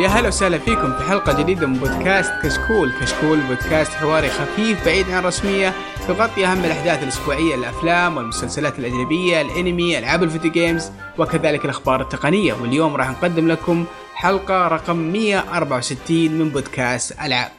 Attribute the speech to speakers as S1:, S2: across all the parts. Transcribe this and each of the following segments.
S1: يا هلا وسهلا فيكم في حلقة جديدة من بودكاست كشكول، كشكول بودكاست حواري خفيف بعيد عن الرسمية يغطي أهم الأحداث الأسبوعية الأفلام والمسلسلات الأجنبية، الأنمي، ألعاب الفيديو games وكذلك الأخبار التقنية، واليوم راح نقدم لكم حلقة رقم 164 من بودكاست ألعاب.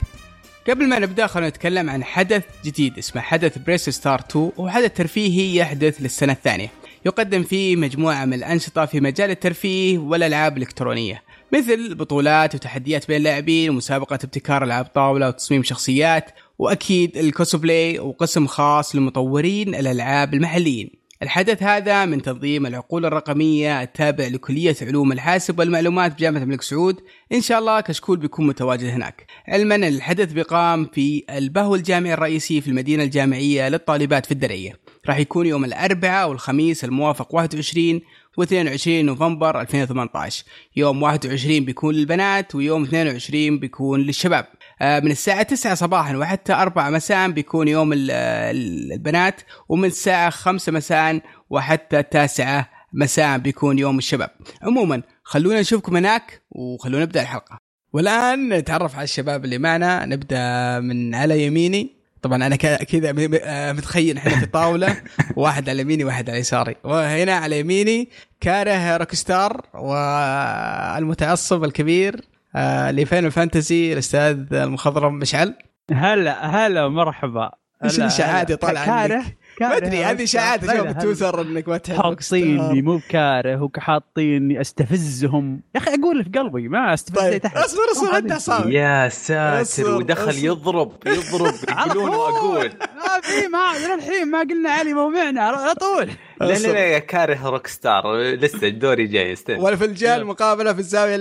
S1: قبل ما نبدأ خلينا نتكلم عن حدث جديد اسمه حدث Press Start 2 وهو حدث ترفيهي يحدث للسنة الثانية. يقدم فيه مجموعة من الأنشطة في مجال الترفيه والألعاب الإلكترونية. مثل بطولات وتحديات بين اللاعبين ومسابقه ابتكار ألعاب طاولة وتصميم شخصيات وأكيد الكوسبلاي وقسم خاص لمطورين الألعاب المحليين. الحدث هذا من تنظيم العقول الرقمية التابع لكلية علوم الحاسب والمعلومات بجامعة الملك سعود. إن شاء الله كشكول بيكون متواجد هناك. علما أن الحدث بيقام في البهو الجامعي الرئيسي في المدينة الجامعية للطالبات في الدرعية. راح يكون يوم الأربعاء والخميس الموافق 21 و22 نوفمبر 2018 يوم 21 بيكون للبنات ويوم 22 بيكون للشباب. آه، من الساعة 9 صباحا وحتى 4 مساء بيكون يوم البنات ومن الساعة 5 مساء وحتى التاسعة مساء بيكون يوم الشباب. عموما خلونا نشوفكم هناك وخلونا نبدأ الحلقة. والآن نتعرف على الشباب اللي معنا. نبدأ من على يميني. طبعا أنا كذا آه، متخيل إحنا في طاولة واحد على يميني واحد على يساري. وهنا على يميني كاره روك ستار والمتعصب الكبير آه لفين فانتسي الأستاذ المخضرم مشعل.
S2: هلا هلا مرحبا
S1: إيش الاشاعات اللي طالعة
S2: كاره
S1: ما أدري هذه اشاعات أشوف بتويتر إنك ما
S2: تحب حاطيني مو بكاره وحاطيني أستفزهم. يا أخي أقول في قلبي ما أستفز
S1: طيب اصبر اصبر أنت
S3: صار. يا ساتر ودخل يضرب يضرب يقولون وأقول.
S2: ما في ما للحين ما قلنا علي موضعنا على طول.
S3: لا لا لا كاره روك ستار لسه الدوري جاي استنى.
S1: والفنجان مقابله في الزاوية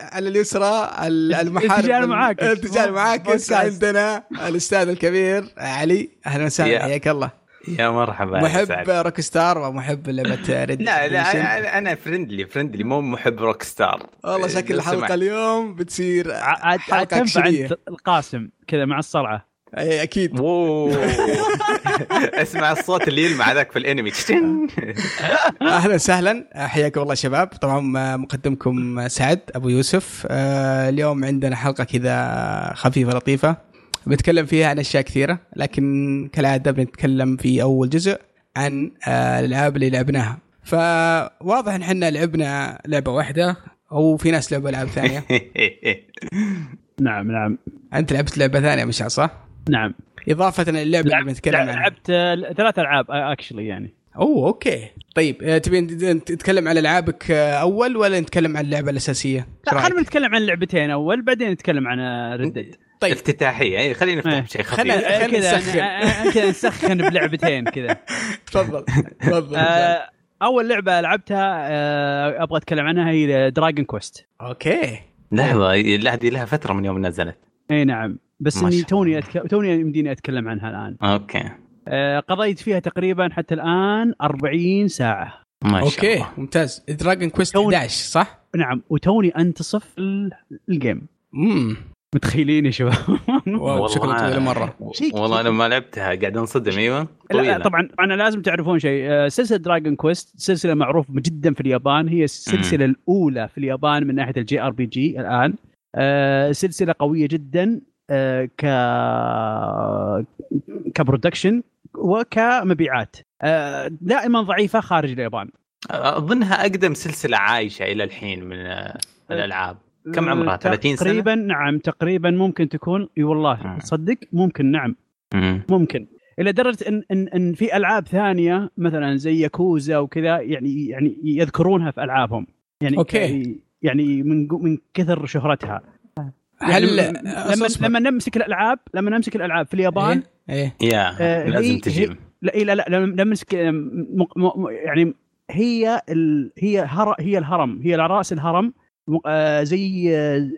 S1: على اليسرى المحارب
S2: الاتجاه المعاكس.
S1: الاتجاه المعاكس عندنا الأستاذ الكبير علي. أهلا وسهلا حياك الله.
S3: يا مرحبا
S1: محب Rockstar ومحب لعبة Red
S3: لا لا أنا friendly friendly مو محب Rockstar
S1: والله شكل الحلقة اليوم بتصير حلقة
S2: تنفع القاسم كذا مع الصرعة.
S1: اي أكيد.
S3: اسمع الصوت اللي يلمع ذاك في الانمي.
S1: أهلا وسهلا. حياكم الله شباب. طبعا مقدمكم سعد أبو يوسف. آه، اليوم عندنا حلقة كذا خفيفة لطيفة. بنتكلم فيها عن أشياء كثيرة لكن كالعادة بنتكلم في أول جزء عن آه، الألعاب اللي لعبناها. فواضح إن إحنا لعبنا لعبة واحدة أو في ناس لعبوا ألعاب ثانية.
S2: نعم نعم.
S1: أنت لعبت لعبة ثانية مش صح؟
S2: نعم.
S1: إضافة للعبه اللي بنتكلم عنها.
S2: لعبت ثلاث ألعاب actually يعني.
S1: أوه okay. طيب آه، تبين تتكلم عن ألعابك آه، أول ولا نتكلم عن اللعبة الأساسية؟
S2: لا خلينا نتكلم عن اللعبتين أول بعدين نتكلم عن Red Dead
S3: طيب. افتتاحية. اي خلينا نفتح بشيء خفيف. خلينا
S2: كذا كذا نسخن. بلعبتين كذا.
S1: تفضل. تفضل.
S2: آه، أول لعبة لعبتها أبغى أتكلم عنها هي Dragon Quest
S1: okay.
S3: لحظة هذه لها فترة من يوم نزلت.
S2: إي نعم. بس إني توني أتك... توني يمديني أتكلم عنها الآن.
S3: okay.
S2: آه قضيت فيها تقريبا حتى الآن 40 ساعة.
S1: ما شاء okay الله. ممتاز. Dragon Quest 11 صح؟
S2: نعم وتوني أنتصف ال game
S1: امم
S2: متخيلين يا شباب.
S1: شكله طويل مرة.
S3: والله أنا ما لعبتها قاعد أنصدم أيوه.
S2: لا طبعا أنا لازم تعرفون شيء. آه، سلسلة Dragon Quest سلسلة معروفة جدا في اليابان. هي السلسلة م. الأولى في اليابان من ناحية ال JRPG الآن. آه، سلسلة قوية جدا آه، ك كبرودكشن وكمبيعات. آه، دائما ضعيفة خارج اليابان.
S3: أظنها أقدم سلسلة عايشة إلى الحين من الألعاب. كم عمرها؟ 30
S2: سنة؟ تقريبا نعم تقريبا ممكن تكون إي والله تصدق ممكن نعم. ممكن. إلى درجة إن إن إن في ألعاب ثانية مثلا زي ياكوزا وكذا يعني يعني يذكرونها في ألعابهم. يعني
S1: okay.
S2: يعني من من كثر شهرتها. هل يعني لما لما نمسك الألعاب لما نمسك الألعاب في اليابان
S3: إيه, إيه. يا آه لازم تجي
S2: لا لا لا لما نمسك يعني هي ال هي هر هي الهرم هي على رأس الهرم آه زي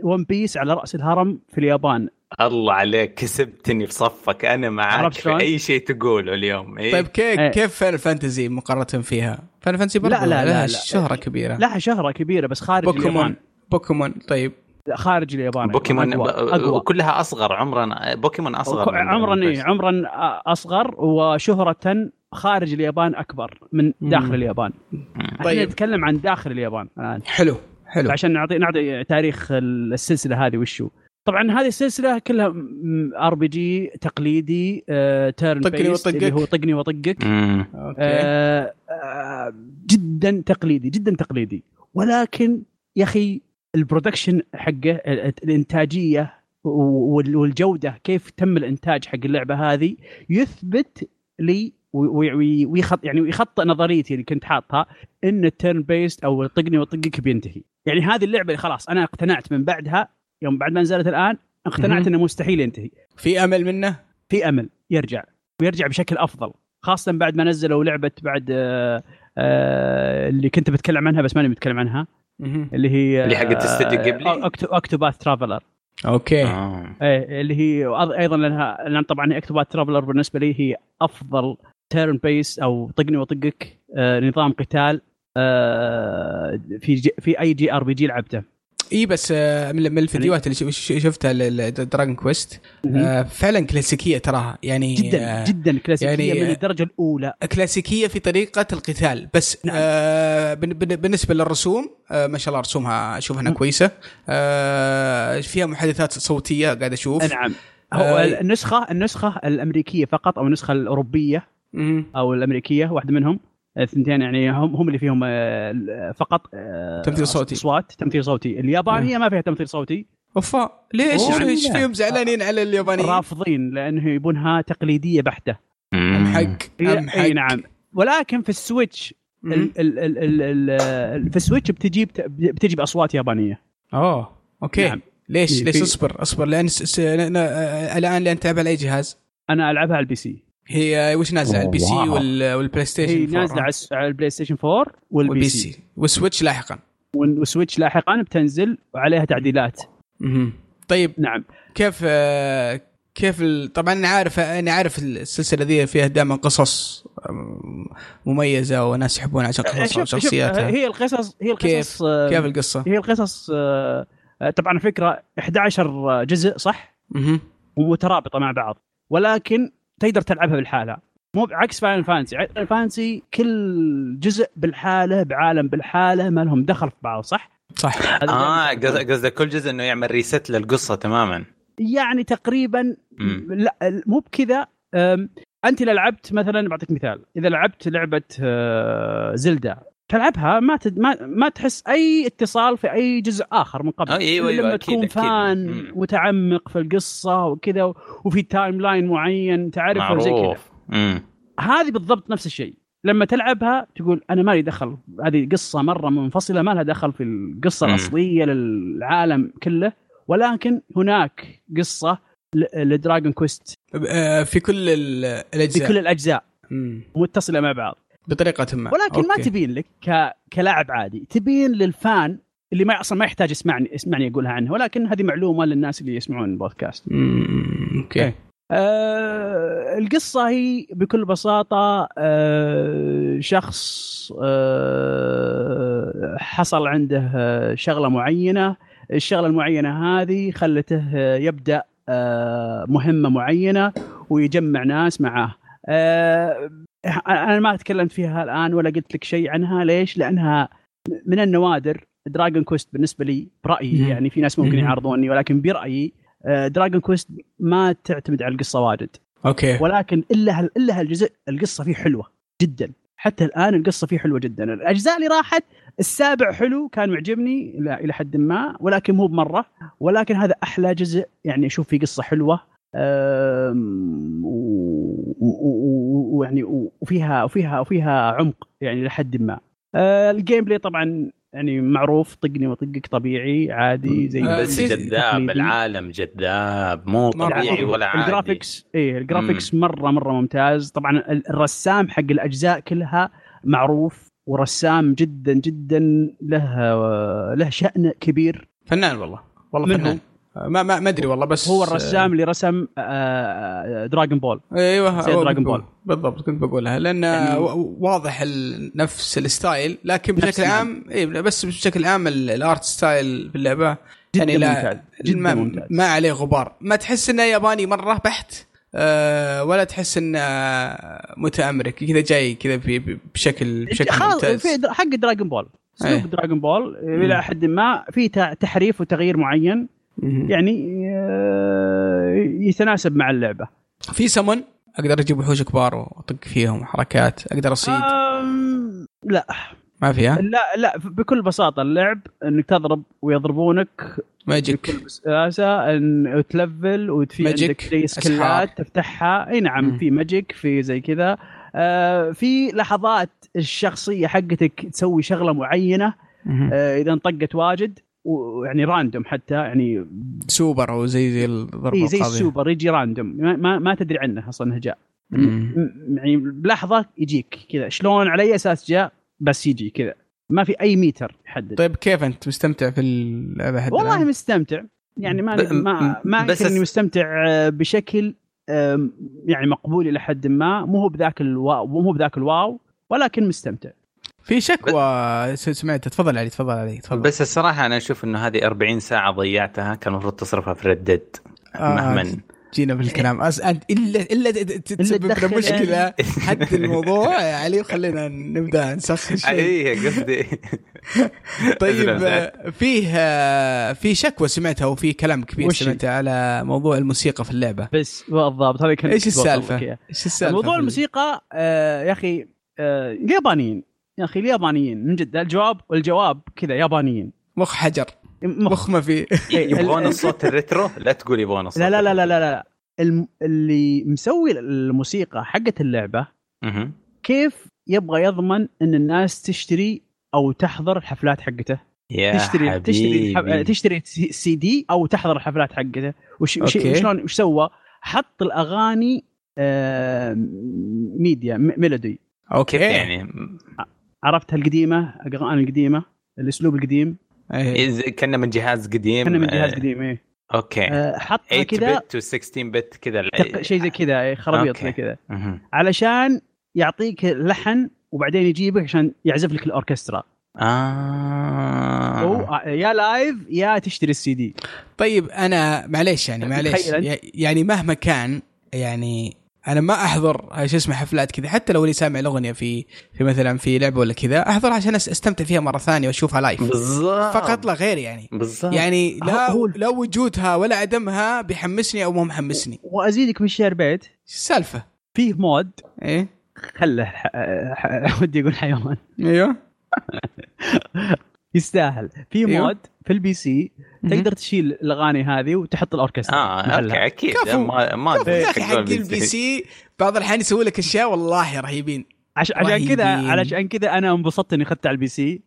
S2: One Piece على رأس الهرم في اليابان
S3: الله عليك كسبتني في صفك أنا معك في أي شيء تقوله اليوم
S1: إيه؟ طيب كيف إيه؟ كيف Final Fantasy مقارنة فيها؟ Final Fantasy برضه لا لا لا, لا شهرة كبيرة
S2: لا شهرة كبيرة بس خارج
S1: بوكيمون اليابان. بوكيمون طيب
S2: خارج اليابان
S3: بوكيمون أقوى. أقوى. كلها أصغر عمرا بوكيمون أصغر
S2: عمرا اي عمرا أصغر وشهرة خارج اليابان أكبر من داخل مم. اليابان طيب نتكلم عن داخل اليابان الان
S1: حلو حلو.
S2: عشان نعطي نعطي تاريخ السلسلة هذه وشو. طبعا هذه السلسلة كلها RPG تقليدي آه turn
S1: طقني
S2: based اللي
S1: وطقك.
S2: هو طقني وطقك. آه آه جدا تقليدي جدا تقليدي. ولكن يا أخي ال production حقه ال- الإنتاجية وال- والجودة كيف تم الإنتاج حق اللعبة هذه يثبت لي ويخط يعني ويخطئ نظريتي اللي كنت حاطها إن ال turn-based أو طقني وطقك بينتهي يعني هذه اللعبة اللي خلاص أنا اقتنعت من بعدها يوم بعد ما نزلت الآن اقتنعت. إنه مستحيل ينتهي
S1: في أمل منه
S2: في أمل يرجع ويرجع بشكل أفضل خاصة بعد ما نزلوا لعبة بعد آه آه اللي كنت بتكلم عنها بس ماني بتكلم عنها. اللي هي
S3: اللي حقت Studio Ghibli؟
S2: Octopath Traveler
S1: okay
S3: آه.
S2: إيه اللي هي أيضا لانها لأن طبعا Octopath Traveler بالنسبة لي هي أفضل turn-based أو طقني وطقك آه نظام قتال آه في جي في أي JRPG لعبته
S1: إي بس آه، من الفيديوهات اللي شفتها لدراجون كويست فعلا كلاسيكية تراها يعني
S2: جدا جدا كلاسيكية
S1: يعني-
S2: من الدرجة الأولى
S1: كلاسيكية في طريقة القتال بس
S2: نعم.
S1: آه بالنسبة للرسوم آه ما شاء الله رسومها أشوف
S2: إنها.
S1: كويسة آه فيها محادثات صوتية قاعد أشوف
S2: نعم هو النسخة النسخة الأمريكية فقط أو النسخة
S1: الأوروبية.
S2: أو الأمريكية واحدة منهم الثنتين يعني هم هم اللي فيهم آه، فقط آه،
S1: تمثيل صوتي.
S2: اصوات تمثيل صوتي اليابانية ما فيها تمثيل صوتي
S1: أوفا ليش إيش
S3: لا.
S1: فيهم زعلانين على اليابانيين
S2: رافضين لأنه يبونها تقليدية
S1: بحتة
S3: أم.
S1: حق أم حق
S2: اي نعم ولكن في ال
S1: Switch.
S2: ال ال ال ال ال في ال Switch بتجي بتجي باصوات يابانية
S1: أوه okay
S2: نعم.
S1: ليش ليش أصبر أصبر لأن. آه، الآن لأن تلعب على أي جهاز؟
S2: أنا ألعبها على ال PC
S1: هي وش نازلة؟ على ال
S3: PC.
S1: وال PlayStation
S2: هي
S1: 4
S2: نازلة على ال PlayStation 4 وال P وال
S1: PC.
S2: C.
S1: وال Switch لاحقا.
S2: وال Switch لاحقا بتنزل وعليها تعديلات.
S1: مهم. طيب
S2: نعم.
S1: كيف آه، كيف ال... طبعا أنا عارف أنا عارف السلسلة ذي فيها دائما قصص مميزة وناس يحبونها عشان قصصها وشخصياتها.
S2: هي القصص هي
S1: كيف؟
S2: القصص آه،
S1: كيف القصة؟
S2: هي القصص آه، آه، طبعا فكره 11 جزء صح؟
S1: مهم.
S2: ومترابطة مع بعض. ولكن تقدر تلعبها بالحالة. مو بعكس Final Fantasy Final Fantasy كل جزء بالحالة بعالم بالحالة ما لهم دخل في بعض صح؟
S1: صح.
S3: آه قصدك كل جزء إنه يعمل reset للقصة تماما.
S2: يعني تقريبا
S3: مم.
S2: لا مو بكذا. أنت اذا لعبت مثلا بعطيك مثال. إذا لعبت لعبة آه، Zelda تلعبها ما تد... ما ما تحس أي اتصال في أي جزء آخر من قبل
S3: أيوة، أيوة،
S2: لما
S3: أكيد،
S2: تكون
S3: أكيد.
S2: fan
S3: مم.
S2: متعمق في القصة وكذا وفي timeline معين تعرفه زي كذا. هذه بالضبط نفس الشيء لما تلعبها تقول أنا مالي دخل هذه قصة مرة منفصلة ما لها دخل في القصة
S3: مم.
S2: الأصلية للعالم كله ولكن هناك قصة ل- ل Dragon Quest
S1: آه، في كل ال-
S2: في
S1: الاجزاء
S2: كل الأجزاء
S1: مم.
S2: متصلة مع بعض
S1: بطريقة ما
S2: ولكن ما
S1: okay.
S2: تبين لك ك... كلاعب عادي تبين لل fan اللي ما أصلا ما يحتاج يسمعني يسمعني اقولها عنه ولكن هذه معلومة للناس اللي يسمعون البودكاست. okay. آه القصة هي بكل بساطة آه شخص آه حصل عنده آه شغلة معينة الشغلة المعينة هذه خلته آه يبدأ آه مهمة معينة ويجمع ناس معاه آه أنا ما تكلمت فيها الآن ولا قلت لك شيء عنها. ليش؟ لأنها من النوادر دراجون كويست بالنسبة لي برأيي.
S1: مم.
S2: يعني في ناس ممكن
S1: مم.
S2: يعارضوني ولكن برأيي Dragon Quest ما تعتمد على القصة واجد.
S1: okay.
S2: ولكن إلا هال- إلا هالجزء القصة فيه حلوة جدا. حتى الآن القصة فيه حلوة جدا. الأجزاء اللي راحت السابع حلو كان معجبني إلى إلى حد ما ولكن مو بمرة. ولكن هذا أحلى جزء. يعني أشوف فيه قصة حلوة. ويعني وفيها وفيها وفيها عمق يعني لحد ما. أه، ال gameplay طبعا يعني معروف طقني وطقك طبيعي عادي زي
S1: آه،
S3: بس
S1: سيس-
S3: جذاب. العالم جذاب مو. طبيعي ولا عادي.
S2: ال graphics إيه ال graphics مرة مرة ممتاز. طبعا ال- الرسام حق الأجزاء كلها معروف ورسام جدا جدا له له شأن كبير.
S1: فنان والله. والله فنان. آه، ما ما ما أدري والله بس
S2: هو الرسام اللي رسم آه، Dragon Ball
S1: أيوه
S2: زي
S1: هو
S2: Dragon
S1: كنت Ball. بالضبط كنت بقولها لأن
S2: يعني-
S1: واضح نفس ال style
S2: لكن
S1: بشكل عام اي بس بشكل عام ال- ال art style في اللعبة
S2: جدا
S1: يعني لا
S2: ممتاز جدا
S1: ما,
S2: ممتاز.
S1: ما عليه غبار. ما تحس إنه ياباني مرة بحت آه ولا تحس إنه متأمرك كذا جاي كذا بشكل بشكل ممتاز.
S2: في حق Dragon Ball اسلوب Dragon Ball إلى حد ما في تحريف وتغيير معين. يعني آه، يتناسب مع اللعبة.
S1: في سمن أقدر أجيب وحوش كبار وأطق فيهم حركات؟ أقدر أصيد؟
S2: لا.
S1: ما فيها؟
S2: لا لا بكل بساطة اللعب إنك تضرب ويضربونك
S1: magic
S2: بكل بساطة إن تلفل وفي عندك زي سكلات تفتحها. أي نعم في magic في زي كذا. آه في لحظات الشخصية حقتك تسوي شغلة معينة آه إذا انطقت واجد. ويعني random حتى يعني
S1: سوبر أو زي زي الضربة
S2: إيه زي السوبر يجي random ما, ما تدري عنه أصلا إنه جاء. يعني بلحظة يجيك كذا شلون على أي أساس جاء بس يجي كذا. ما في أي ميتر يحدد.
S1: طيب كيف أنت مستمتع في اللعبه
S2: والله الآن؟ مستمتع. يعني ما ما ما بس إني مستمتع آه، بشكل يعني مقبول إلى حد ما. مو هو بذاك ال wow مو هو بذاك ال wow ولكن مستمتع.
S1: في شكوى. سمعت. تفضل علي تفضل علي تفضل.
S3: بس الصراحة أنا أشوف إنه هذه 40 ساعة ضيعتها كان المفروض تصرفها في ردد آه مهما.
S1: جينا في الكلام أس... أنت الا إلا تسبب لنا مشكلة. حد الموضوع يا علي وخلينا نبدأ نسخن شيء
S3: اي قصدي.
S1: طيب فيه في شكوى سمعتها وفي كلام كبير سمعته على موضوع الموسيقى في اللعبة.
S2: بس بالضبط هذا كان
S1: إيش السالفة؟ إيش
S2: السالفة؟ موضوع الموسيقى آه يا أخي آه اليابانيين يا أخي اليابانيين من جد الجواب والجواب كذا يابانيين.
S1: مخ حجر. مخ. ما في.
S3: يبغون الصوت ال retro؟ لا تقول يبغون الصوت
S2: لا لا لا لا لا, لا. اللي مسوي الموسيقى حقت اللعبة كيف يبغى يضمن إن الناس تشتري أو تحضر الحفلات حقته؟
S3: يا
S2: تشتري
S3: حبيبي.
S2: تشتري. تشتري سي دي أو تحضر الحفلات حقته. وش شلون وش سوى؟ حط الأغاني آه MIDI melody.
S3: okay. يعني؟
S2: عرفتها القديمه الاغاني القديمة الأسلوب القديم.
S3: إيه. كنا من جهاز قديم.
S2: كنا من جهاز قديم إيه.
S3: okay.
S2: آه حطها كذا.
S3: 8 bit و 16 bit كذا
S2: شيء زي كذا إيه، خرابيط زي كذا. علشان يعطيك لحن وبعدين يجيبك عشان يعزف لك الأوركسترا.
S3: آه.
S2: يا live يا تشتري السي دي.
S1: طيب أنا معليش يعني معليش. يعني مهما كان يعني أنا ما أحضر شو اسمه حفلات كذا. حتى لو إني سامع الأغنية في في مثلا في لعبة ولا كذا أحضر عشان أستمتع فيها مرة ثانية وأشوفها live
S3: بالضبط.
S1: فقط لا غير يعني.
S3: بالضبط.
S1: يعني لا هو لا وجودها ولا عدمها بيحمسني أو مو محمسني.
S2: وأزيدك من الشعر بيت
S1: السالفة؟
S2: فيه mod.
S1: إيه؟
S2: خله ودي أقول حيوان.
S1: إيوه.
S2: يستاهل. في أيوه. mod في ال PC تقدر تشيل الأغاني هذه وتحط الأوركسترا
S3: آه okay أكيد.
S1: ما ما يا أخي حق ال PC بعض الأحيان يسوي لك أشياء والله رهيبين.
S2: عش... عشان كذا علشان كذا أنا انبسطت إني اخذته على ال PC.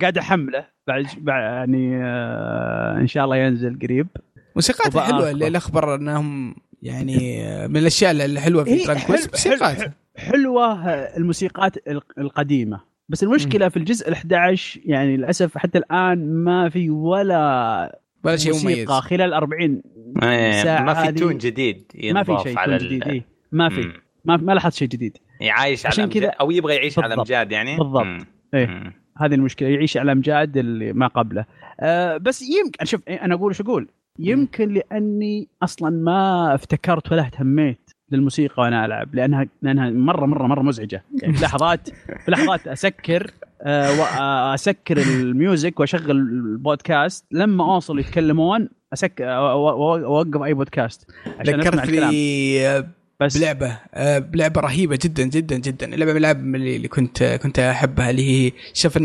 S2: قاعد أحمله. بعد يعني آه إن شاء الله ينزل قريب.
S1: موسيقات حلوة اللي الاخبر إنهم يعني من الأشياء الحلوه في موسيقات
S2: حلوة الموسيقات القديمة. بس المشكلة في الجزء ال11 يعني للأسف حتى الآن ما في ولا
S1: ولا شيء مميز.
S2: خلال 40
S3: إيه، ساعه ما في تون جديد
S2: ما في شيء على تون جديد إيه؟ ما في. ما ما لاحظت شيء جديد.
S3: يعيش على كذا أو يبغى يعيش بالضبط. على أمجاد يعني؟
S2: بالضبط. إيه. هذه المشكلة يعيش على أمجاد اللي ما قبله. آه بس يمكن شوف أنا أقول إيش أقول. يمكن لأني أصلا ما افتكرت ولا اهتميت للموسيقى وأنا العب لانها لأنها مره مره مرة مزعجة. يعني في لحظات في لحظات أسكر آه، أسكر ال music وأشغل البودكاست. لما أوصل يتكلمون اسكر اوقف أي بودكاست
S1: عشان ذكرتني بس. بلعبة آه، بلعبة رهيبة جدا جدا جدا. لعبه من اللي كنت كنت أحبها اللي هي Shovel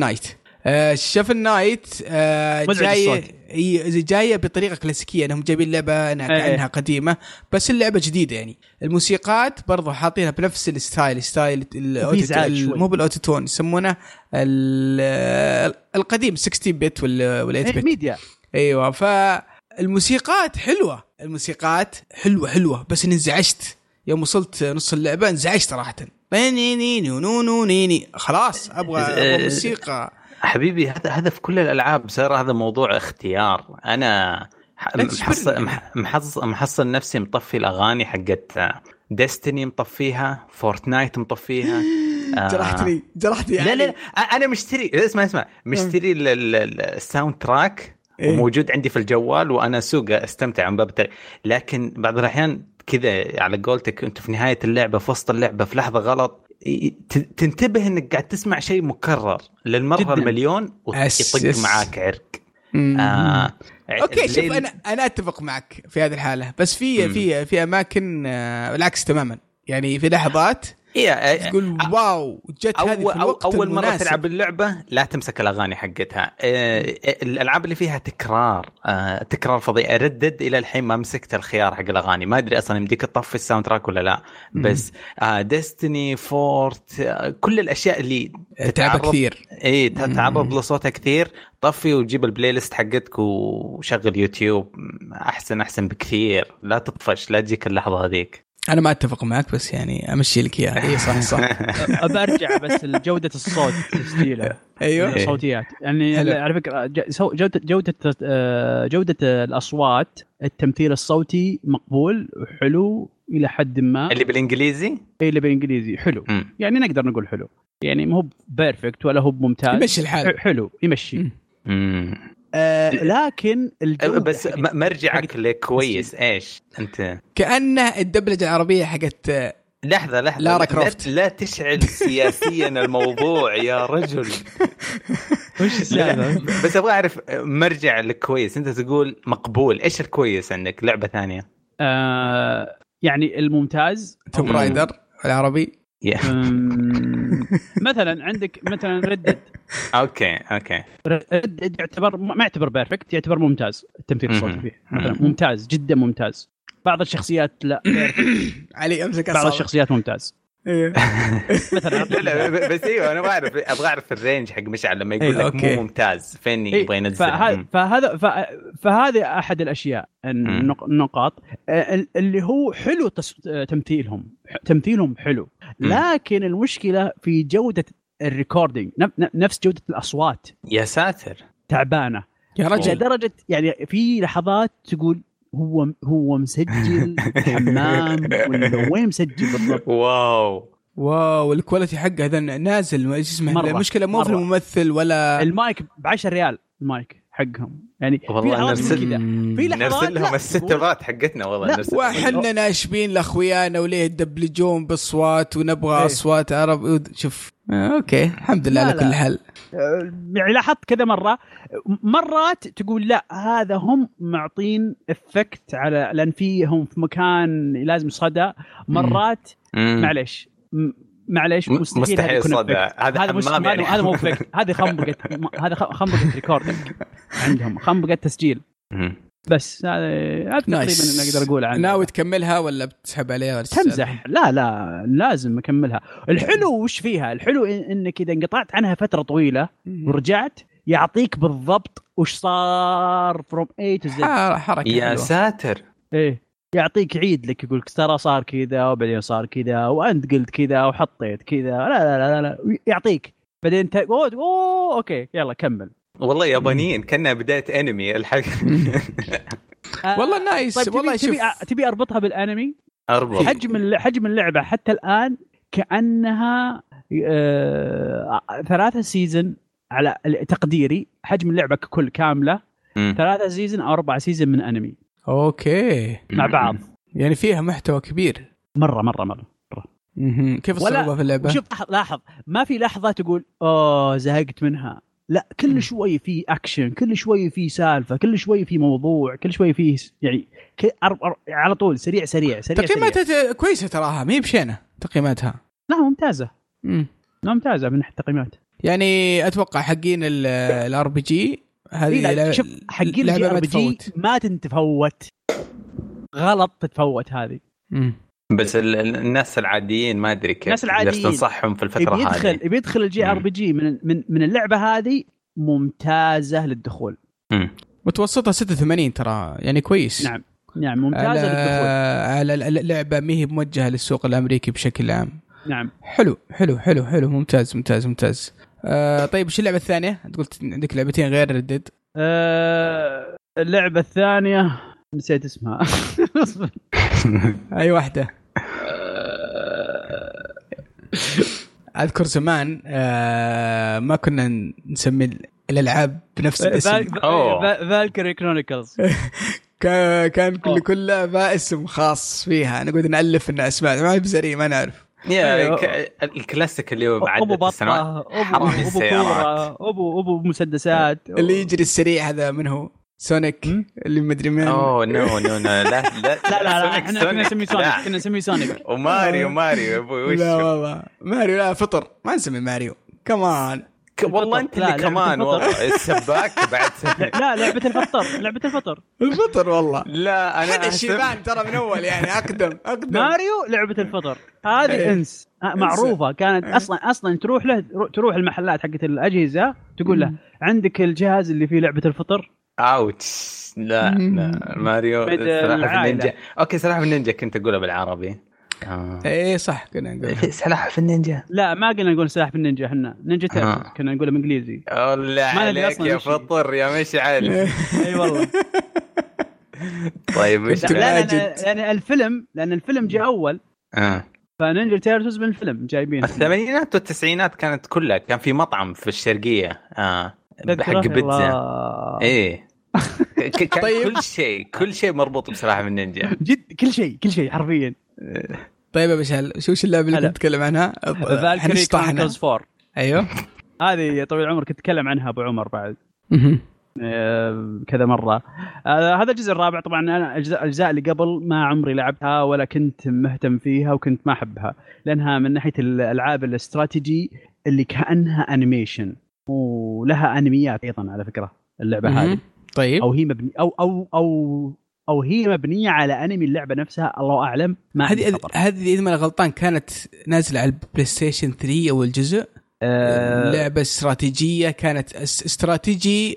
S1: Knight Shovel Knight جاية جاية بطريقة كلاسيكية انهم جايبين لعبة انها إيه. كانها قديمة بس اللعبة جديدة يعني. الموسيقات برضو حاطينها بنفس ال style style مو بال auto-tune يسمونه القديم 16 bit ولا 8 bit
S2: MIDI.
S1: أيوه فالموسيقات حلوة الموسيقات حلوة حلوة بس إني انزعجت. يوم وصلت نص اللعبة انزعجت صراحة. خلاص أبغى أبغى موسيقى.
S3: حبيبي هذا هذا في كل الألعاب صار هذا موضوع اختيار. أنا محصل محصل محصل نفسي مطفي الأغاني حقت Destiny مطفيها Fortnite مطفيها
S1: جرحتني جرحتني
S3: يعني. لا لا أنا مشتري اسمع اسمع. مشتري ال soundtrack إيه؟ وموجود عندي في الجوال وأنا اسوق استمتع من باب لكن بعض الأحيان كذا على قولتك أنت في نهاية اللعبة في وسط اللعبة في لحظة غلط تنتبه انك قاعد تسمع شيء مكرر للمره جداً. المليون ويطق معاك عرق.
S1: آه okay شوف أنا أنا أتفق معك في هذه الحالة. بس في في في أماكن آه بالعكس تماما. يعني في لحظات
S3: إيه
S1: تقول wow جت هذه في الوقت
S3: أول
S1: المناسب.
S3: مره تلعب اللعبة لا تمسك الأغاني حقتها. الألعاب اللي فيها تكرار تكرار فظيع. Red Dead إلى الحين ما مسكت الخيار حق الأغاني. ما أدري أصلا يمديك تطفي ال soundtrack ولا لا. بس Destiny Fort كل الأشياء اللي
S1: تتعب كثير.
S3: اي تتعرض لصوتها كثير. طفي وجيب ال playlist حقتك وشغل يوتيوب. أحسن أحسن بكثير. لا تطفش لا تجيك اللحظة هذيك.
S1: أنا ما أتفق معك بس يعني أمشي لك إياها. اي صح صح.
S2: ابى ارجع بس لجوده الصوت تسجيله
S1: أيوه.
S2: الصوتيات يعني على فكرة جوده جودة آه، جودة الأصوات التمثيل الصوتي مقبول وحلو إلى حد ما.
S3: اللي بالإنجليزي؟
S2: اي اللي بالإنجليزي حلو. م. يعني نقدر نقول حلو. يعني مو perfect ولا هو ممتاز
S1: يمشي الحال.
S2: حلو يمشي. آه لكن
S3: الجودة بس مرجعك لكويس إيش أنت؟
S1: كأنه الدبلجة العربية حقت
S3: لحظة لحظة.
S1: Lara Croft.
S3: لا, لا تشعل سياسيا الموضوع يا رجل.
S2: وش السالفة؟
S3: بس أبغى أعرف مرجع لكويس أنت تقول مقبول. إيش الكويس عندك؟ لعبة ثانية؟
S2: آه يعني الممتاز
S1: Tomb Raider العربي.
S2: مثلا عندك مثلا Red
S3: Dead okay
S2: okay. Red Dead يعتبر ما يعتبر perfect يعتبر ممتاز التمثيل الصوتي فيه مثلا. ممتاز جدا ممتاز. بعض الشخصيات لا
S1: علي أمسك
S2: بعض الشخصيات ممتاز.
S1: إيه.
S3: مثلا. لا بس إيوه أنا بعرف أبغى أعرف ال range حق مشعل لما يقول لك مو ممتاز فين إيه، يبغى ينزل.
S2: فهذا فهذا أحد الأشياء النقاط اللي هو حلو تمثيلهم تمثيلهم حلو. لكن المشكلة في جودة recording نفس جودة الأصوات.
S3: يا ساتر.
S2: تعبانة. يا رجل. لدرجة يعني في لحظات تقول هو هو مسجل حمام ولا وين مسجل بالضبط؟
S3: wow.
S1: wow ال quality حقه هذا نازل. إيش اسمه؟ المشكلة مو في الممثل ولا
S2: المايك ب 10 ريال المايك حقهم. يعني
S3: والله نرسل كذا في لحظات نرسل لهم السترات حقتنا والله نرسل
S1: وحنا ناشبين لأخويانا وليه يدبلجون بأصوات ونبغى إيه. أصوات عرب. شوف. آه، أوكي الحمد لله على كل حال.
S2: آه، يعني لاحظت كذا مرة مرات تقول لا هذا هم معطين effect على لأن فيهم في مكان لازم صدى. مرات معلش معليش
S3: مستحيل, مستحيل صدى هذا هذا حمام يعني
S2: هذا مو effect هذه خنبقه هذا خنبقة recording عندهم. خنبقة تسجيل. بس هذا تقريبا اللي أقدر أقول عنه.
S1: ناوي تكملها ولا بتسحب عليها ولا
S2: تمزح. لا لا لازم أكملها. الحلو وش فيها؟ الحلو إنك إذا انقطعت عنها فترة طويلة ورجعت يعطيك بالضبط وش صار from A to Z
S1: حركة
S3: يا حلوة. ساتر.
S2: إيه. يعطيك عيد لك يقول لك ترى صار كذا وبعدين صار كذا وأنت قلت كذا وحطيت كذا لا لا لا لا, لا. يعطيك. بعدين انت أوه, أوه okay يلا كمل.
S3: والله يابانيين كأنها بداية أنمي الحلقة.
S1: والله nice
S2: طيب
S1: والله
S2: تبي, تبي تبي أربطها بالأنمي؟
S3: أربط.
S2: حجم حجم اللعبة حتى الآن كأنها آه ثلاثة season على تقديري حجم اللعبة ككل كاملة. ثلاثة season أو أربع season من أنمي.
S1: okay.
S2: مع بعض.
S1: يعني فيها محتوى كبير.
S2: مرة مرة مرة, مرة.
S1: كيف الصعوبه في اللعبة؟
S2: شوف لاحظ. ما في لحظة تقول أوه زهقت منها. لا كل شوي في اكشن كل شوي في سالفة كل شوي في موضوع كل شوي في يعني على طول سريع سريع سريع
S1: تقييماتها كويسة تراها ما هي بشينة تقييماتها.
S2: لا ممتازة. امم ممتازة من ناحية التقييمات.
S1: يعني أتوقع حقين ال RPG هذه
S2: شوف حقين ال RPG ما تتفوت غلط تتفوت هذه.
S3: امم بس الناس العاديين ما أدري كيف الناس العاديين. تنصحهم في الفترة
S2: هذه.
S3: بيدخل
S2: هذه بيدخل ال JRPG من من من اللعبة هذه ممتازة للدخول.
S3: مم.
S1: متوسطها 86 ترى يعني كويس.
S2: نعم. نعم ممتازة على
S1: للدخول. على اللعبة ما هي موجهة للسوق الأمريكي بشكل عام.
S2: نعم.
S1: حلو حلو حلو حلو ممتاز ممتاز ممتاز. آه طيب وش اللعبة الثانية؟ أنت قلت عندك لعبتين غير ردد
S2: آه اللعبة الثانية نسيت اسمها.
S1: أي واحدة؟ أذكر زمان آه ما كنا نسمي الألعاب بنفس الاسم.
S2: Valkyria Chronicles
S1: كان كل كل لعبه اسم خاص فيها. نقعد نألف لنا أسماء. ما هي بزري ما نعرف.
S3: يا أيوه. الكلاسيك اللي هو بعد
S2: أبو بطة ابو أبو كورة ابو أبو مسدسات.
S1: اللي يجري السريع هذا من هو؟ سونيك اللي مدري مين
S3: أوه no no لا لا
S2: لا لا إحنا كنا نسميه سونيك. كنا نسميه سونيك.
S3: وماريو ماريو يا أبوي
S1: لا والله. ماريو لا فطر. ما نسمي ماريو. كمان
S3: والله أنت اللي كمان والله. السباك بعد.
S2: لا لعبة الفطر لعبة الفطر.
S1: الفطر والله.
S3: لا
S1: أنا هذا الشيبان ترى من أول يعني أقدم أقدم.
S2: ماريو لعبة الفطر. هذه إيه. إنس. معروفة. كانت إيه. أصلا أصلا تروح له تروح المحلات حقت الأجهزة تقول له عندك الجهاز اللي فيه لعبة الفطر؟
S3: ouch. لا لا. ماريو سلاحف النينجا. okay سلاحف النينجا كنت اقولها بالعربي.
S1: آه. إيه صح كنا نقول.
S3: سلاحف النينجا.
S2: لا ما قلنا نقول سلاحف النينجا إحنا. نينجا آه. كنا نقولها بالإنجليزي.
S3: الله عليك يا فطر يا مشعل
S2: أي والله.
S3: طيب مشعل
S2: لأن, لأن الفيلم لأن الفيلم جاء أول.
S3: آه.
S2: ف Ninja Turtles من الفيلم جايبين
S3: الثمانينات والتسعينات كانت كلها كان في مطعم في الشرقية آه حق بيتزا. إيه. طيب. كل شيء كل شيء مربوط بسلاحف النينجا
S2: جد كل شيء كل شيء حرفيا.
S1: طيب يا بشال شو وش اللعبة اللي كنت تتكلم عنها؟
S2: Valkyria Chronicles 4
S1: أيوه.
S2: هذه طويل العمر كنت اتكلم عنها أبو عمر بعد. آه، كذا مرة. آه، هذا الجزء الرابع طبعا أنا الاجزاء اللي قبل ما عمري لعبتها ولا كنت مهتم فيها وكنت ما أحبها. لأنها من ناحية الألعاب الاستراتيجي اللي كأنها animation ولها انميات أيضا على فكرة اللعبة هذه.
S1: طيب.
S2: أو هي مبني أو أو أو أو هي مبنية على أنمي اللعبة نفسها الله أعلم.
S1: ما هذه هذه إذا ما غلطان كانت نازلة على ال PlayStation 3 أول جزء. آه. لعبه استراتيجية كانت strategy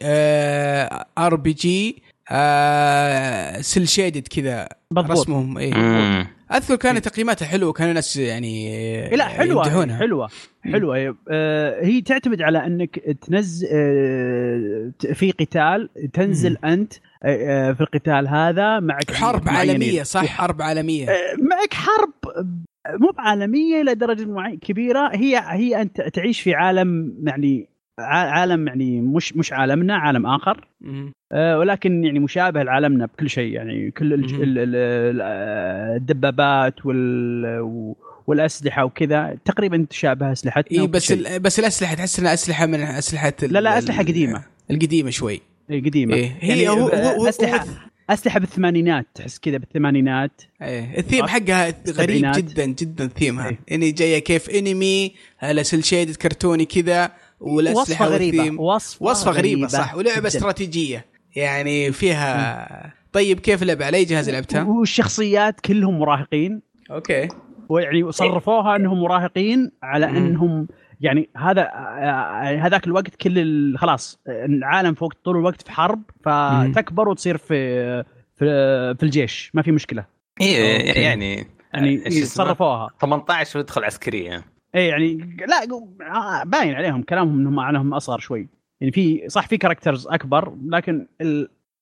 S1: RPG آه cel shaded كذا رسمهم اي أذكر كان تقييماتها حلوة كان الناس يعني
S2: لا حلوة يمدحونها. حلوة حلوة. آه هي تعتمد على أنك تنزل آه في قتال تنزل مم. أنت آه, في القتال هذا معك
S1: حرب عالمية صح؟ حرب
S2: عالمية. معك حرب مو بعالمية لدرجة معينه كبيرة. هي هي أنت تعيش في عالم يعني عالم يعني مش مش عالمنا عالم آخر. آه ولكن يعني مشابه لعالمنا بكل شيء. يعني كل الدبابات وال والأسلحة وكذا. تقريبا تشابه أسلحتنا
S1: إي بس بس الأسلحة تحس إنها أسلحة من أسلحة
S2: لا لا أسلحة قديمة.
S1: القديمة شوي.
S2: إي قديمة.
S1: إيه هي يعني هو, هو
S2: أسلحة أسلحة بالثمانينات تحس كذا بالثمانينات.
S1: إيه الثيم حقها غريب جدا جدا ثيمها إيه. إني جاية كيف أنمي على cel shade كرتوني كذا. والأسلحة
S2: وصفه غريبة.
S1: وصفة, غريبة, غريبة صح. ولعبة جداً. استراتيجية. يعني فيها طيب كيف اللعبه على أي جهاز لعبتها؟
S2: والشخصيات كلهم مراهقين.
S1: أوكي.
S2: ويعني صرفوها أنهم مراهقين على أنهم يعني هذا يعني هذاك الوقت كل خلاص العالم فوق طول الوقت في حرب فتكبر وتصير في في, في الجيش. ما في مشكلة.
S3: اي يعني
S2: يعني صرفوها.
S3: 18 ويدخل عسكرية.
S2: اي يعني لا باين عليهم كلامهم إنهم معناهم أصغر شوي. يعني في صح في characters أكبر لكن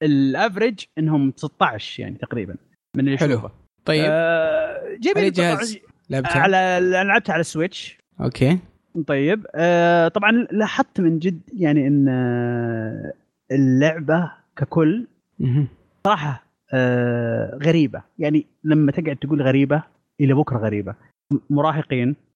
S2: ال average إنهم 16 يعني تقريبا من اللي
S1: حلو. طيب.
S2: آه جيب
S1: جهاز
S2: لعبتها على لعبتها على السويتش
S1: أوكي.
S2: طيب. آه طبعا لاحظت من جد يعني إن آه، اللعبة ككل صراحة آه غريبة. يعني لما تقعد تقول غريبة إلى بكرة غريبة. مراهقين. آه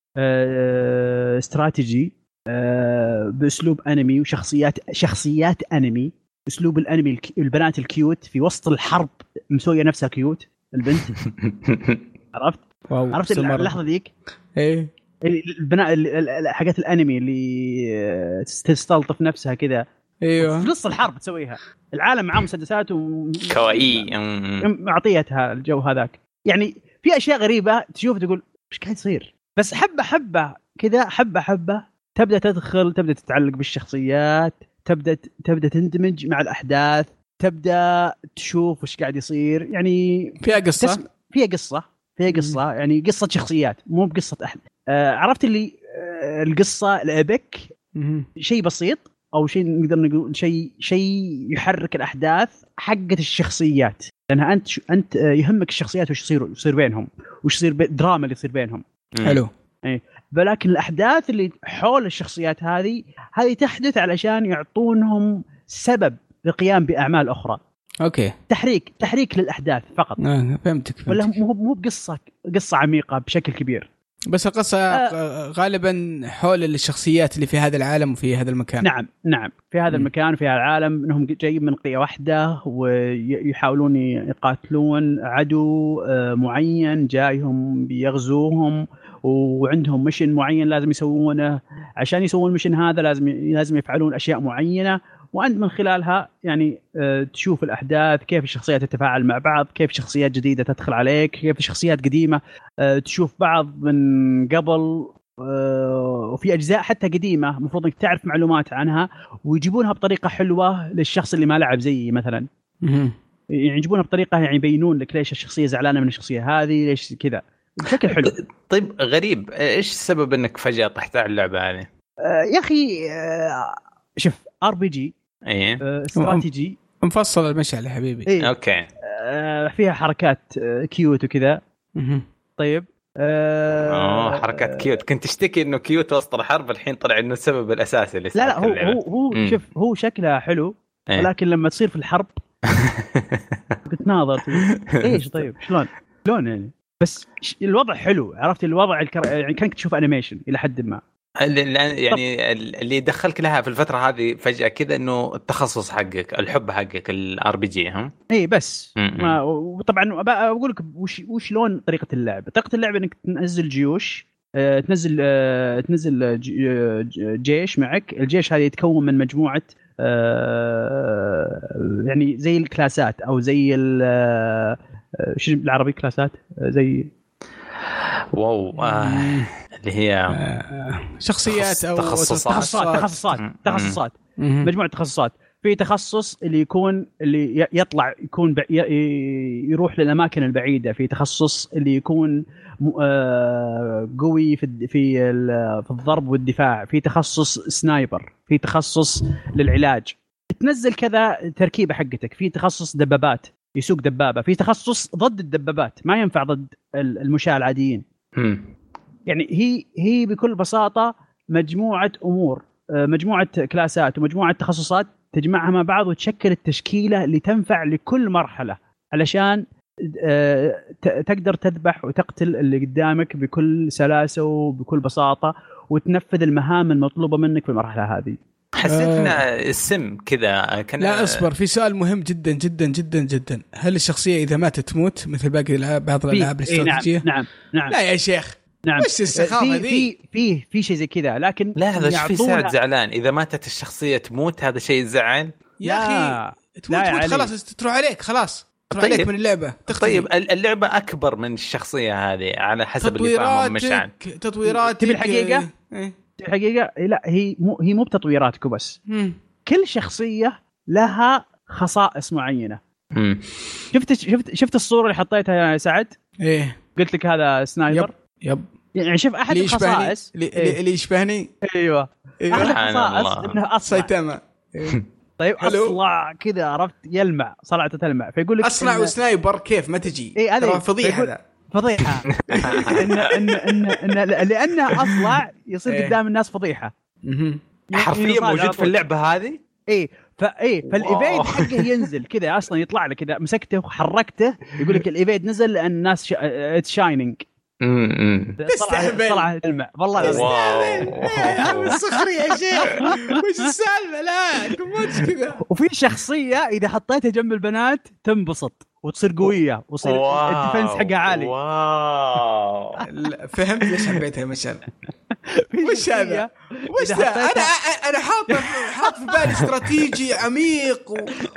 S2: استراتيجي آه بأسلوب أنمي وشخصيات شخصيات أنمي. أسلوب الأنمي البنات ال cute في وسط الحرب مسوية نفسها cute البنت. عرفت؟ wow عرفت اللحظة ذيك؟
S1: إيه.
S2: البناء حاجات الأنمي اللي تستلطف نفسها كذا.
S1: إيوه.
S2: في نص الحرب تسويها. العالم معاه مسدسات و
S3: kawaii.
S2: معطيتها الجو هذاك. يعني في أشياء غريبة تشوف تقول إيش قاعد يصير؟ بس حبة حبة كذا حبة حبة تبدأ تدخل تبدأ تتعلق بالشخصيات تبدأ تبدأ تندمج مع الأحداث تبدأ تشوف وش قاعد يصير. يعني
S1: فيها قصة؟
S2: فيها قصة فيها قصة. يعني قصة شخصيات مو بقصة أحد. آه عرفت اللي آه القصة الابك شيء بسيط أو شيء نقدر نقول شيء شيء يحرك الأحداث حقت الشخصيات. لأنها أنت أنت آه، يهمك الشخصيات وش يصير يصير بينهم وش يصير الدراما اللي يصير بينهم.
S1: حلو.
S2: اي ولكن الأحداث اللي حول الشخصيات هذه هذه تحدث علشان يعطونهم سبب للقيام بأعمال أخرى.
S1: أوكي.
S2: تحريك تحريك للأحداث فقط.
S1: آه فهمتك, فهمتك.
S2: ولا مو مو بقصة قصة عميقة بشكل كبير.
S1: بس القصة آه. غالبا حول الشخصيات اللي في هذا العالم وفي هذا المكان.
S2: نعم نعم. في هذا م. المكان في هذا العالم إنهم جايين من قرية واحدة ويحاولون يقاتلون عدو آه، معين جايهم بيغزوهم. وعندهم مشن معين لازم يسوونه. عشان يسوون المشن هذا لازم لازم يفعلون أشياء معينة. وأنت من خلالها يعني آه، تشوف الأحداث كيف الشخصيات تتفاعل مع بعض كيف شخصيات جديدة تدخل عليك كيف شخصيات قديمة آه، تشوف بعض من قبل آه، وفي أجزاء حتى قديمة المفروض إنك تعرف معلومات عنها ويجيبونها بطريقة حلوة للشخص اللي ما لعب زيي مثلا. يعني يجيبونها بطريقة يعني يبينون لك ليش الشخصية زعلانة من الشخصية هذه ليش كذا. بشكل حلو.
S3: طيب غريب. إيش السبب إنك فجأة طحت على اللعبة هذه؟
S2: يا أخي شوف RPG
S3: إيه.
S2: استراتيجي.
S1: مفصل المشعل يا حبيبي.
S3: إيه؟ okay.
S2: آه فيها حركات آه cute وكذا. طيب.
S3: آه اوه حركات cute كنت تشتكي إنه cute وسط الحرب الحين طلع إنه السبب الأساسي
S2: اللي لا لا هو هو هو شوف هو شكلها حلو إيه؟ ولكن لما تصير في الحرب تناظر إيش طيب؟ شلون؟ شلون يعني؟ بس الوضع حلو عرفت؟ الوضع الكر... يعني كانك تشوف animation إلى حد ما.
S3: يعني اللي دخلك لها في الفترة هذه فجأة كذا إنه التخصص حقك الحب حقك ال RPG ها؟
S2: إي بس. ما وطبعا أقول لك وش وشلون طريقة اللعب؟ طريقة اللعب إنك تنزل جيوش آه، تنزل آه، تنزل آه، جيش معك. الجيش هذا يتكون من مجموعة يعني زي الكلاسات أو زي شو بالعربي كلاسات؟ زي
S3: واو آه. اللي هي
S1: آه، شخصيات أو
S2: تخصصات. تخصصات. تخصصات, تخصصات. مجموعه تخصصات. في تخصص اللي يكون اللي يطلع يكون يروح للأماكن البعيدة. في تخصص اللي يكون آه، قوي في في في الضرب والدفاع. في تخصص سنايبر. في تخصص للعلاج. تنزل كذا تركيبة حقتك. في تخصص دبابات. يسوق دبابة. في تخصص ضد الدبابات ما ينفع ضد المشاة العاديين يعني هي هي بكل بساطة مجموعة أمور آه، مجموعة كلاسات ومجموعة تخصصات تجمعها مع بعض وتشكل التشكيلة اللي تنفع لكل مرحلة علشان آه، تقدر تذبح وتقتل اللي قدامك بكل سلاسة وبكل بساطة وتنفذ المهام المطلوبة منك في المرحلة هذه.
S3: حسيت آه. السم كذا
S1: كان لا أصبر في سؤال مهم جدا جدا جدا جدا هل الشخصية إذا ماتت تموت مثل باقي الالعاب بعض الألعاب
S2: الاستراتيجيه؟ نعم نعم نعم
S1: لا يا شيخ
S2: نعم
S1: وش السخافة
S2: ذي؟ في في في شيء زي كذا لكن
S3: لا هذا إيش في سعد زعلان إذا ماتت الشخصية تموت هذا شيء يزعل
S1: يا أخي تموت لا تموت خلاص تروح عليك خلاص تروح طيب عليك من اللعبة
S3: تختفي. طيب اللعبة أكبر من الشخصية هذه على حسب اللي فاهمه مشعل
S1: تطويراتك
S2: تبي الحقيقة؟ إيه؟ الحقيقة لا هي مو هي مو بتطويراتك وبس. كل شخصية لها خصائص معينة.
S3: مم.
S2: شفت شفت شفت الصورة اللي حطيتها يا سعد؟
S1: إيه.
S2: قلت لك هذا sniper؟
S1: yep yep.
S2: يعني شوف أحد الخصائص.
S1: اللي, إيه؟ يشبهني
S2: أيوه, أيوة. أحد الخصائص إنه أصلع.
S1: سايتاما
S2: طيب أصلع كذا عرفت؟ يلمع صلعته تلمع. فيقول لك
S1: اصلع و sniper كيف؟ ما تجي.
S2: اي هذا
S1: فضيحة هذا
S2: فضيحة. ان ان ان, إن لأنه اصلع يصير إيه. قدام الناس فضيحة.
S3: حرفيا موجود في اللعبة هذه؟
S2: اي فاي فال evade حقه ينزل كذا أصلا يطلع لك كذا مسكته وحركته يقول لك ال evade نزل لأن الناس it's shining
S1: تستهبل
S2: طلع تلمع والله
S1: تستهبل سخري يا شيخ. وش السالفة لا ما كذا؟
S2: وفي شخصية إذا حطيتها جنب البنات تنبسط. وتصير قوية وتصير ال defense حقها عالي.
S3: wow.
S1: فهمت ليش حبيتها مشعل. وش هذا؟ وش ذا؟ أنا أنا حاط حاط في بالي استراتيجي عميق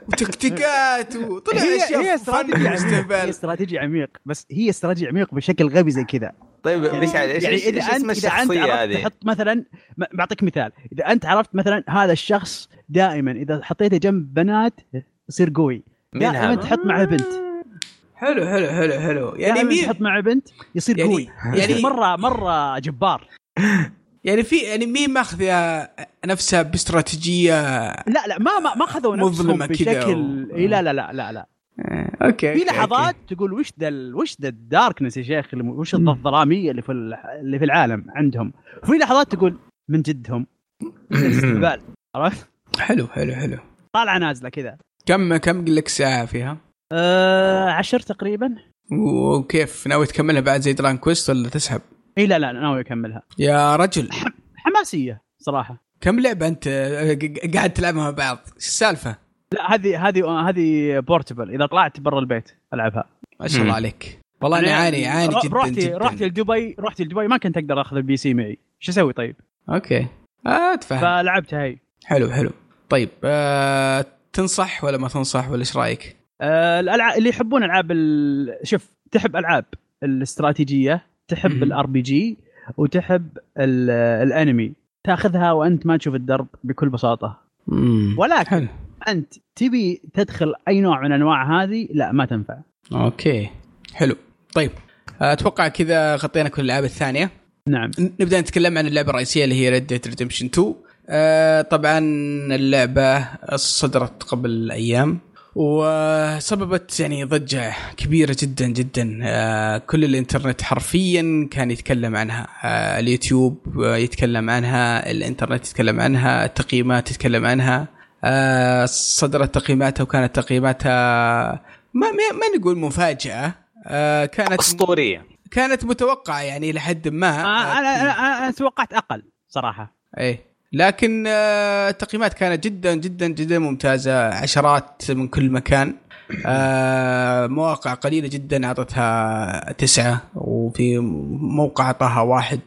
S1: وتكتيكات وطلع أشياء
S2: هي استراتيجي عميق هي استراتيجي عميق بس هي استراتيجي عميق بشكل غبي زي كذا.
S3: طيب ليش إيش يعني إذا انت إذا أنت عرفت
S2: تحط مثلا بعطيك مثال. إذا أنت عرفت مثلا هذا الشخص دائما إذا حطيته جنب بنات يصير قوي. دائما تحط معه بنت
S1: حلو حلو حلو حلو.
S2: يعني مين؟ تحط معه بنت يصير يعني قوي. يعني مرة مرة جبار.
S1: يعني في يعني مين ماخذ نفسها باستراتيجية
S2: لا لا ما ما ما أخذوا نفسهم بشكل و... إي لا لا لا لا لا.
S1: آه، okay
S2: في لحظات okay. تقول وش ذا وش ذا ال darkness يا شيخ؟ وش الظلامية اللي في اللي في العالم عندهم؟ وفي لحظات تقول من جدهم. عرفت؟
S1: حلو حلو حلو.
S2: طالعة نازلة كذا.
S1: كم كم لك ساعة فيها؟
S2: آه عشر تقريبا.
S1: وكيف؟ ناوي تكملها بعد زي دران كويست ولا تسحب؟
S2: إي لا لا ناوي أكملها.
S1: يا رجل.
S2: حماسية صراحة.
S1: كم لعبة أنت قاعد تلعبها مع بعض؟ إيش السالفة؟
S2: لا هذه هذه هذه portable إذا طلعت برا البيت ألعبها.
S1: ما شاء الله عليك. والله أنا اعاني اعاني جدا
S2: رحت
S1: جدا.
S2: رحت لدبي رحت لدبي ما كنت أقدر أخذ ال PC معي. شو أسوي طيب؟
S1: okay. آه أتفهم.
S2: فلعبتها هي.
S1: حلو حلو. طيب آه تنصح ولا ما تنصح ولا إيش رأيك؟
S2: آه الألعاب اللي يحبون ألعاب ال... شوف تحب ألعاب الاستراتيجية تحب ال RPG وتحب الأنمي. تأخذها وأنت ما تشوف الدرب بكل بساطة.
S1: مم.
S2: ولكن حلو. أنت تبي تدخل أي نوع من أنواع هذه لا ما تنفع.
S1: okay. حلو. طيب. أتوقع كذا غطينا كل الألعاب الثانية.
S2: نعم.
S1: نبدأ نتكلم عن اللعبة الرئيسية اللي هي Red Dead Redemption 2 آه طبعا اللعبة صدرت قبل أيام وسببت يعني ضجة كبيرة جدا جدا. آه كل الإنترنت حرفيا كان يتكلم عنها. آه اليوتيوب يتكلم عنها الإنترنت يتكلم عنها التقييمات تتكلم عنها. آه صدرت تقييماتها وكانت تقييماتها ما ما نقول مفاجأة. آه كانت
S3: أسطورية.
S1: كانت متوقعة يعني لحد ما.
S2: آه أنا, أنا, أنا توقعت أقل صراحة.
S1: إيه. لكن التقييمات كانت جدا جدا جدا ممتازة. عشرات من كل مكان. مواقع قليلة جدا أعطتها تسعة وفي موقع أعطاها واحد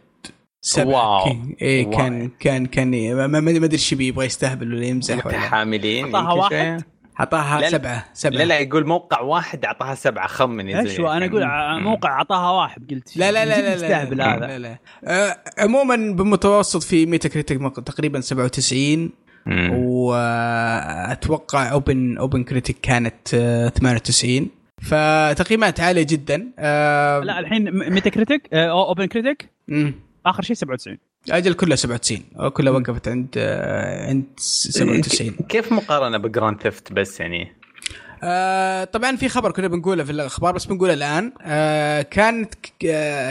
S3: سبعة. واو.
S1: إيه واو. كان كان كان ما أدري إيش يبغى يستهبل ولا يمزح ولا.
S3: حاملين
S2: أعطاها واحد.
S1: أعطاها سبعة سبعة.
S3: لا لا يقول موقع واحد أعطاها سبعة خمن
S2: إيش أنا أقول موقع أعطاها واحد قلت
S1: لا لا لا لا
S2: مستهبل
S1: هذا؟ لا لا. آه عموما بالمتوسط في Metacritic تقريبا 97 وأتوقع Open OpenCritic كانت 98 فتقييمات عالية جدا
S2: آه. لا الحين ميتا كريتيك اوبن كريتيك آخر شيء 97
S1: أجل كلها 97 كلها وقفت عند عند 97
S3: كيف مقارنة ب Grand Theft بس يعني؟
S1: آه طبعا في خبر كنا بنقوله في الأخبار بس بنقوله الآن. آه كانت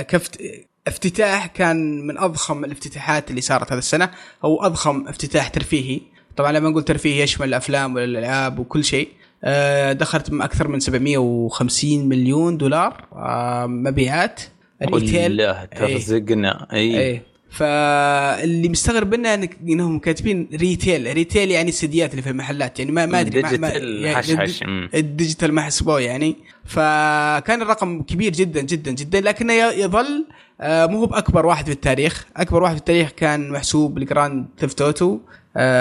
S1: كفت افتتاح كان من أضخم الافتتاحات اللي صارت هذا السنة أو أضخم افتتاح ترفيهي. طبعا لما نقول ترفيهي يشمل الأفلام والألعاب وكل شيء. آه دخلت أكثر من 750 مليون دولار آه مبيعات.
S3: ال retail ترزقنا. اي,
S1: أي. فاللي مستغرب منه إنهم كاتبين retail retail يعني السديات اللي في المحلات. يعني ما ما أدري
S3: digital حشحش.
S1: ال digital ما حسبوه يعني. فكان الرقم كبير جدا جدا جدا. لكنه يظل مو هو بأكبر واحد في التاريخ. أكبر واحد في التاريخ كان محسوب ل Grand Theft Auto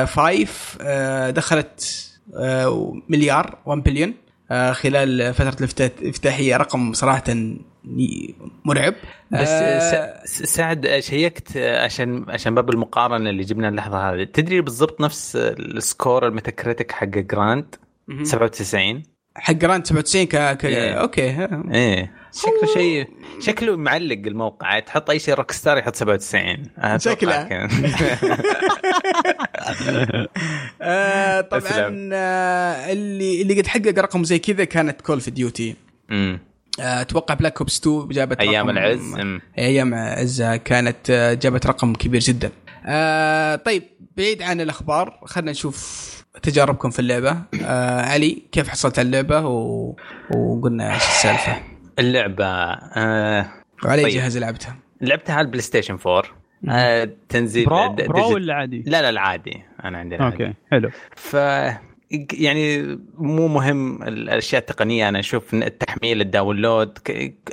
S1: 5 دخلت مليار 1 بليون خلال فترة الافتتاحية رقم صراحة مرعب.
S3: بس آه سعد شيكت عشان عشان باب المقارنة اللي جبنا اللحظة هذه تدري بالضبط نفس ال score ال Metacritic حق جراند 97
S1: حق جراند 97 ك, ك... إيه. أوكي.
S3: إيه. شكله شيء شكله معلق الموقع. تحط أي شيء Rockstar يحط 97
S1: شكله. آه طبعا آه اللي اللي قد حقق رقم زي كذا كانت Call of Duty أتوقع Black Ops 2 جابت
S3: أيام العز
S1: أيام عزها كانت جابت رقم كبير جدا. آه طيب بعيد عن الأخبار خلينا نشوف تجاربكم في اللعبة. آه علي كيف حصلت على اللعبة؟ و... وقلنا إيش السالفة؟
S3: اللعبة آه
S1: وعلى طيب. جهاز لعبتها.
S3: لعبتها على ال PlayStation 4 آه تنزيل
S2: Pro, Pro ولا عادي؟
S3: لا لا العادي. أنا عندي
S2: العادي. أوكي حلو.
S3: ف يعني مو مهم الأشياء التقنية. أنا أشوف التحميل ال download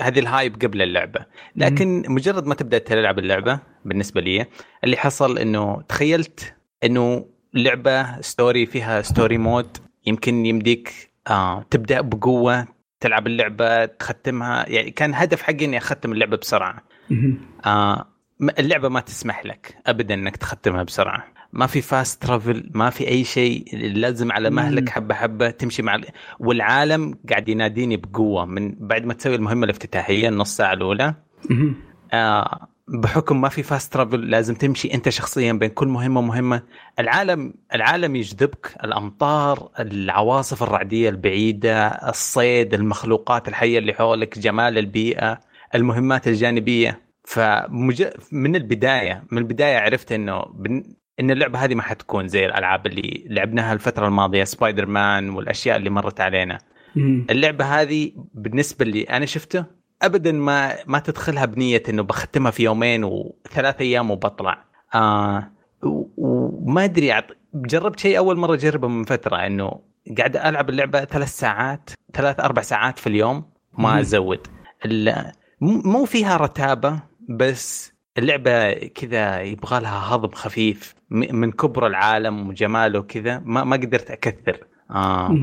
S3: هذه ال hype قبل اللعبة. لكن مجرد ما تبدأ تلعب اللعبة بالنسبة لي اللي حصل إنه تخيلت إنه لعبة story فيها story mode يمكن يمديك آه تبدأ بقوة تلعب اللعبة تختمها. يعني كان هدف حقي إني أختم اللعبة بسرعة. آه اللعبة ما تسمح لك ابدا إنك تختمها بسرعة. ما في fast travel ما في أي شيء لازم على مهلك حبة حبة تمشي مع والعالم قاعد يناديني بقوة. من بعد ما تسوي المهمة الافتتاحية النص ساعة الأولى آه بحكم ما في fast travel لازم تمشي أنت شخصيا بين كل مهمة ومهمة. العالم العالم يجذبك. الأمطار العواصف الرعدية البعيدة الصيد المخلوقات الحية اللي حولك جمال البيئة المهمات الجانبية. فمج... من البداية من البداية عرفت إنه بن... إن اللعبة هذه ما حتكون زي الألعاب اللي لعبناها الفترة الماضية سبايدر مان والأشياء اللي مرت علينا. اللعبة هذه بالنسبة اللي أنا شفته ابدا ما ما تدخلها بنية إنه بختمها في يومين وثلاث أيام وبطلع. آه وما أدري جربت شيء أول مرة أجربه من فترة إنه قاعد ألعب اللعبة ثلاث ساعات ثلاث أربع ساعات في اليوم ما أزود. مو فيها رتابة بس اللعبة كذا يبغى لها هضم خفيف من كبر العالم وجماله كذا ما ما قدرت أكثر. آه.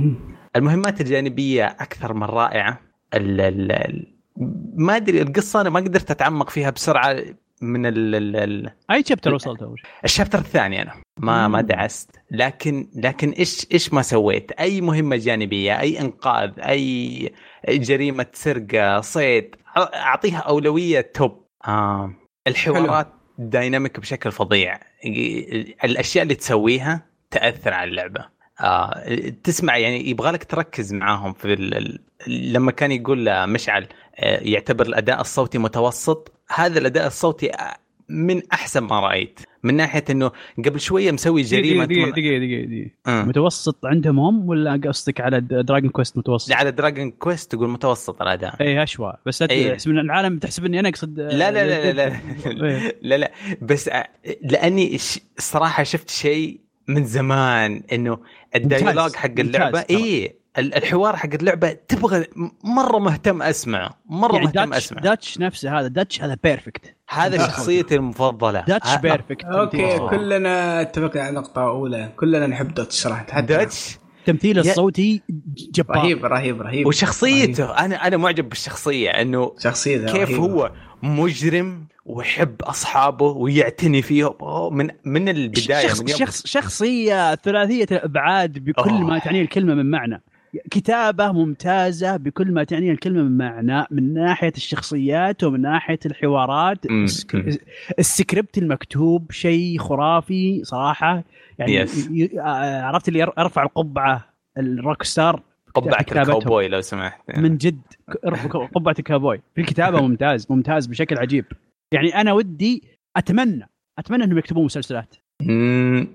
S3: المهمات الجانبية أكثر من رائعة. ال ال ما أدري القصة أنا ما قدرت أتعمق فيها بسرعة من ال ال ال
S2: أي شابتر وصلت أول
S3: الشابتر الثاني أنا. ما ما دعست. لكن لكن إيش إيش ما سويت؟ أي مهمة جانبية أي إنقاذ أي جريمة سرقة صيد أعطيها أولوية توب. آه الحوارات حلو. دايناميك بشكل فظيع. الأشياء اللي تسويها تأثر على اللعبة. آه تسمع يعني يبغى لك تركز معاهم في. لما كان يقول مشعل آه يعتبر الأداء الصوتي متوسط. هذا الأداء الصوتي من أحسن ما رأيت. من ناحية إنه قبل شوية مسوي جريمة
S2: دقيقة دقيقة دقيقة دقيقة. أه. متوسط عندهم هم ولا قصدك على دراجون كويست متوسط؟
S3: لا على Dragon Quest تقول متوسط الأداء.
S2: اي أشوى. بس لا تحسب إن العالم تحسب إني أنا أقصد
S3: لا لا لا لا لا, لا, لا, لا. بس لأني الصراحه شفت شيء من زمان إنه ال dialogue حق اللعبة اي الحوار حق اللعبة تبغى مرة مهتم أسمعه. مرة يعني مهتم
S2: Dutch
S3: اسمع
S2: Dutch نفسه هذا Dutch هذا perfect
S3: هذا شخصيتي المفضلة.
S2: Dutch perfect
S1: أوكي كلنا اتفقنا على نقطه اولى كلنا نحب داتش صراحة
S3: داتش
S2: التمثيل الصوتي جبار.
S1: رهيب رهيب رهيب.
S3: وشخصيته رهيب. أنا أنا معجب بالشخصية إنه
S1: شخصيته
S3: كيف رهيب. هو مجرم ويحب أصحابه ويعتني فيهم من من البداية
S2: شخص من شخص شخصية ثلاثية الابعاد بكل أوه. ما تعنيه الكلمة من معنى. كتابة ممتازة بكل ما تعنيه الكلمة من معنى من ناحية الشخصيات ومن ناحية الحوارات. السكريبت المكتوب شيء خرافي صراحة. يعني yes. عرفت اللي ارفع القبعة ل Rockstar
S3: قبعة الكاوبوي لو سمحت.
S2: من جد قبعة الكاوبوي. في الكتابة ممتاز ممتاز بشكل عجيب. يعني أنا ودي أتمنى أتمنى إنهم يكتبون مسلسلات.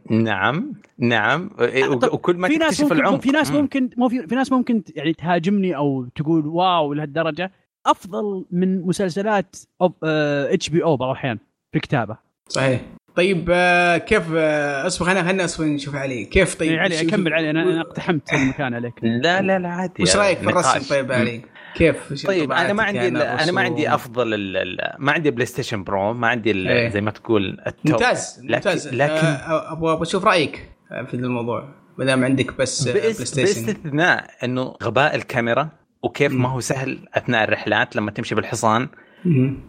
S3: نعم نعم. إيه، وكل ما في ناس
S2: ممكن
S3: العمق.
S2: في ناس ممكن مو في, في ناس ممكن يعني تهاجمني أو تقول واو لهالدرجة. أفضل من مسلسلات HBO بعض الأحيان في الكتابه
S1: صحيح. طيب آه، كيف آه، أصبر خلينا خلينا أصبر نشوف علي كيف؟ طيب
S2: إيه، علي أكمل علي أنا اقتحمت المكان عليك.
S3: لا لا لا عادي.
S1: وش رأيك في الرسم؟ طيب علي. كيف؟
S3: طيب أنا ما عندي أنا ما عندي أفضل ما عندي PlayStation Pro ما عندي إيه. زي ما تقول
S1: ال top. ممتاز ممتاز. لكن آه، أبغى أشوف رأيك في الموضوع ما دام عندك بس PlayStation
S3: باستثناء إنه غباء الكاميرا وكيف ما هو سهل أثناء الرحلات لما تمشي بالحصان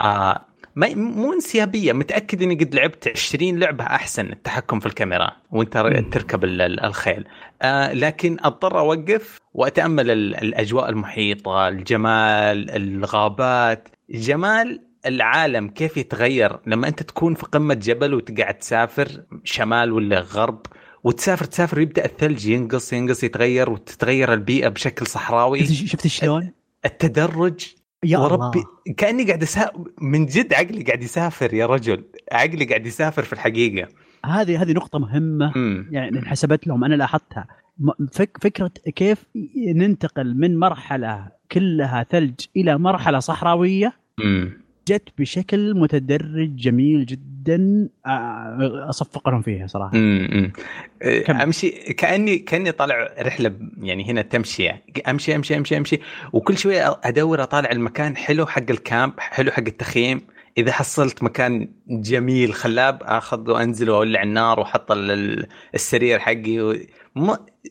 S3: آه ما مو انسيابية. متأكد إني قد لعبت 20 لعبة أحسن التحكم في الكاميرا وأنت تركب الخيل. آه لكن أضطر أوقف وأتأمل الأجواء المحيطة الجمال الغابات. جمال العالم كيف يتغير؟ لما أنت تكون في قمة جبل وتقعد تسافر شمال ولا غرب وتسافر تسافر يبدا الثلج ينقص ينقص يتغير وتتغير البيئة بشكل صحراوي.
S2: شفت شلون؟
S3: التدرج يا وربي الله. كأني قاعد اسافر من جد عقلي قاعد يسافر يا رجل عقلي قاعد يسافر في الحقيقة
S2: هذه هذه نقطة مهمة م. يعني انحسبت لهم أنا لاحظتها فك فكرة كيف ننتقل من مرحلة كلها ثلج إلى مرحلة صحراوية م. جت بشكل متدرج جميل جدا آه، أصفق لهم فيها صراحة.
S3: امم أمشي كأني كأني طالع رحلة يعني هنا تمشيه أمشي أمشي أمشي أمشي. وكل شوية أدور أطالع المكان حلو حق ال camp حلو حق التخييم. إذا حصلت مكان جميل خلاب آخذ وأنزل وأولع النار وأحط السرير حقي.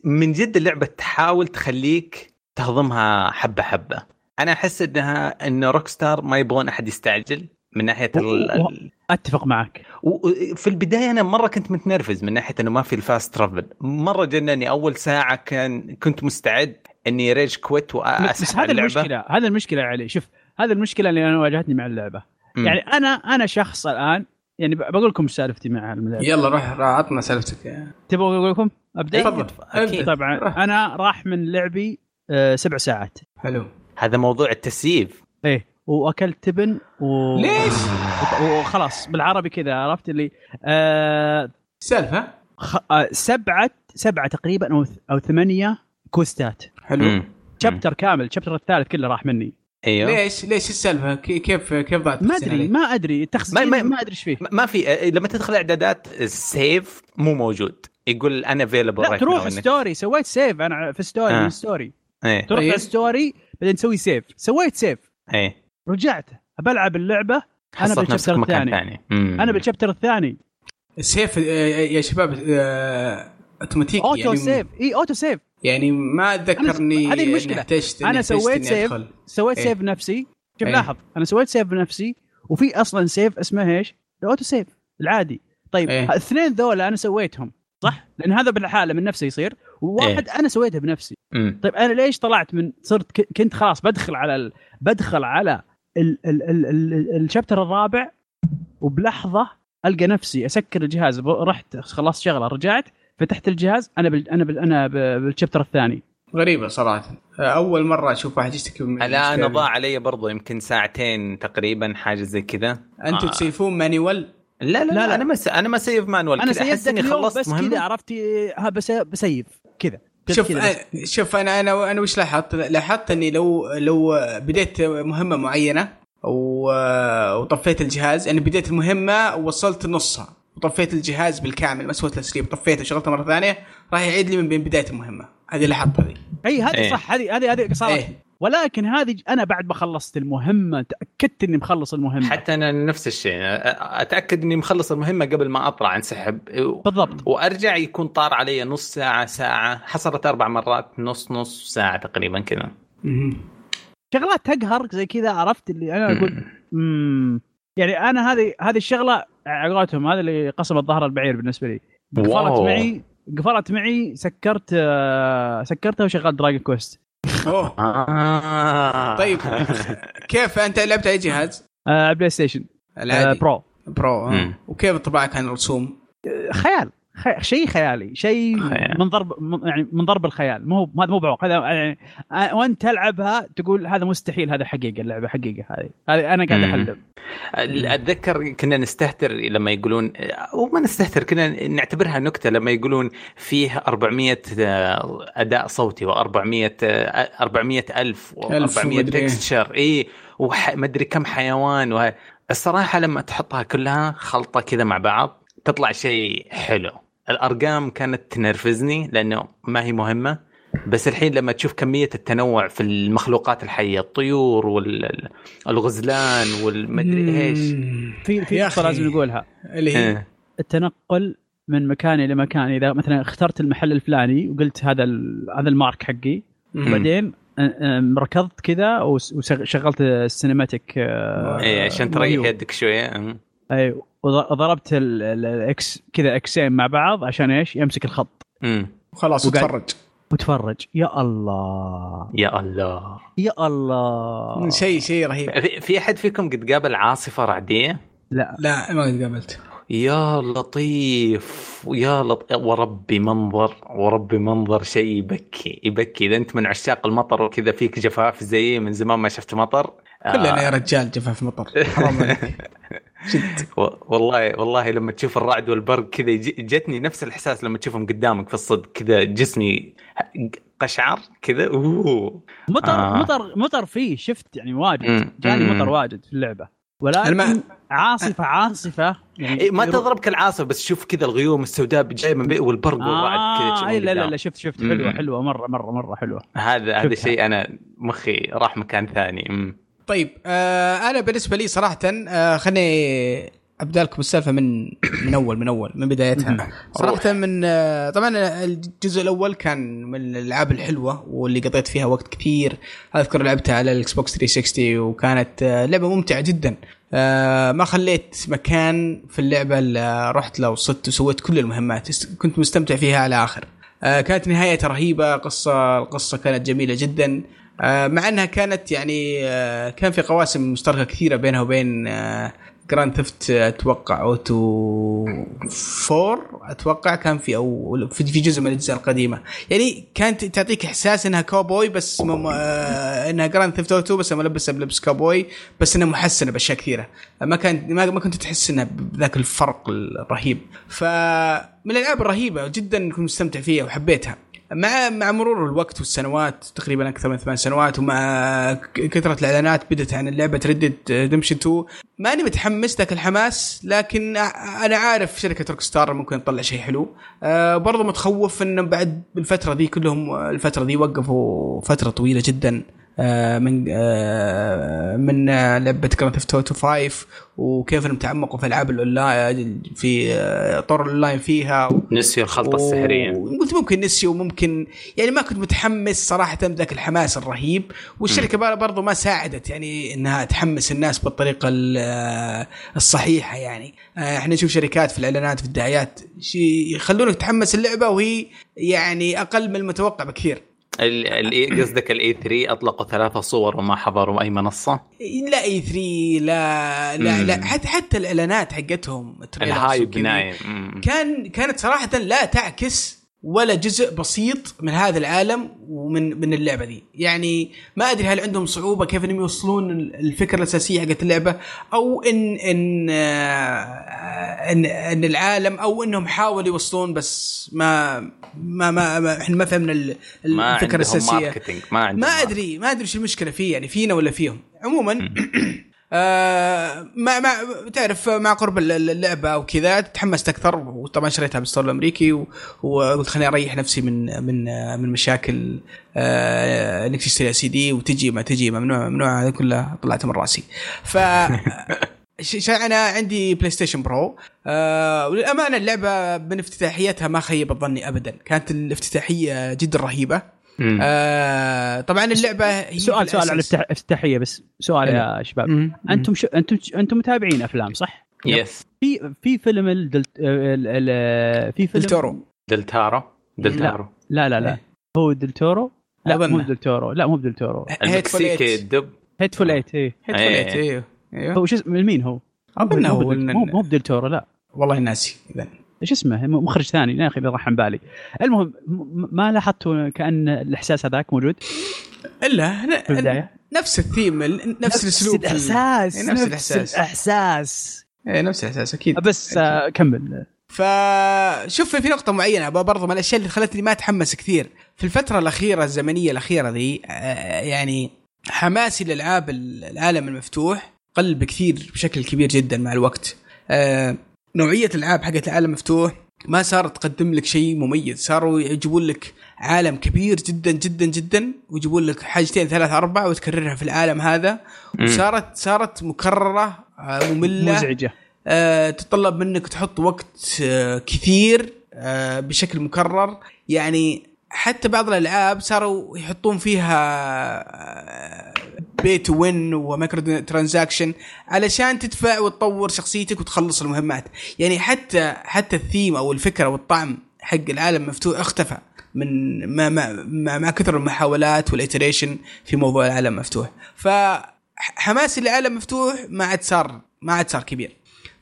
S3: من جد اللعبة تحاول تخليك تهضمها حبة حبة. أنا أحس انها انه Rockstar ما يبغون أحد يستعجل من ناحية ال...
S2: أتفق معك.
S3: وفي البداية أنا مرة كنت متنرفز من ناحية إنه ما في ال fast travel مرة جنني أول ساعة كان كنت مستعد إني ريج كويت واسحب
S2: بس هذا المشكلة هذا المشكلة علي. شوف هذا المشكلة اللي أنا واجهتني مع اللعبة. م. يعني أنا أنا شخص الآن يعني بقول لكم سالفتي مع الملعب.
S1: يلا روح عطنا سالفتك.
S2: تبغى أقول لكم
S1: ابدا
S2: تفضل. طبعا. أنا راح من لعبي آه سبع ساعات.
S1: حلو.
S3: هذا موضوع التسييف.
S2: إيه. وأكلت تبن و...
S1: ليش؟
S2: وخلاص بالعربي كذا عرفت اللي آه
S1: سالفة.
S2: خ... آه سبعة سبعة تقريبا أو أو ثمانية كوستات.
S1: حلو.
S2: chapter كامل ال chapter الثالث كله راح مني.
S3: أيوه.
S1: ليش؟ ليش السالفة؟ كيف كيف ضاعت
S2: ما أدري ما أدري. التخزين ما, ما, ما أدري إيش فيه.
S3: ما في لما تدخل إعدادات ال save مو موجود. يقول unavailable
S2: لا تروح story سويت save أنا في story آه. من story إيه. تروح على story بعدين تسوي save سويت save
S3: إيه.
S2: رجعت. بلعب اللعبة. أنا بال chapter الثاني. أنا بال chapter الثاني.
S1: ال save آه، يا شباب اوتوماتيكي
S2: auto يعني save اي auto save
S1: يعني ما اتذكر اني
S2: هذه المشكلة. أنا سويت save سويت save بنفسي شوف إيه؟ لاحظ. أنا سويت save بنفسي وفي أصلا save اسمه إيش؟ ال auto save العادي. طيب إيه؟ الاثنين ذولا أنا سويتهم صح؟ لأن هذا بالحالة من نفسه يصير. وواحد إيه؟ أنا سويته بنفسي
S3: مم.
S2: طيب أنا ليش طلعت من صرت كنت خلاص بدخل على ال... بدخل على ال... ال... ال... ال... ال chapter الرابع وبلحظة ألقى نفسي أسكر الجهاز رحت خلصت شغلة رجعت فتحت الجهاز أنا بال... أنا بال... أنا بال chapter الثاني
S1: غريبة صراحة أول مرة أشوف واحد يشتكي من
S3: لا أنا ضاع علي برضو يمكن ساعتين تقريبا حاجة زي كذا
S1: أنتم آه. تسيفون manual
S3: لا لا, لا, لا أنا ما س... أنا ما save manual
S2: أنا سيفت إني خلصت بس كذا عرفت ها بس ب save كذا
S1: شوف أنا شوف أنا أنا أنا وش لاحظت؟ لاحظت إني لو لو بديت مهمة معينة وطفيت الجهاز يعني بديت المهمة ووصلت نصها. وطفيت الجهاز بالكامل ما سويت السليب طفيته وشغلته مرة ثانية راح يعيد لي من بين بداية المهمة. هذه لاحظتها هذه.
S2: أي هذه إيه. صح هذه هذه هذه صارت إيه. ولكن هذه أنا بعد ما خلصت المهمة تأكدت إني مخلص المهمة.
S3: حتى أنا نفس الشيء. أتأكد إني مخلص المهمة قبل ما أطلع انسحب
S2: بالضبط.
S3: وأرجع يكون طار علي نص ساعة ساعة. حصلت أربع مرات نص نص ساعة تقريبا كذا.
S2: شغلات تقهر زي كذا عرفت اللي أنا أقول امم يعني أنا هذه هذه الشغلة على هذا اللي قسم الظهر البعير بالنسبة لي. قفلت معي قفلت معي سكرت آه، سكرتها وشغلت دراجون كويست
S1: أوه آه. طيب كيف أنت لعبت أي جهاز؟
S2: آه PlayStation
S1: العادي
S2: آه برو
S1: برو آه. وكيف انطباعك عن الرسوم؟
S2: خيال خي... شيء خيالي شيء من ضرب يعني من ضرب الخيال. مو هذا مو بعوق. هذا يعني وأنت تلعبها تقول هذا مستحيل هذا حقيقة اللعبة حقيقة هذه. هذه أنا قاعد أحلم.
S3: أتذكر كنا نستهتر لما يقولون وما نستهتر كنا نعتبرها نكتة لما يقولون فيه 400 أداء صوتي و400 400 ألف و400 تكستشر إي ومدري كم حيوان وه... الصراحة لما تحطها كلها خلطة كذا مع بعض تطلع شيء حلو. الأرقام كانت تنرفزني لأنه ما هي مهمة بس الحين لما تشوف كمية التنوع في المخلوقات الحية الطيور والغزلان والمدري إيش.
S2: في في نقطة لازم نقولها. اللي هي؟ إيه. التنقل من مكان إلى مكان. إذا مثلا اخترت المحل الفلاني وقلت هذا هذا ال mark حقي وبعدين ركضت كذا وشغلت ال cinematic
S3: اي عشان تريح يدك شوية.
S2: اي وضربت ال X كذا اكسين مع بعض عشان إيش؟ يمسك الخط.
S3: امم
S1: خلاص وتفرج
S2: وتفرج يا الله.
S3: يا الله.
S2: يا الله.
S1: شيء شيء رهيب.
S3: في أحد فيكم قد قابل عاصفة رعدية؟
S2: لا.
S1: لا ما قد قابلت
S3: يا لطيف. يا لطيف وربي منظر وربي منظر شيء يبكي يبكي. إذا أنت من عشاق المطر وكذا فيك جفاف زي من زمان ما شفت مطر.
S1: كلنا يا رجال جفاف مطر. حرام عليك.
S3: جد والله والله لما تشوف الرعد والبرق كذا جتني نفس الإحساس لما تشوفهم قدامك في الصدق كذا جسمي قشعر كذا أوه.
S2: مطر آه. مطر مطر فيه شفت يعني واجد جاني مطر واجد في اللعبة. ولكن الم... عاصفة عاصفة
S3: يعني إيه ما تضربك العاصفه بس شوف كذا الغيوم السوداء جاية من بي والبرق
S2: آه والرعد كذا لا لا لا شفت شفت. حلوة حلوة مرة مرة مرة حلوة.
S3: هذا هذا الشيء أنا مخي راح مكان ثاني. مم.
S1: طيب آه أنا بالنسبة لي صراحة آه خليني أبدأ لكم السالفة من من أول من أول من بدايتها. صراحة من آه طبعا الجزء الأول كان من الألعاب الحلوة واللي قضيت فيها وقت كثير. أذكر لعبتها على ال Xbox 360 وكانت آه لعبة ممتعة جدا. آه ما خليت مكان في اللعبة اللي رحت لو صدت وسويت كل المهمات. كنت مستمتع فيها على آخر. آه كانت نهايتها رهيبة قصة القصة كانت جميلة جدا. آه، مع انها كانت يعني آه، كان في قواسم مشتركة كثيرة بينها وبين Grand Theft أتوقع Auto 4 أتوقع كان في أو في جزء من الأجزاء القديمة. يعني كانت تعطيك إحساس إنها كوبوي بس مم... آه إنها Grand Theft Auto بس ملبسه بلبس كوبوي بس إنها محسنة بأشياء كثيرة. ما كان ما, ما كنت تحس إنها بذاك الفرق الرهيب. فمن الألعاب الرهيبة جدا كنت مستمتع فيها وحبيتها. مع مع مرور الوقت والسنوات تقريبا أكثر من ثمان سنوات ومع كثرة الإعلانات بدت عن اللعبة Red Dead Redemption 2 ماني متحمس ذاك الحماس لكن أنا عارف شركة Rockstar ممكن تطلع شيء حلو. أه برضو متخوف إنهم بعد بالفترة ذي كلهم الفترة ذي وقفوا فترة طويلة جدا. آه، من آه، من لعبة Grand Theft Auto 5 وكيف إنهم تعمقوا في ألعاب الأونلاين في آه، طور الأونلاين فيها.
S3: نسيوا الخلطة السحرية.
S1: قلت ممكن نسيوا ممكن يعني ما كنت متحمس صراحة بذاك الحماس الرهيب. والشركة برضو ما ساعدت يعني إنها تحمس الناس بالطريقة الصحيحة يعني. إحنا نشوف شركات في الإعلانات في الدعايات يخلونك تحمس اللعبة وهي يعني أقل من المتوقع بكثير.
S3: قصدك ال E3 أطلقوا ثلاثة صور وما حضروا أي منصة؟
S1: لا اي 3 لا لا لا حتى حتى الإعلانات حقتهم
S3: الهايب نايم.
S1: كان كانت صراحة لا تعكس ولا جزء بسيط من هذا العالم ومن من اللعبة دي. يعني ما أدري هل عندهم صعوبة كيف إنهم يوصلون الفكرة الأساسية حقت اللعبة أو ان إن آه، ان, إن العالم أو إنهم حاولوا يوصلون بس ما ما ما إحنا ما فهمنا الفكرة الأساسية.
S3: ما,
S1: ما أدري ما أدري إيش المشكلة فيه يعني فينا ولا فيهم. عموما آه مع مع تعرف مع قرب اللعبة وكذا تحمست أكثر وطبعا شريتها بال store الأمريكي وقلت خليني أريح نفسي من من من مشاكل آه إنك تشتري سي دي وتجي ما تجي ممنوع ممنوع هذه كلها طلعت من رأسي. ف أنا عندي PlayStation Pro آه وللأمانة اللعبة من افتتاحيتها ما خيبت ظني ابدا. كانت الافتتاحية جدا رهيبة. آه طبعا اللعبة هي
S2: سؤال سؤال على الافتتاحية بس. سؤال يا شباب. مم. أنتم شو أنتم أنتم متابعين أفلام صح؟
S3: يس
S2: في في فيلم الدلت في فيلم
S1: دلتورو.
S3: دلتارو دلتارو
S2: لا. لا لا إيه. هو دلتورو لا مو دلتورو لا مو بدلتورو
S3: المكسيكي الدب.
S2: هيتفول ايت اي
S1: هيتفول ايت أيوه
S2: هو شو اسمه مين هو؟ أظن هو مو مو بدلتورو لا.
S1: والله ناسي اذا
S2: إيش اسمه؟ مخرج ثاني. يا أخي راح عن بالي. المهم ما لاحظتوا كأن الإحساس هذاك موجود؟
S1: إلا
S2: في البداية.
S1: نفس الثيم نفس الأسلوب.
S2: نفس الإحساس إيه، نفس الإحساس.
S1: الإحساس. اي نفس الإحساس أكيد.
S2: بس آه كمل.
S1: فشوف في نقطة معينة برضو من الأشياء اللي خلتني ما أتحمس كثير. في الفترة الأخيرة الزمنية الأخيرة ذي آه يعني حماسي للألعاب العالم المفتوح قل بكثير بشكل كبير جدا مع الوقت. آه نوعية الألعاب حقت العالم مفتوح ما صارت تقدم لك شيء مميز. صاروا يجيبون لك عالم كبير جدا جدا جدا ويجيبون لك حاجتين ثلاث أربع وتكررها في العالم هذا. وصارت صارت مكررة آه، مملة.
S2: مزعجة.
S1: أه تتطلب منك تحط وقت كثير بشكل مكرر. يعني حتى بعض الألعاب صاروا يحطون فيها pay to win و microtransaction علشان تدفع وتطور شخصيتك وتخلص المهمات. يعني حتى حتى الثيم أو الفكرة والطعم حق العالم مفتوح اختفى من ما ما مع كثر المحاولات وال iteration في موضوع العالم مفتوح. فحماسي للعالم مفتوح ما عاد صار ما عاد صار كبير.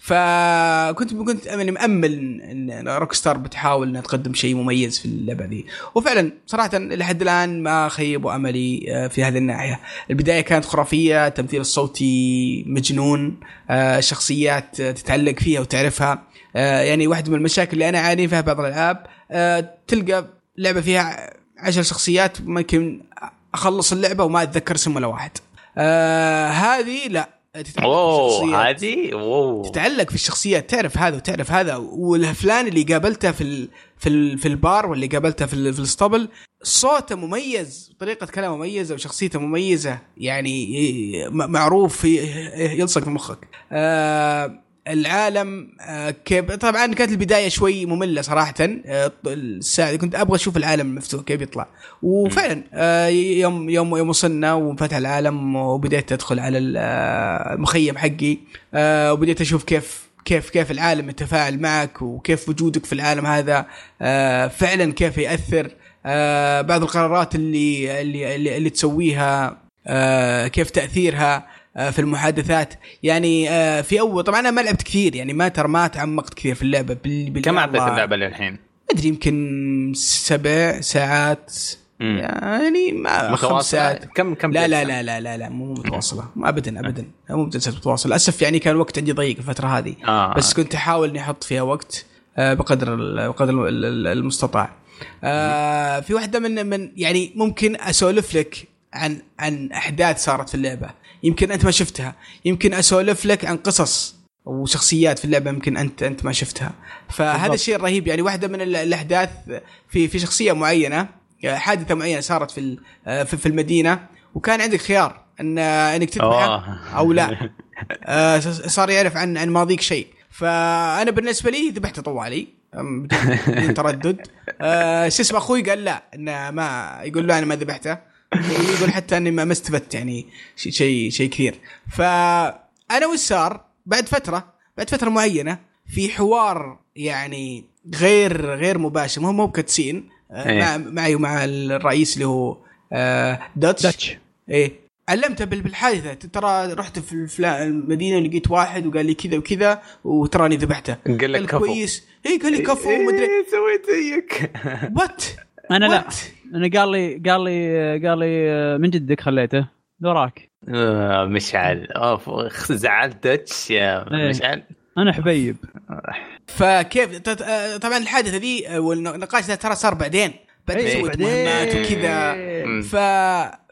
S1: فكنت كنت يعني مأمل إن Rockstar بتحاول إنها تقدم شيء مميز في اللعبة ذي. وفعلا صراحة لحد الآن ما خيبوا أملي آه، في هذه الناحية. البداية كانت خرافية التمثيل الصوتي مجنون الشخصيات آه، تتعلق فيها وتعرفها. آه، يعني واحدة من المشاكل اللي أنا أعاني فيها بعض الألعاب تلقى لعبة فيها عشر شخصيات ممكن أخلص اللعبة وما أتذكر اسم ولا واحد. هذه لا.
S3: اوه هذه؟ اوه
S1: تتعلق في الشخصيات تعرف هذا وتعرف هذا. والفلان اللي قابلته في ال في ال في البار واللي قابلته في, في الاسطبل صوته مميز طريقة كلامه مميزة وشخصيته مميزة يعني معروف يلصق في مخك. آه العالم آه، كيف طبعا كانت البداية شوي مملة صراحة. آه، الساعة كنت أبغى أشوف العالم المفتوح كيف يطلع. وفعلا آه، يوم يوم يوم وصلنا وفتح العالم وبديت أدخل على المخيم حقي. وبديت أشوف كيف كيف كيف العالم يتفاعل معك وكيف وجودك في العالم هذا. فعلا كيف يأثر. بعض القرارات اللي اللي اللي, اللي تسويها كيف تأثيرها. في المحادثات. يعني آه، في اول طبعا أنا ما لعبت كثير يعني ما ترى ما تعمقت كثير في اللعبة
S3: بال... كم عدت اللعبة للحين؟
S1: أدري يمكن سبع ساعات. مم. يعني ما خمس ساعات.
S3: كم كم
S1: لا لا لا لا لا لا مو متواصلة. ابدا ابدا. مو متواصلة للأسف يعني كان وقت عندي ضيق الفترة هذه. آه. بس كنت أحاول إني أحط فيها وقت بقدر بقدر المستطاع. في واحدة من من يعني ممكن أسولف لك عن عن أحداث صارت في اللعبة. يمكن أنت ما شفتها. يمكن أسولف لك عن قصص وشخصيات في اللعبة يمكن انت أنت ما شفتها. فهذا الشيء الرهيب يعني واحدة من الأحداث في في شخصية معينة حادثة معينة صارت في في المدينة وكان عندك خيار ان أنك تذبحه أو لا. آه، صار يعرف عن عن ماضيك شيء. فأنا بالنسبة لي ذبحته طوالي. بدون تردد. آه، شو اسمه أخوي قال لا إنه ما يقول له أنا ما ذبحته. يقول حتى أني ما استفدت يعني شيء شيء كثير. فأنا وش صار بعد فتره بعد فترة معينة في حوار يعني غير غير مباشر مو مو كتسين آه، إيه. مع معي ومع الرئيس اللي هو داتش داتش إيه. علمته بالحادثة ترى رحت في المدينة ولقيت واحد وقال لي كذا وكذا وتراني ذبحته.
S3: قال لك كفو.
S1: كويس اي قال لي كفو إيه
S3: ومدري سويت زيك.
S1: وات
S2: أنا لا. أنا قال لي قال لي قال لي من جدك خليته؟ وراك.
S3: آه مشعل أوف زعلت دتش يا إيه. مشعل
S2: أنا حبيب.
S1: فكيف؟ طبعا الحادثة ذي والنقاش ذا ترى صار بعدين. بعد
S2: إيه،
S1: سويت مهمات وكذا. ف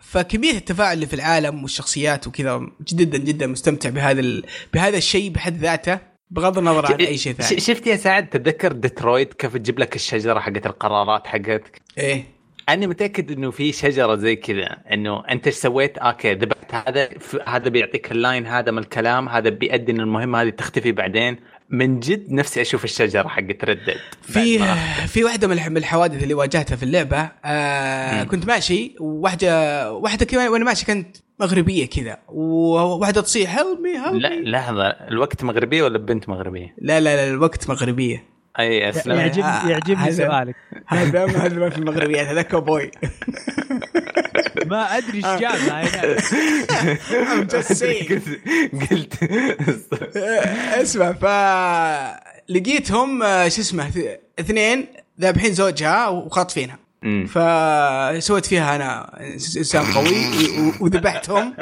S1: فكمية التفاعل اللي في العالم والشخصيات وكذا جدا جدا مستمتع بهذا ال... بهذا الشيء بحد ذاته بغض النظر عن أي شيء ثاني.
S3: شفت يا سعد تتذكر ديترويت كيف تجيب لك الشجرة حقت القرارات حقتك؟
S1: إيه.
S3: أنا متأكد إنه في شجرة زي كذا إنه أنت إيش سويت؟ okay ذبحت هذا هذا بيعطيك ال line هذا من الكلام هذا بيؤدي ان المهمة هذه تختفي بعدين. من جد نفسي أشوف الشجرة حقت Red Dead
S1: في في واحدة من الحوادث اللي واجهتها في اللعبة آه كنت ماشي وواحدة واحدة كمان وأنا ماشي كانت مغربية كذا وواحدة تصيح هيلب مي هيلب
S3: لا لحظة الوقت مغربية ولا بنت مغربية؟
S1: لا لا لا الوقت مغربية.
S3: أي أسلم.
S2: يعجب آه يعجبني سؤالك.
S1: هذا ما هذا في المغربيات هذا كوبوي
S2: ما أدري إيش جاب
S3: قلت
S1: اسمع ف لقيتهم آه، شو اسمه اثنين ذابحين زوجها وخاطفينها. فسويت فيها أنا إنسان قوي وذبحتهم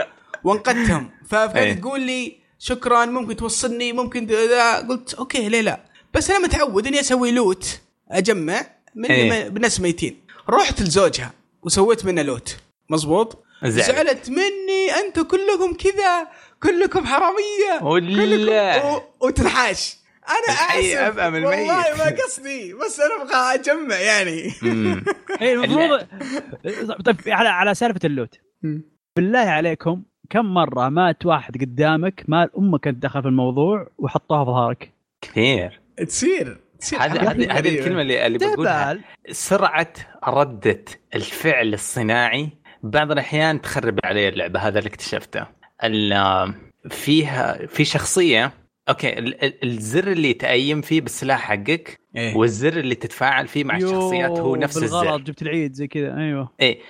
S1: وانقذتهم. فكانت إيه. تقول لي شكرا ممكن توصلني ممكن ذا قلت okay ليه لا؟ بس أنا متعود إني أسوي loot أجمع من إيه. بناس ميتين. رحت لزوجها وسويت منه loot. مزبوط زعلت. مني. أنتم كلكم كذا كلكم حرامية
S3: ولا.
S1: كلكم و... وتنحاش. أنا اسف والله ما قصدي. بس أنا أبغى أجمع يعني.
S2: اي المفروض طيب على على سالفة اللوت. بالله عليكم كم مرة مات واحد قدامك مال أمك كانت دخل في الموضوع وحطوها في ظهرك؟
S3: كثير.
S1: تصير
S3: هذه هذه الكلمة اللي اللي بقولها. سرعة ردة الفعل الصناعي. بعض الأحيان تخرب علي اللعبة هذا اللي اكتشفته. فيها في شخصية أوكي الزر اللي ي aim فيه بالسلاح حقك إيه؟ والزر اللي تتفاعل فيه مع الشخصيات هو نفس بالغلط الزر
S2: جبت العيد زي كذا. أيوه.
S3: إيه.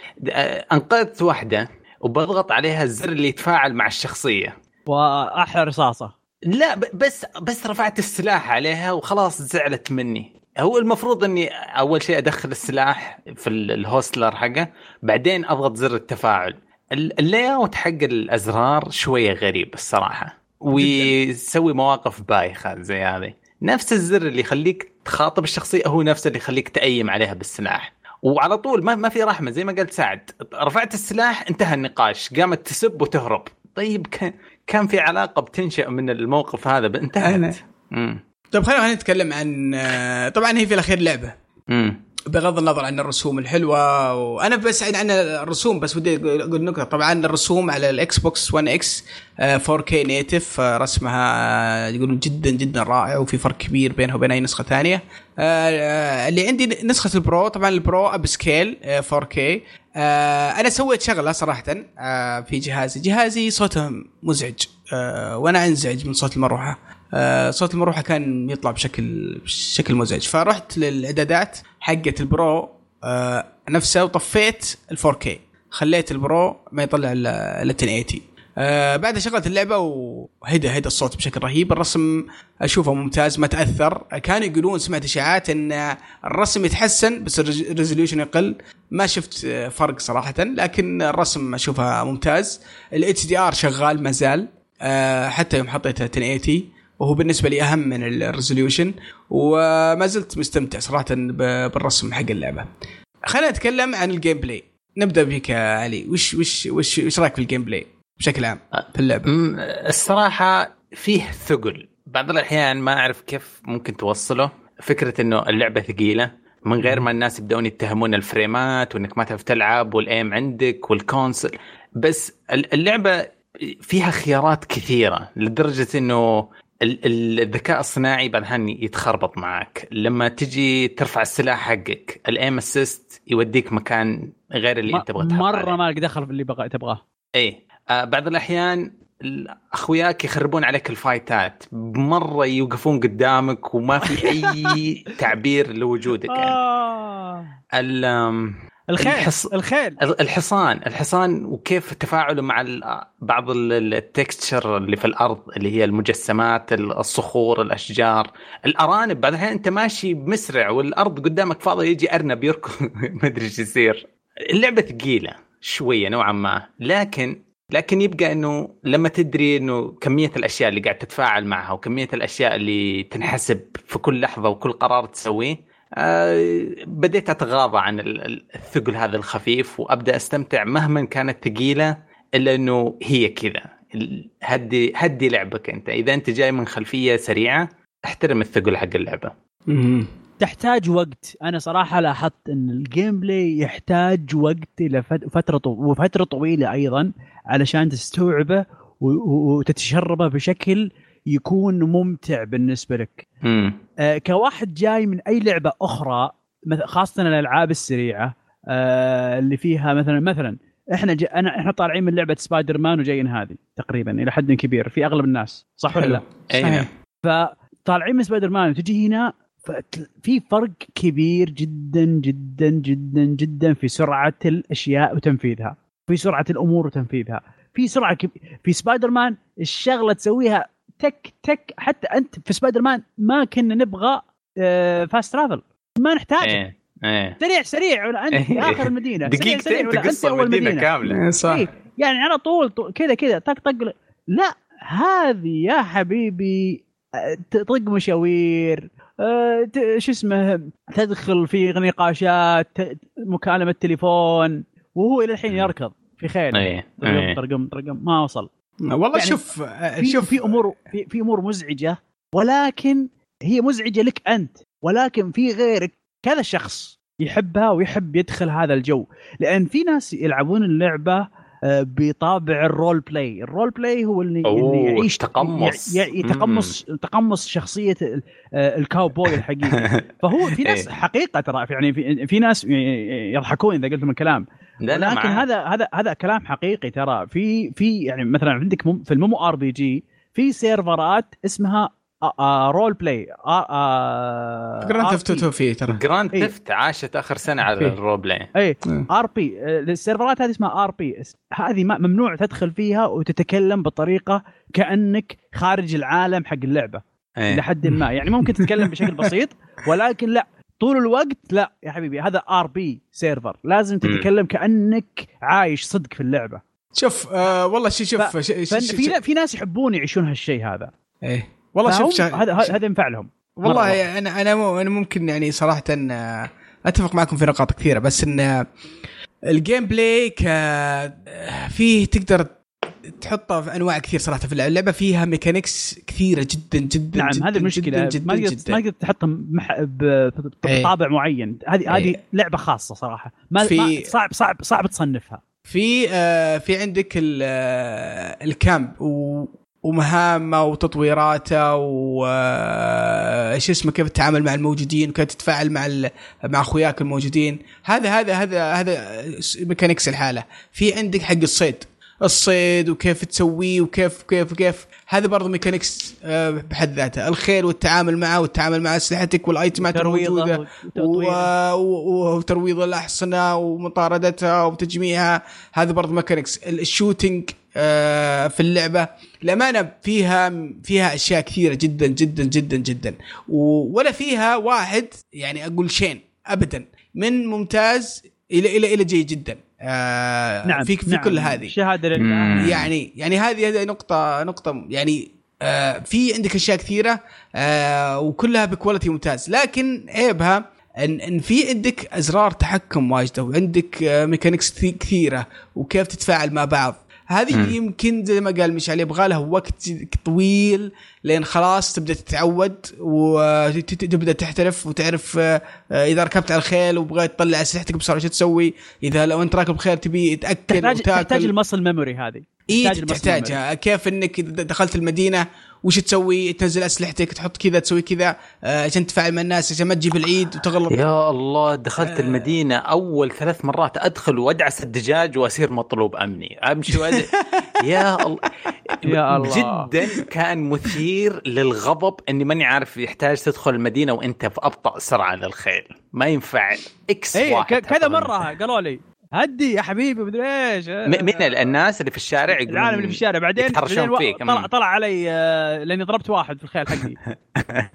S3: أنقذت واحدة وبضغط عليها الزر اللي يتفاعل مع الشخصية.
S2: واحلى رصاصه
S3: لا بس بس رفعت السلاح عليها وخلاص زعلت مني. هو المفروض إني أول شيء أدخل السلاح في ال holster حقه بعدين أضغط زر التفاعل. ال layout حق الأزرار شوية غريب الصراحة ويسوي مواقف بايخة زي هذه. نفس الزر اللي يخليك تخاطب الشخصية هو نفسه اللي يخليك ت aim عليها بالسلاح. وعلى طول ما ما في رحمة زي ما قلت سعد رفعت السلاح انتهى النقاش قامت تسب وتهرب. طيب كان في علاقة بتنشا من الموقف هذا انتهت
S1: طيب خلينا نتكلم عن طبعا هي في الأخير لعبة.
S3: امم
S1: بغض النظر عن الرسوم الحلوة وأنا بس عن الرسوم بس ودي أقول نقطه طبعا الرسوم على الإكس بوكس 1 إكس 4K native رسمها آه، يقولون جدا جدا رائع وفي فرق كبير بينها وبين أي نسخة ثانية. آه، آه، اللي عندي نسخة ال Pro طبعا ال Pro upscale 4K أنا سويت شغلة صراحة في جهازي. جهازي صوته مزعج وأنا أنزعج من صوت المروحة. آه، صوت المروحة كان يطلع بشكل بشكل مزعج. فرحت للإعدادات حقت ال Pro آه، نفسه وطفيت ال 4K خليت ال Pro ما يطلع إلا 1080 آه بعد شغلت اللعبة وهدى هدى الصوت بشكل رهيب. الرسم أشوفه ممتاز ما تأثر. كانوا يقولون سمعت إشاعات إن الرسم يتحسن بس ال resolution يقل. ما شفت فرق صراحة لكن الرسم اشوفه ممتاز. ال HDR شغال ما زال. آه حتى يوم حطيته 1080 وهو بالنسبة لي أهم من ال resolution. وما زلت مستمتع صراحة بالرسم حق اللعبة. خلينا نتكلم عن ال gameplay نبدأ بك علي. وش وش وش وش رأيك في ال gameplay بشكل عام في اللعبة.
S3: الصراحة فيه ثقل. بعض الأحيان ما أعرف كيف ممكن توصله. فكرة إنه اللعبة ثقيلة من غير ما الناس يبدأون يتهمون الفريمات وإنك ما تعرف تلعب وال aim عندك والكونسل. بس اللعبة فيها خيارات كثيرة لدرجة إنه الذكاء الصناعي بعد يتخربط معك. لما تجي ترفع السلاح حقك ال aim assist يوديك مكان غير اللي أنت تبغى
S2: مرة ما لك دخل في اللي بغى تبغاه.
S3: إيه. آه بعض الأحيان اخوياك يخربون عليك ال fightات. مرة يوقفون قدامك وما في أي تعبير لوجودك يعني.
S2: آه.
S3: الخيل
S2: الحص... الخيل.
S3: الحصان الحصان وكيف تفاعله مع بعض التكستشر اللي في الأرض اللي هي المجسمات الصخور الأشجار. الأرانب بعد الحين أنت ماشي مسرع والأرض قدامك فاضية يجي أرنب يركض. ما أدري إيش يصير. اللعبة ثقيلة شوية نوعا ما لكن لكن يبقى إنه لما تدري إنه كمية الأشياء اللي قاعد تتفاعل معها وكمية الأشياء اللي تنحسب في كل لحظة وكل قرار تسويه آه بديت أتغاضى عن الثقل هذا الخفيف وأبدأ أستمتع مهما كانت ثقيلة إلا إنه هي كذا. هدي هدي لعبك أنت. إذا أنت جاي من خلفية سريعة احترم الثقل حق اللعبة.
S2: تحتاج وقت. أنا صراحة لاحظت إن ال gameplay يحتاج وقت إلى فترة وفترة طويلة أيضا علشان تستوعبه وتتشربه بشكل يكون ممتع بالنسبة لك. آه كواحد جاي من أي لعبة أخرى خاصة الألعاب السريعة آه اللي فيها مثلا مثلا إحنا جا أنا إحنا طالعين من لعبة سبايدر مان وجايين هذه تقريبا إلى حد كبير في أغلب الناس صح ولا لا؟
S3: أي
S2: فطالعين من سبايدر مان وتجي هنا في فرق كبير جدا جدا جدا جدا في سرعة الأشياء وتنفيذها. في سرعة الأمور وتنفيذها. في سرعة كب... في سبايدر مان الشغلة تسويها تك تك. حتى أنت في سبايدر مان ما كنا نبغى fast آه، travel ما نحتاج
S3: إيه. إيه.
S2: سريع سريع ولا أنت في آخر المدينة.
S3: دقيقتين تقص المدينة كاملة.
S2: إيه صح. إيه. يعني على طول كذا كذا طق طق. لا هذه يا حبيبي آه، تطق مشاوير. شو اسمه تدخل في نقاشات مكالمة تليفون وهو إلى الحين يركض في خيل
S3: أيه.
S2: طرقم طرقم ما وصل.
S1: والله يعني شوف
S2: في شوف. في أمور في, في أمور مزعجة ولكن هي مزعجة لك أنت ولكن في غيرك كذا شخص يحبها ويحب يدخل هذا الجو. لأن في ناس يلعبون اللعبة آه، بطابع ال role play. ال role play هو اللي, اللي يعيش
S3: تقمص.
S2: يتقمص تقمص شخصية آه، الكاوبوي الحقيقي. فهو في ناس إيه. حقيقة ترى يعني في, في ناس يضحكون إذا قلت لهم الكلام. لا لا لكن هذا هذا هذا كلام حقيقي ترى. في في يعني مثلا عندك في ال MMORPG في سيرفرات اسمها role play
S1: جراند ثيفت 2 في ترى.
S3: جراند ثيفت عاشت آخر سنة على ال role
S2: play اي RP السيرفرات هذه اسمها RP هذه ممنوع تدخل فيها وتتكلم بطريقة كأنك خارج العالم حق اللعبة. أيه. لحد ما. يعني ممكن تتكلم بشكل بسيط ولكن لا. طول الوقت لا. يا حبيبي هذا RP server لازم تتكلم كأنك عايش صدق في اللعبة.
S1: شوف آه والله شوف ف... ش...
S2: ش... ش... في في ناس يحبون يعيشون هالشيء هذا.
S1: إيه. والله شوف.
S2: هذا هذا ينفع لهم.
S1: والله أنا أنا أنا ممكن يعني صراحة آه، أتفق معكم في نقاط كثيرة بس إن آه، ال gameplay ك آه، فيه تقدر تحطها في أنواع كثير صراحة في اللعبة. فيها mechanics كثيرة جدا جدا
S2: نعم
S1: جدا
S2: هذه المشكلة جدا ما جدا. ما تقدر تحطها مح... بطابع إيه. معين. هذه هذه إيه. لعبة خاصة صراحة. ما, في ما صعب صعب صعب تصنفها.
S1: في آه في عندك ال camp و ومهامه وتطويراته وايش آه، اسمه كيف تتعامل مع الموجودين وكيف تتفاعل مع مع أخوياك الموجودين. هذا هذا هذا هذا mechanics الحالة. في عندك حق الصيد. الصيد وكيف تسويه وكيف وكيف وكيف هذا برضه mechanics آه، بحد ذاته. الخيل والتعامل معه والتعامل مع أسلحتك وال itemات الموجودة وترويض الأحصنة ومطاردتها وتجميعها. هذا برضه mechanics ال shooting آه، في اللعبة. الأمانة فيها فيها أشياء كثيرة جدا جدا جدا جدا. ولا فيها واحد يعني أقول شين ابدا من ممتاز إلى إلى إلى جيد جدا. آه
S2: نعم
S1: في في
S2: نعم.
S1: كل هذه.
S2: شهادة لله.
S1: يعني يعني هذه هذه نقطة نقطة يعني آه في عندك أشياء كثيرة آه وكلها ب quality ممتاز. لكن عيبها إن إن في عندك أزرار تحكم واجده وعندك آه mechanics كثيرة وكيف تتفاعل مع بعض. هذه م. يمكن زي ما قال مشعل يبغى لها وقت طويل لين خلاص تبدأ تتعود وتبدأ تحترف وتعرف آه، إذا ركبت على الخيل وبغيت تطلع أسلحتك بسرعة شو تسوي؟ إذا لو أنت راكب خيل تبي تاكل
S2: تحتاج وتاكل. تحتاج المصل ميموري هذه.
S1: اي تحتاجها. كيف إنك دخلت المدينة وش تسوي؟ تنزل أسلحتك تحط كذا تسوي كذا آه، عشان تفاعل مع الناس عشان ما تجيب العيد وتغلط
S3: يا الله دخلت آه. المدينة أول ثلاث مرات أدخل وأدعس الدجاج وأصير مطلوب أمني. أمشي وأد... يا الله. يا الله. جدا كان مثير للغضب إني ماني عارف يحتاج تدخل المدينة وأنت في أبطأ سرعة للخيل. ما ينفع. إكس
S2: إيه واحد كذا مرة قالوا لي. هدي يا حبيبي مدري إيش.
S3: من الناس اللي في الشارع
S2: يقولون العالم اللي في الشارع. بعدين, بعدين فيك. طلع طلع علي آه، لأني ضربت واحد في الخيل حقي.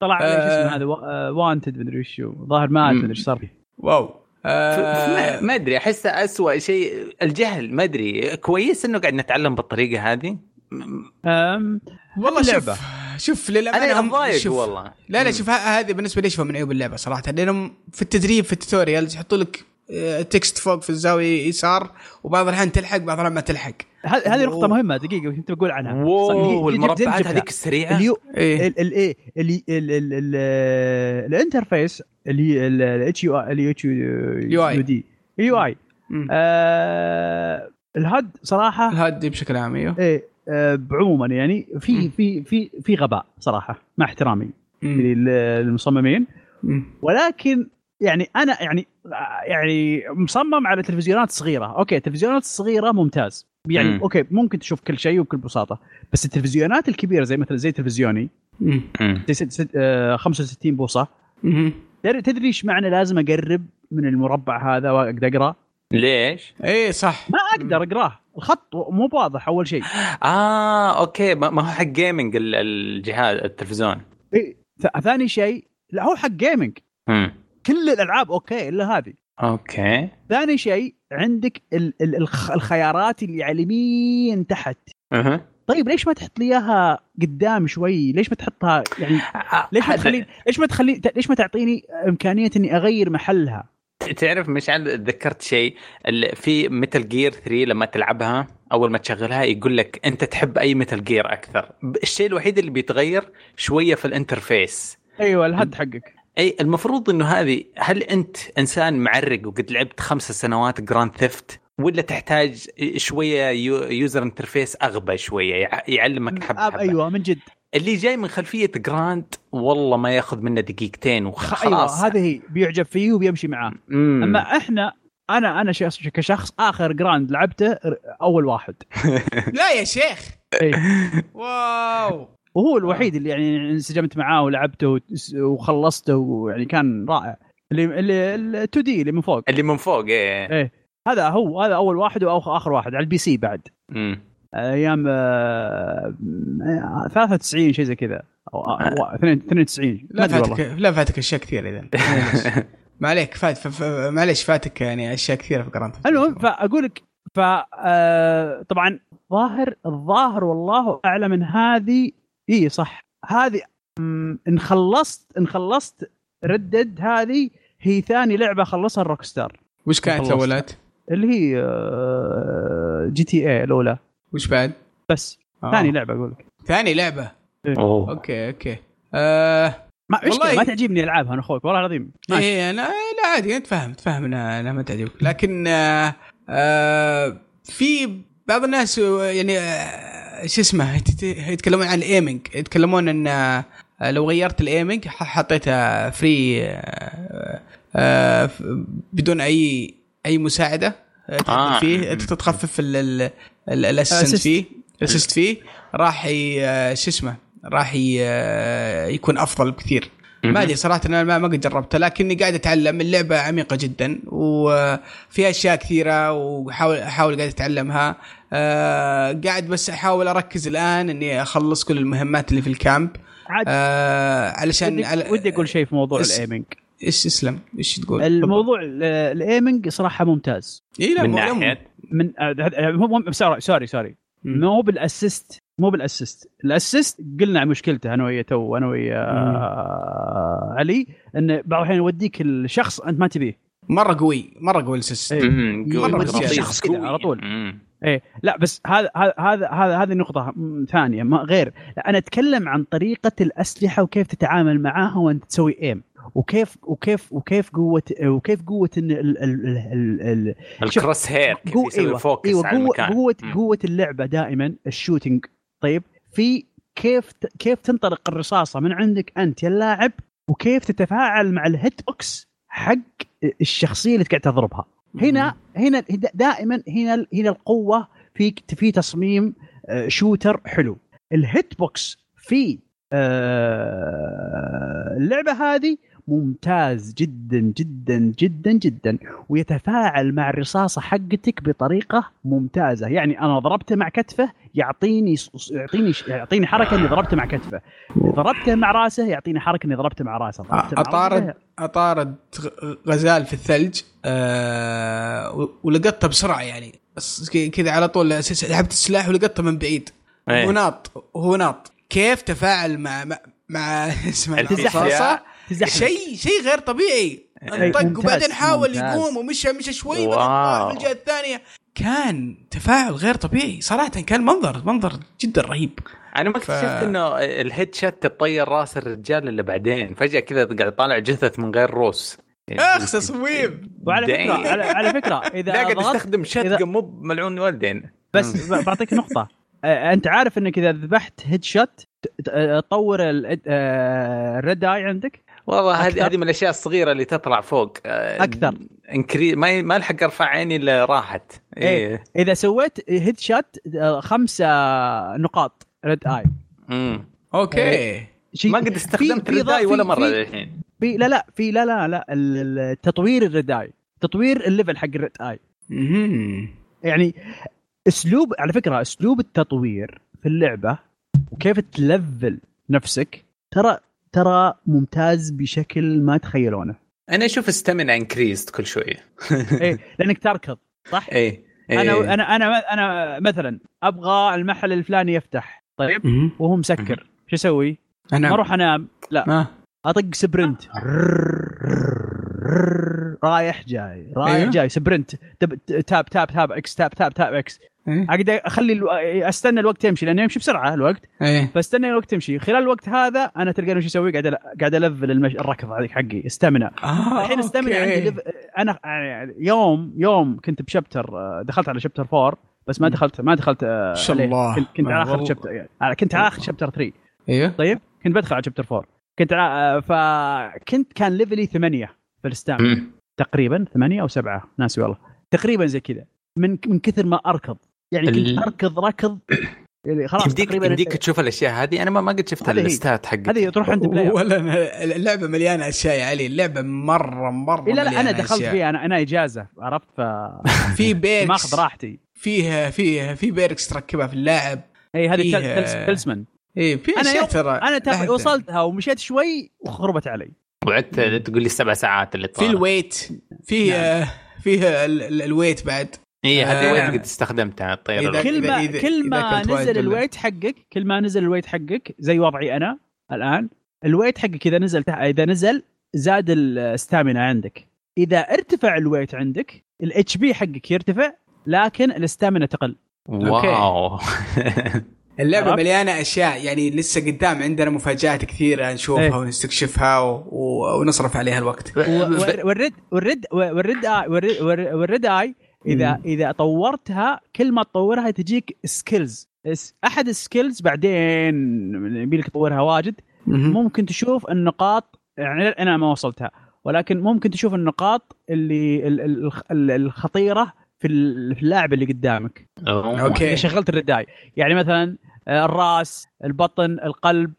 S2: طلع علي شو اسمه هذا وانتد مدري وش ظاهر مات مدري إيش صار. فيه
S1: واو
S3: آه. ما أدري احسه اسوء شيء الجهل ما أدري. كويس إنه قاعد نتعلم بالطريقة هذه؟
S1: والله شوف شوف
S3: للأمانة أنا ضايق والله.
S1: لا لا شوف هذه بالنسبة لي اشوفها من عيوب اللعبة صراحة لأنهم في التدريب في ال tutorials يحطوا لك text فوق في الزاوية يسار وبعض الأحيان تلحق بعض الأحيان ما تلحق.
S2: هذه نقطة مهمة دقيقة كنت بقول عنها؟
S3: واو المربعات هذيك السريعة؟
S2: ال U ال A ال interface اللي هي الاتش يو الاتش يو اي دي يو اي ال HUD صراحة
S1: الهد بشكل عام أيوه.
S2: إيه آه، بعموما يعني في في في في غباء صراحة مع احترامي للمصممين. ولكن يعني أنا يعني يعني مصمم على تلفزيونات صغيرة. أوكي التلفزيونات الصغيره ممتاز. يعني مم. أوكي ممكن تشوف كل شيء وبكل بساطة. بس التلفزيونات الكبيرة زي مثلا زي تلفزيوني زي ست ست آه 65 بوصة. تدري إيش معنى لازم أقرب من المربع هذا وأقدر أقرأ؟
S3: ليش؟
S1: إيه صح.
S2: ما أقدر أقرأه. الخط مو واضح أول شيء.
S3: آه أوكي. ما هو حق gaming الجهاز التلفزيون.
S2: إيه ثاني شيء لا هو حق gaming كل الألعاب أوكي إلا هذه.
S3: أوكي.
S2: ثاني شيء عندك ال ال الخيارات اللي على اليمين تحت.
S3: أها.
S2: طيب ليش ما تحط لي إياها قدام شوي؟ ليش ما تحطها يعني؟ ليش ما تخلي ليش ما تخلي ليش ما تعطيني إمكانية إني أغير محلها؟
S3: تعرف مشعل تذكرت شيء في Metal Gear 3 لما تلعبها أول ما تشغلها يقول لك أنت تحب أي Metal Gear أكثر. الشيء الوحيد اللي بيتغير شوية في ال
S2: interface. أيوه ال HUD حقك.
S3: إي المفروض إنه هذه هل أنت إنسان معرق وقد لعبت خمس سنوات Grand Theft ولا تحتاج شوية user interface أغبى شوية يعلمك حبة حبة؟
S2: أيوه من جد.
S3: اللي جاي من خلفية Grand والله ما ياخذ منه دقيقتين وخلاص
S2: أيوه هذه هي بيعجب فيه وبيمشي معاه. مم. أما إحنا أنا أنا كشخص آخر Grand لعبته أول واحد.
S1: لا يا شيخ. واو.
S2: وهو الوحيد اللي يعني انسجمت معاه ولعبته وخلصته ويعني كان رائع. اللي اللي ال 2D اللي من فوق.
S3: اللي من فوق إيه.
S2: إيه. هذا هو هذا أول واحد واخر واحد على ال PC بعد.
S3: امم
S2: أيام 93 شيء زي كذا. أو 92
S1: لا فاتك لا فاتك أشياء كثيرة إذا. ما عليك فات معليش فاتك يعني أشياء كثيرة في قرنت
S2: المهم فأقول لك ف طبعا ظاهر الظاهر والله أعلم من هذه إي صح. هذه إن خلصت إن خلصت ردد هذه هي ثاني لعبة خلصها الروك ستار
S1: وش كانت الاولات؟
S2: اللي هي جي تي اي الأولى.
S1: وش بعد؟
S2: بس. آه. ثاني لعبة أقول لك.
S1: ثاني لعبة؟
S3: إيه. أوه.
S1: أوكي أوكي. آه
S2: ما والله ما تعجبني العابها أنا أخوك والله العظيم.
S1: اي أنا لا عادي أنت فاهم تفهم إنها ما تعجبك. لكن آه آه في بعض الناس يعني آه شو اسمه يتكلمون عن ال aiming يتكلمون إن آه لو غيرت ال aiming حطيتها free آه آه بدون أي أي مساعدة آه. فيه تخفف ال assistant فيه ال assist فيه راح شو اسمه راح يكون أفضل بكثير. ما أدري صراحة أنا ما قد جربتها لكني قاعد أتعلم اللعبة عميقة جدا وفيها أشياء كثيرة وحاول أحاول قاعد أتعلمها. أه قاعد بس أحاول أركز الآن إني أخلص كل المهمات اللي في ال camp. أه علشان
S2: ودي, على ودي أقول شيء في موضوع ال
S1: aiming إيش اسلم؟ إيش تقول؟
S2: الموضوع ال aiming صراحة ممتاز.
S3: إي لا من ناحية؟
S2: من sorry sorry مو بال assist مو بال assist. ال assist قلنا مشكلته أنا ويا تو أنا ويا علي انه بعض الأحيان يوديك الشخص أنت ما تبيه.
S1: مرة قوي مرة قوي ال assist
S2: إيه. مرة الشخص كذا على طول. إيه. لا بس هذا هذا هذا هذه نقطة ثانية ما غير. لا أنا أتكلم عن طريقة الأسلحة وكيف تتعامل معاها وأنت تسوي aim وكيف وكيف وكيف قوة وكيف قوة إن ال ال ال ال
S3: ال crosshair كيف يسوي أيوة focus
S2: أيوة على المكان. قوة قوة اللعبة دائما ال shooting طيب في كيف كيف تنطلق الرصاصة من عندك أنت يا اللاعب وكيف تتفاعل مع ال hit box حق الشخصية اللي قاعد تضربها. هنا هنا دائما هنا هنا القوة في في تصميم آه، shooter حلو. ال hit box في آه، اللعبة هذه ممتاز جدا جدا جدا جدا. ويتفاعل مع الرصاصة حقتك بطريقة ممتازة. يعني أنا ضربته مع كتفه يعطيني يعطيني يعطيني حركة إني ضربته مع كتفه. ضربته مع رأسه يعطيني حركة إني ضربته مع رأسه. ضربته
S1: مع اطارد أطارد غزال في الثلج أه ولقطته بسرعة يعني. كذا على طول سحبت السلاح ولقطته من بعيد. هو ناط هو ناط كيف تفاعل مع مع, مع اسمه الرصاصة؟ شيء شيء غير طبيعي. انطق وبعدين حاول يقوم ومشى مشى شوي وبعدين في الجهة الثانية. كان تفاعل غير طبيعي. صراحة كان منظر منظر جدا رهيب.
S3: أنا ما اكتشفت ف... إنه الهيد شات تطير رأس الرجال اللي بعدين. فجأة كذا قاعد طالع جثث من غير روس.
S1: يعني أخ تصويب
S2: وعلى فكرة على, على فكرة
S3: إذا لا قاعد يستخدم شات إذا... مو ملعون والدين.
S2: بس بعطيك نقطة. أنت عارف إنك إذا ذبحت هيد شوت تطور الريد اي عندك؟
S3: والله هذه هذه من الأشياء الصغيرة اللي تطلع فوق.
S2: آه، أكثر
S3: انكري ما ما الحق أرفع عيني إلا راحت.
S2: إيه. إيه. إذا سويت headshot آه، خمسة نقاط Dead Eye
S3: امم
S1: okay.
S3: إيه. ما قد استخدمت Dead Eye ولا مرة للحين.
S2: في لا لا في لا لا لا التطوير ال Dead Eye تطوير ال level حق ال Dead Eye يعني اسلوب على فكرة أسلوب التطوير في اللعبة وكيف تلفل نفسك ترى ترى ممتاز بشكل ما تخيلونه.
S3: أنا أشوف stamina increased كل شوية
S2: إيه لأنك تركض صح؟
S3: إيه, إيه.
S2: أنا أنا أنا أنا مثلا أبغى المحل الفلاني يفتح طيب؟ وهو مسكر شو أسوي؟ أنا ما أروح أنام. لا. ما. أطق sprint. رايح جاي رايح أيوه؟ جاي sprint. tap tap tap X tap tap tap X. إيه؟ أقدر أخلي ألو... أستنى الوقت يمشي لأنه يمشي بسرعة الوقت.
S1: إيه؟
S2: فاستنى الوقت يمشي خلال الوقت هذا أنا تلقاني وش أسوي قاعد قاعد ألفل المش... الركض هذيك حقي استمنى
S1: آه
S2: الحين استمنى عندي لف... أنا يعني يوم يوم كنت بشابتر دخلت على شابتر 4 بس ما دخلت ما دخلت
S1: ما شاء الله.
S2: كنت, كنت على آخر شابتر يعني كنت على آخر شابتر 3
S1: أيوه
S2: طيب؟ كنت بدخل على شابتر 4 كنت ع... فكنت كان ليفلي 8 في الستام. تقريبا 8 أو 7 ناسي والله. تقريبا زي كذا. من من كثر ما أركض. يعني كنت أركض ركض
S3: يعني خلاص يمديك يمديك تشوف الأشياء هذه؟ أنا ما ما قد شفت ال stats حقتي.
S2: هذه تروح عند
S1: player ولا اللعبة مليانة أشياء يا علي. اللعبة مره مرة
S2: لا لا أنا دخلت فيها أنا أنا إجازة عرفت؟ ف
S1: في perks.
S2: ماخذ راحتي.
S1: فيها فيها في perks تركبها في اللاعب.
S2: إي هذه talisman.
S1: إي في أشياء ترى
S2: أنا تف... وصلتها ومشيت شوي وخربت علي.
S3: وعدت تقول لي السبع ساعات اللي
S1: طارت في ال weight. في نعم. فيه ال weight بعد.
S3: اي هذه ال weight قد استخدمتها الطياره
S2: كل ما إذا كل ما نزل ال weight حقك كل ما نزل ال weight حقك زي وضعي أنا الان ال weight حقك اذا نزل اذا نزل زاد ال stamina عندك اذا ارتفع ال weight عندك ال HP حقك يرتفع لكن ال stamina تقل
S3: wow
S1: اللعبه. مليانه اشياء يعني لسه قدام عندنا مفاجات كثيره نشوفها إيه. ونستكشفها و... و... ونصرف عليها الوقت
S2: وال Dead والرد والرد اي والرد اي إذا إذا طورتها كل ما تطورها تجيك skills أحد ال skills بعدين يبي لك تطورها واجد. ممكن تشوف النقاط يعني أنا ما وصلتها ولكن ممكن تشوف النقاط اللي الخطيرة في اللاعب اللي قدامك.
S1: okay.
S2: اذا شغلت ال Dead Eye. يعني مثلا آه، الراس البطن القلب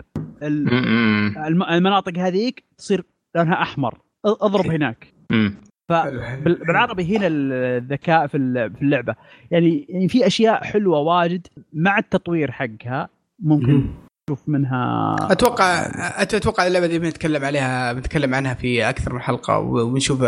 S2: المناطق هذيك تصير لونها أحمر. أضرب هناك. فبالعربي هنا الذكاء في اللعبة. يعني يعني في أشياء حلوة واجد مع التطوير حقها ممكن تشوف منها.
S1: أتوقع أتوقع اللعبة دي بنتكلم عليها بنتكلم عنها في أكثر من حلقة ونشوف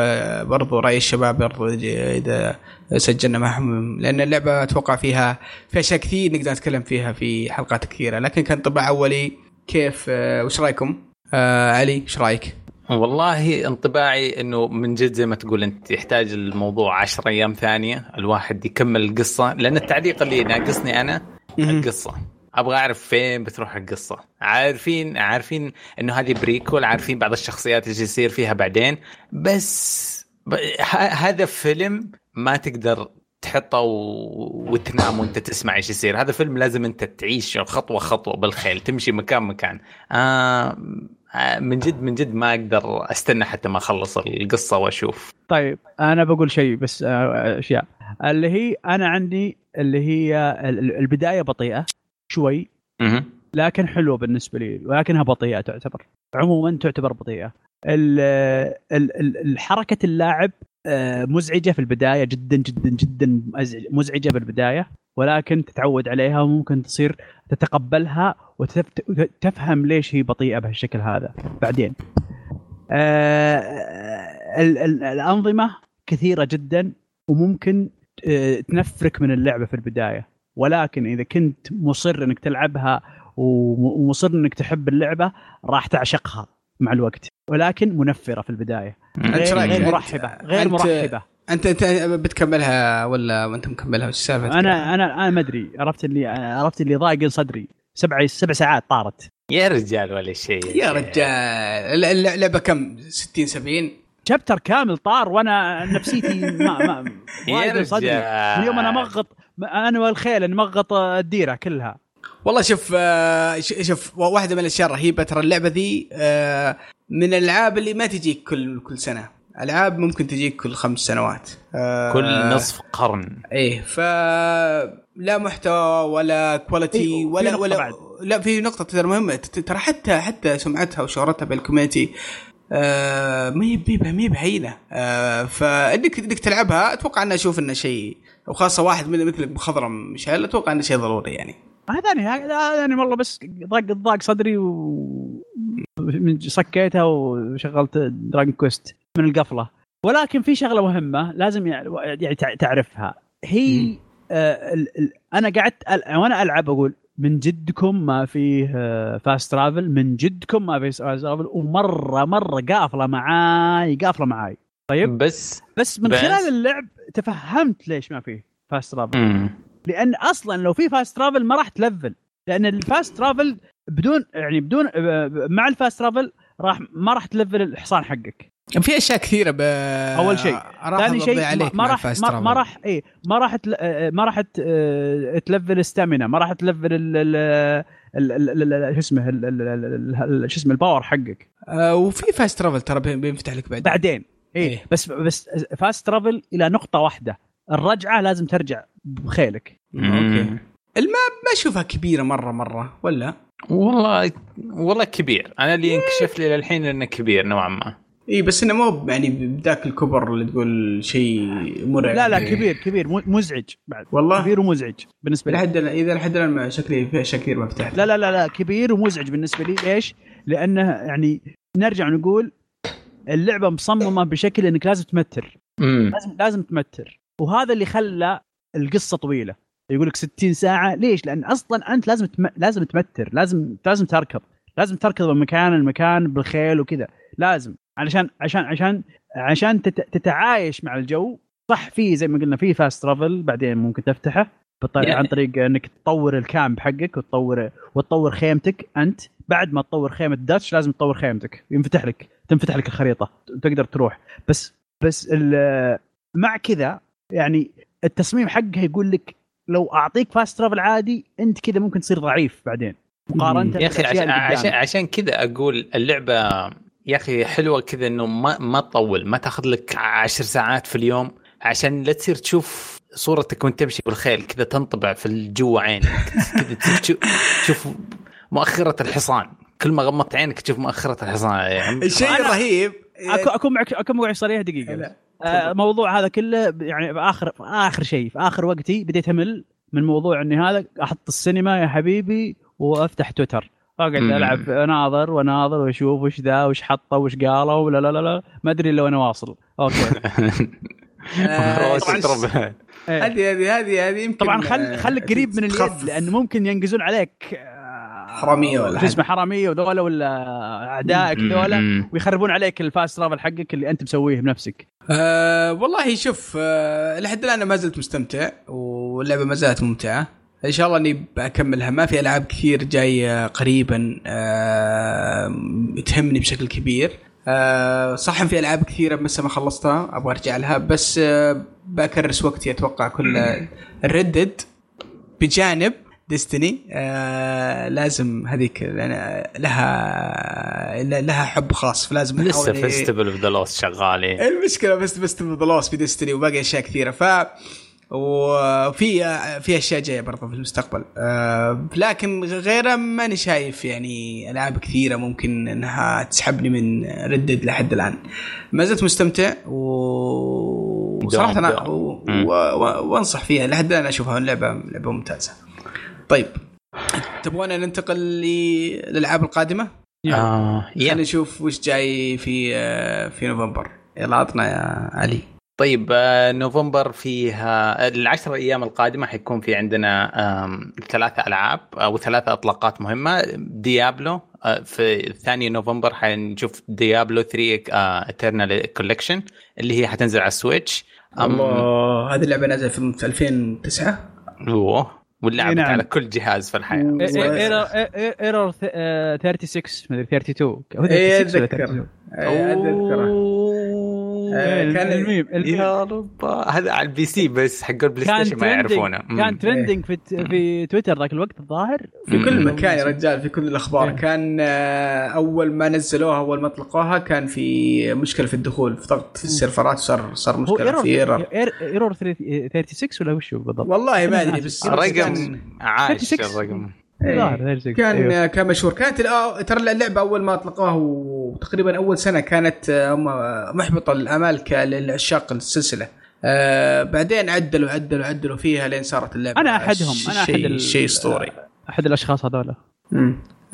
S1: برضو رأي الشباب برضو إذا سجلنا معهم. لأن اللعبة أتوقع فيها في أشياء كثير نقدر نتكلم فيها في حلقات كثيرة. لكن كان طبع أولي كيف آه، وش رأيكم؟ آه علي وش رأيك؟
S3: والله انطباعي إنه من جد زي ما تقول أنت يحتاج الموضوع 10 أيام ثانية الواحد يكمل القصة لأن التعليق اللي ناقصني أنا القصة. أبغى أعرف فين بتروح القصة. عارفين عارفين إنه هذه بريكول عارفين بعض الشخصيات إيش يصير فيها بعدين. بس هذا فيلم ما تقدر تحطه و... وتنام وأنت تسمع إيش يصير. هذا فيلم لازم أنت تعيش خطوة خطوة بالخيل تمشي مكان مكان. آه من جد من جد ما أقدر أستنى حتى ما أخلص القصة وأشوف.
S2: طيب أنا بقول شيء بس آه، أشياء. اللي هي أنا عندي اللي هي البداية بطيئة شوي. لكن حلوة بالنسبة لي ولكنها بطيئة تعتبر. عموما تعتبر بطيئة. الحركه اللاعب آه، مزعجة في البداية جدا جدا جدا مزعجة بالبداية. ولكن تتعود عليها وممكن تصير تتقبلها وتفهم ليش هي بطيئة بهالشكل هذا. بعدين آه، الأنظمة كثيرة جدا وممكن آه، تنفرك من اللعبة في البداية. ولكن إذا كنت مصر إنك تلعبها ومصر إنك تحب اللعبة راح تعشقها مع الوقت. ولكن منفرة في البداية. غير, غير مرحبة. غير
S1: أنت
S2: مرحبة.
S1: أنت أنت بتكملها ولا أنت مكملها؟ وش السالفة؟
S2: أنا أنا أنا ما أدري. عرفت اللي عرفت اللي ضايق صدري. سبع سبع ساعات طارت.
S3: يا رجال ولا شيء
S1: يا رجال. اللعبه كم؟ 60 70
S2: شابتر كامل طار وأنا نفسيتي ما ما
S3: يا صدري
S2: من يوم أنا مغط أنا والخيل نمغط الديرة كلها.
S1: والله شوف آه، شوف واحدة من الأشياء الرهيبة ترى اللعبة ذي آه، من الألعاب اللي ما تجيك كل كل سنة. ألعاب ممكن تجيك كل خمس سنوات.
S3: آه، كل نصف قرن.
S1: إيه ف لا محتوى ولا quality إيه ولا ولا بعد. لا في نقطة ترى مهمة. ترى حتى حتى سمعتها وشهرتها بال community آه ما هي ما هي بهينة. آه فانك إنك تلعبها أتوقع انه أشوف انه شيء وخاصة واحد من مثلك مخضرم مشعل أتوقع إنه شيء ضروري يعني.
S2: هذا يعني والله بس ضاق ضاق صدري و سكيتها وشغلت Dragon Quest من القفلة. ولكن في شغلة مهمة لازم يعني تعرفها. هي ال أنا قعدت وأنا ألعب أقول من جدكم ما فيه fast آه، travel من جدكم ما فيه fast travel ومرة مرة قافلة معاي قافلة معاي. طيب؟
S3: بس
S2: بس من بس خلال اللعب تفهمت ليش ما فيه fast travel لأن أصلا لو في fast travel ما راح تلفل. لأن ال fast travel بدون يعني بدون مع ال fast travel راح ما راح تلفل الحصان حقك.
S1: في اشياء كثيره ب
S2: اول شيء ثاني شيء ما راح ما, ما راح اي ما راح ما راح تلفل stamina ما راح تلفل شو اسمه شو اسمه ال power حقك
S1: آه، وفي fast travel ترى بينفتح لك بعدين
S2: بعدين اي إيه. بس بس fast travel إلى نقطه واحدة الرجعه لازم ترجع بخيلك
S1: okay ال map ما اشوفها كبيره مره مره ولا
S3: والله والله كبير أنا اللي ينكشف لي للحين انه كبير نوعا ما
S1: إي بس إنه مو يعني بذاك الكبر اللي تقول شيء مرعب.
S2: لا لا كبير كبير مزعج بعد.
S1: والله؟
S2: كبير ومزعج بالنسبة
S1: لي. لحد إذا لحد الآن شكلي في اشياء كثير ما فتحت.
S2: لا لا لا لا كبير ومزعج بالنسبة لي. ليش؟ لأنه يعني نرجع نقول اللعبة مصممة بشكل إنك لازم تمتر. لازم لازم تمتر. وهذا اللي خلى القصة طويلة. يقول لك 60 ساعة. ليش؟ لأن أصلا أنت لازم تم... لازم تمتر. لازم لازم تركض. لازم تركض من مكان لمكان بالخيل وكذا. لازم. علشان عشان عشان عشان تتعايش مع الجو. صح في زي ما قلنا في فاست ترافل بعدين ممكن تفتحه يعني عن طريق إنك تطور الكامب حقك وتطور وتطور خيمتك أنت. بعد ما تطور خيمة داتش لازم تطور خيمتك. ينفتح لك تنفتح لك الخريطة. تقدر تروح. بس بس مع كذا يعني التصميم حقها يقول لك لو أعطيك فاست ترافل عادي أنت كذا ممكن تصير ضعيف بعدين.
S3: مقارنة يا أخي عشان عشان, عشان كذا أقول اللعبة يا أخي حلوة كذا إنه ما ما تطول ما تاخذ لك عشر ساعات في اليوم عشان لا تصير تشوف صورتك وأنت تمشي بالخيل كذا تنطبع في الجو عينك كذا تشوف مؤخرة الحصان. كل ما غمضت عينك تشوف مؤخرة الحصان.
S1: يعني الشيء الرهيب.
S2: اكون معك اكون معك صريح دقيقة الموضوع آه، هذا كله يعني في اخر في آخر شيء في آخر وقتي بديت أمل من موضوع اني هذا أحط السينما يا حبيبي وأفتح تويتر. اقعد ألعب أناظر واناظر وأشوف وش ذا وش حطوا وش قالوا ولا لا لا لا. ما أدري إلا وأنا واصل. okay.
S1: آه، هذه هذه هذه هذه يمكن
S2: طبعا خل خليك قريب من اليد لأنه ممكن ينقزون عليك
S1: حرامية ولا
S2: اسمه حرامية وذولا ولا أعدائك ذولا ويخربون عليك الفاست ترافل حقك اللي أنت مسويه بنفسك.
S1: أه والله شوف أه لحد الآن ما زلت مستمتع واللعبة ما زالت ممتعة. إن شاء الله إني بكملها ما في ألعاب كثير جاية قريبا أه تهمني بشكل كبير. أه صح في ألعاب كثيرة بس ما خلصتها أبغى أرجع لها. بس أه بكرس وقتي أتوقع كل ال Red Dead بجانب Destiny آه لازم هذيك لها لها حب خاص. فلازم
S3: لسه فيستيفال اوف ذا لوست شغال
S1: المشكلة بس festival of the lost في Destiny وباقي أشياء كثيرة. ف وفي في أشياء جاية برضه في المستقبل. آه لكن غيره ماني شايف يعني ألعاب كثيرة ممكن إنها تسحبني من Red Dead لحد الآن. ما زلت مستمتع و صراحة أنا وأنصح فيها لحد الآن أشوفها لعبه لعبة ممتازة. طيب تبغون ننتقل للألعاب القادمة؟
S3: آه
S1: خلينا نشوف وش جاي في آه، في نوفمبر. يلا عطنا يا علي.
S3: طيب آه، نوفمبر فيها العشر أيام القادمة حيكون في عندنا ثلاثة ألعاب أو ثلاثة أطلاقات مهمة. ديابلو آه، في ثاني نوفمبر حنشوف ديابلو 3 Eternal Collection اللي هي حتنزل على ال Switch.
S1: الله هذه اللعبة نزلت في 2009
S3: أوه ولعبت نعم. على كل جهاز في الحياة.
S2: error error 36 مدري 32
S1: إي اتذكر اتذكره
S3: آه، كان الميم, يا رب هذا على ال PC بس حق ال PlayStation ما يعرفونه.
S2: كان trending في في تويتر ذاك الوقت الظاهر.
S1: في كل مكان يا رجال في كل الأخبار. كان آه، أول ما نزلوها أول ما اطلقوها كان في مشكلة في الدخول في ضغط في السيرفرات صار صار مشكلة في
S2: error error 36 ولا وش بالضبط؟
S1: والله ما أدري بس
S3: رقم عاش الرقم.
S1: أيه. كان أيوه. كان مشهور. كانت ترى اللعبة أول ما أطلقوها وتقريبا أول سنة كانت آه، محبطه الامال للعشاق السلسلة. آه بعدين عدلوا عدلوا عدلوا فيها لين صارت اللعبة
S2: أنا أحدهم أنا أحد
S1: شيء أسطوري.
S2: أحد الأشخاص هذول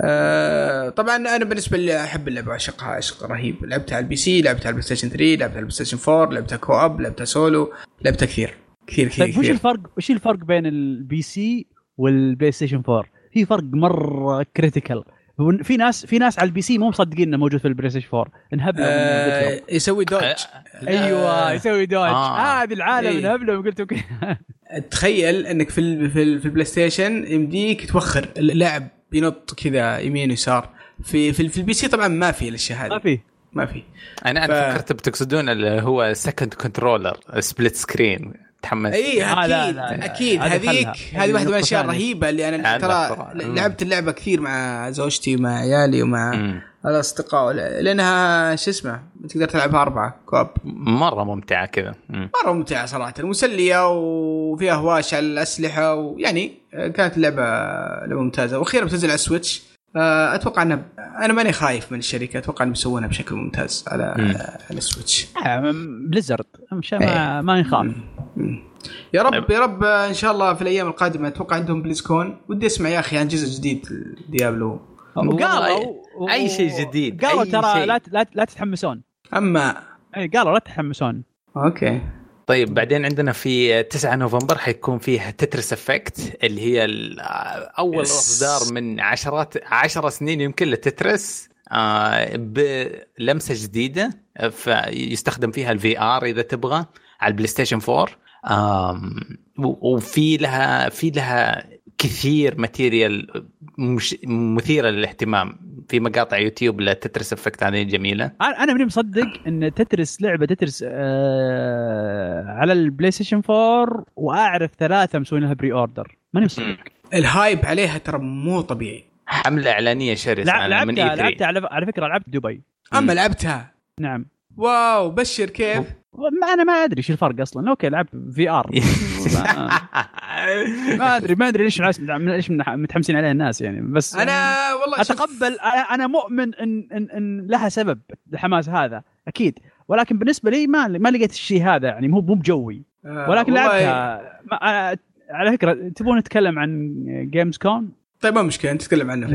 S1: آه طبعا أنا بالنسبة لي أحب اللعبة أعشقها عشق رهيب. لعبتها على ال PC لعبتها على ال PlayStation 3 لعبتها على ال PlayStation 4 لعبتها co-op لعبتها سولو لعبتها كثير كثير كثير, طيب
S2: وش الفرق وش الفرق بين ال PC وال PlayStation 4 في فرق مرة critical في ناس في ناس على ال PC مو مصدقين إنه موجود في ال PlayStation 4 انهبلوا
S1: آه يسوي dodge. آه
S2: أيوه يسوي dodge. آه. هذه آه العالم إيه. انهبلوا قلت
S1: تخيل إنك في ال في, ال في PlayStation يمديك توخر اللاعب ينط كذا يمين ويسار. في في, في ال PC طبعا ما في الأشياء هذه.
S2: ما في.
S3: ما في. أنا أنا ف... فكرت بتقصدون اللي هو second controller split screen تحمس.
S1: اي أكيد لا لا. أكيد. هذيك هذه واحدة من الأشياء الرهيبة اللي أنا ترى لعبت اللعبة كثير مع زوجتي ومع عيالي ومع الأصدقاء لأنها شو اسمه تقدر تلعبها أربعة co-op.
S3: مرة ممتعة كذا.
S1: مرة ممتعة صراحة مسلية وفيها هواش على الأسلحة ويعني كانت اللعبه لعبة ممتازة. وأخيرا بتنزل على ال Switch. آه، أتوقع انه أنا ماني خايف من الشركة أتوقع أنهم بيسوونها بشكل ممتاز على على ال
S2: Switch. Blizzard. ما ما نخاف
S1: يا رب طيب. يا رب إن شاء الله في الأيام القادمة أتوقع عندهم BlizzCon. ودي أسمع يا أخي عن جزء جديد Diablo
S3: وقالوا اي شيء جديد
S2: قالوا ترى لا لا لا تتحمسون.
S1: اما
S2: اي قالوا لا تتحمسون.
S1: okay.
S3: طيب بعدين عندنا في 9 نوفمبر حيكون فيه Tetris Effect اللي هي أول إصدار من عشرات 10 سنين يمكن ل Tetris آه بلمسة جديدة فيستخدم فيها ال VR إذا تبغى على ال PlayStation 4 وفي لها في لها كثير material مش مثيرة للاهتمام في مقاطع يوتيوب ل Tetris Effect هذه جميلة.
S2: أنا ماني مصدق إن Tetris لعبة Tetris آه على ال PlayStation 4 وأعرف ثلاثة مسوين لها pre-order ماني مصدق.
S1: ال hype عليها ترى مو طبيعي.
S3: حملة إعلانية شرسة
S2: لعبتها من لعبتها على, على فكرة لعبت دبي.
S1: أما لعبتها؟
S2: نعم.
S1: wow بشر كيف.
S2: ما أنا ما أدري إيش الفرق أصلا. okay لعبت VR ما أدري ما أدري ليش ليش متحمسين عليها الناس يعني. بس
S1: أنا والله
S2: اتقبل أنا مؤمن ان ان إن لها سبب الحماس هذا أكيد. ولكن بالنسبة لي ما ما لقيت الشيء هذا يعني مو مو بجوي. آه، ولكن لعبتها. على فكرة تبون نتكلم عن Games Con
S1: طيب ما مشكلة انت تتكلم عنه في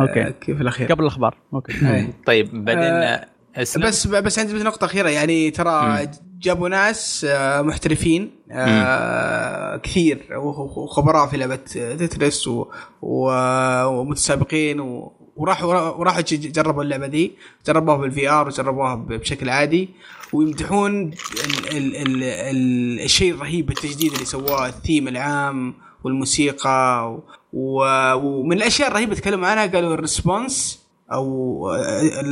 S2: okay.
S1: في الأخير.
S2: قبل الأخبار. okay.
S3: طيب بعدين آه
S1: بس بس عندي نقطة أخيرة. يعني ترى جابوا ناس آه، محترفين آه كثير وخبراء في لعبة تترس ومتسابقين وراحوا وراحوا جربوا اللعبة دي. جربوها بال VR وجربوها بشكل عادي. ويمدحون ال ال ال ال الشيء الرهيب التجديد اللي سواه الثيم العام والموسيقى ومن الأشياء الرهيبة تكلموا عنها قالوا ال response أو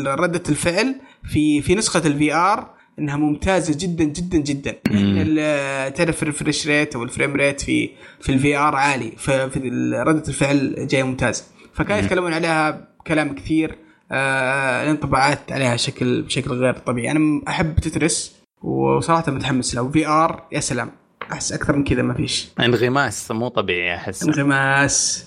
S1: ردة الفعل في في نسخة ال VR إنها ممتازة جدا جدا جدا. يعني تعرف ال refresh rate أو ال frame rate في في ال VR عالي ففي ردة الفعل جاية ممتازة. فكانوا يتكلمون عليها كلام كثير آه الانطباعات عليها شكل بشكل غير طبيعي. أنا أحب تترس وصراحة متحمس له. VR يا سلام أحس أكثر من كذا ما فيش.
S3: انغماس مو طبيعي أحس.
S1: انغماس.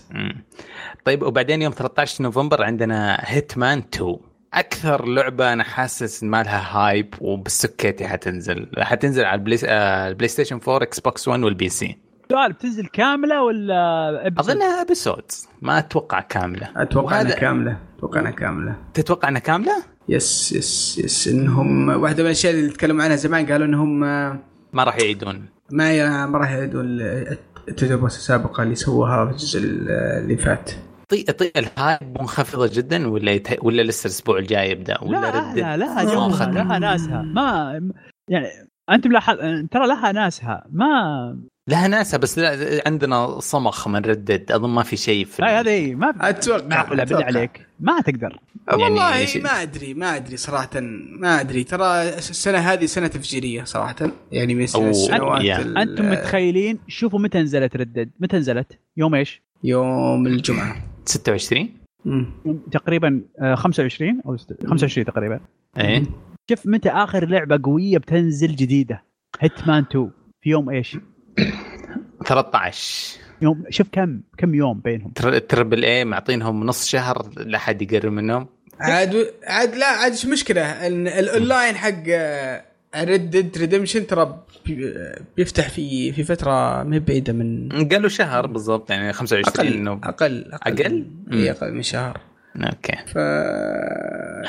S3: طيب وبعدين يوم 13 نوفمبر عندنا هيتمان 2 أكثر لعبة أنا حاسس ما لها hype وبالسكيتي حتنزل حتنزل على البلاي, آه البلاي ستيشن 4 إكس بوكس 1 والبي سي
S2: سؤال بتنزل كاملة ولا
S3: episode؟ اظنها episode ما أتوقع كاملة.
S1: أتوقع إنها كاملة. أتوقع إنها كاملة.
S3: تتوقع إنها كاملة؟
S1: yes yes yes إنهم واحدة من الأشياء اللي تكلموا عنها زمان قالوا إنهم
S3: ما راح يعيدون.
S1: ما ما راح يعيدون التجربة السابقة اللي سووها في الجزء اللي فات.
S3: طي طي الهايب منخفضة جدا ولا يته... ولا لسه الأسبوع الجاي يبدأ ولا
S2: لا لا لا لا لها, لها ناسها. ما يعني انت ملاحظ ترى لها ناسها. ما
S3: لها ناسها بس لا عندنا صمخ من ردد أظن ما في شيء في
S2: لا هذه ما
S1: أتوقع
S2: بالله عليك. ما تقدر.
S1: والله يعني ما أدري ما أدري صراحة ما أدري. ترى السنة هذه سنة تفجيرية صراحة. يعني من السنوات
S2: أنتم متخيلين؟ شوفوا متى نزلت ردد متى نزلت؟ يوم إيش؟
S1: يوم الجمعة.
S3: 26
S2: تقريبا 25 آه، أو 25 تقريبا.
S3: إيه.
S2: شوف متى آخر لعبة قوية بتنزل جديدة؟ هيتمان 2 في يوم إيش؟
S3: 13
S2: يوم شوف كم كم يوم بينهم.
S3: triple A معطينهم نص شهر لا حد يقرب منهم.
S1: عاد عاد لا عاد إيش مشكلة؟ الاونلاين حق Red Dead Redemption ترى بيفتح في في فترة ما بعيدة من
S3: قالوا شهر بالضبط يعني 25
S1: أقل أقل أقل,
S3: أقل؟
S1: إي أقل من شهر.
S3: okay.
S1: ف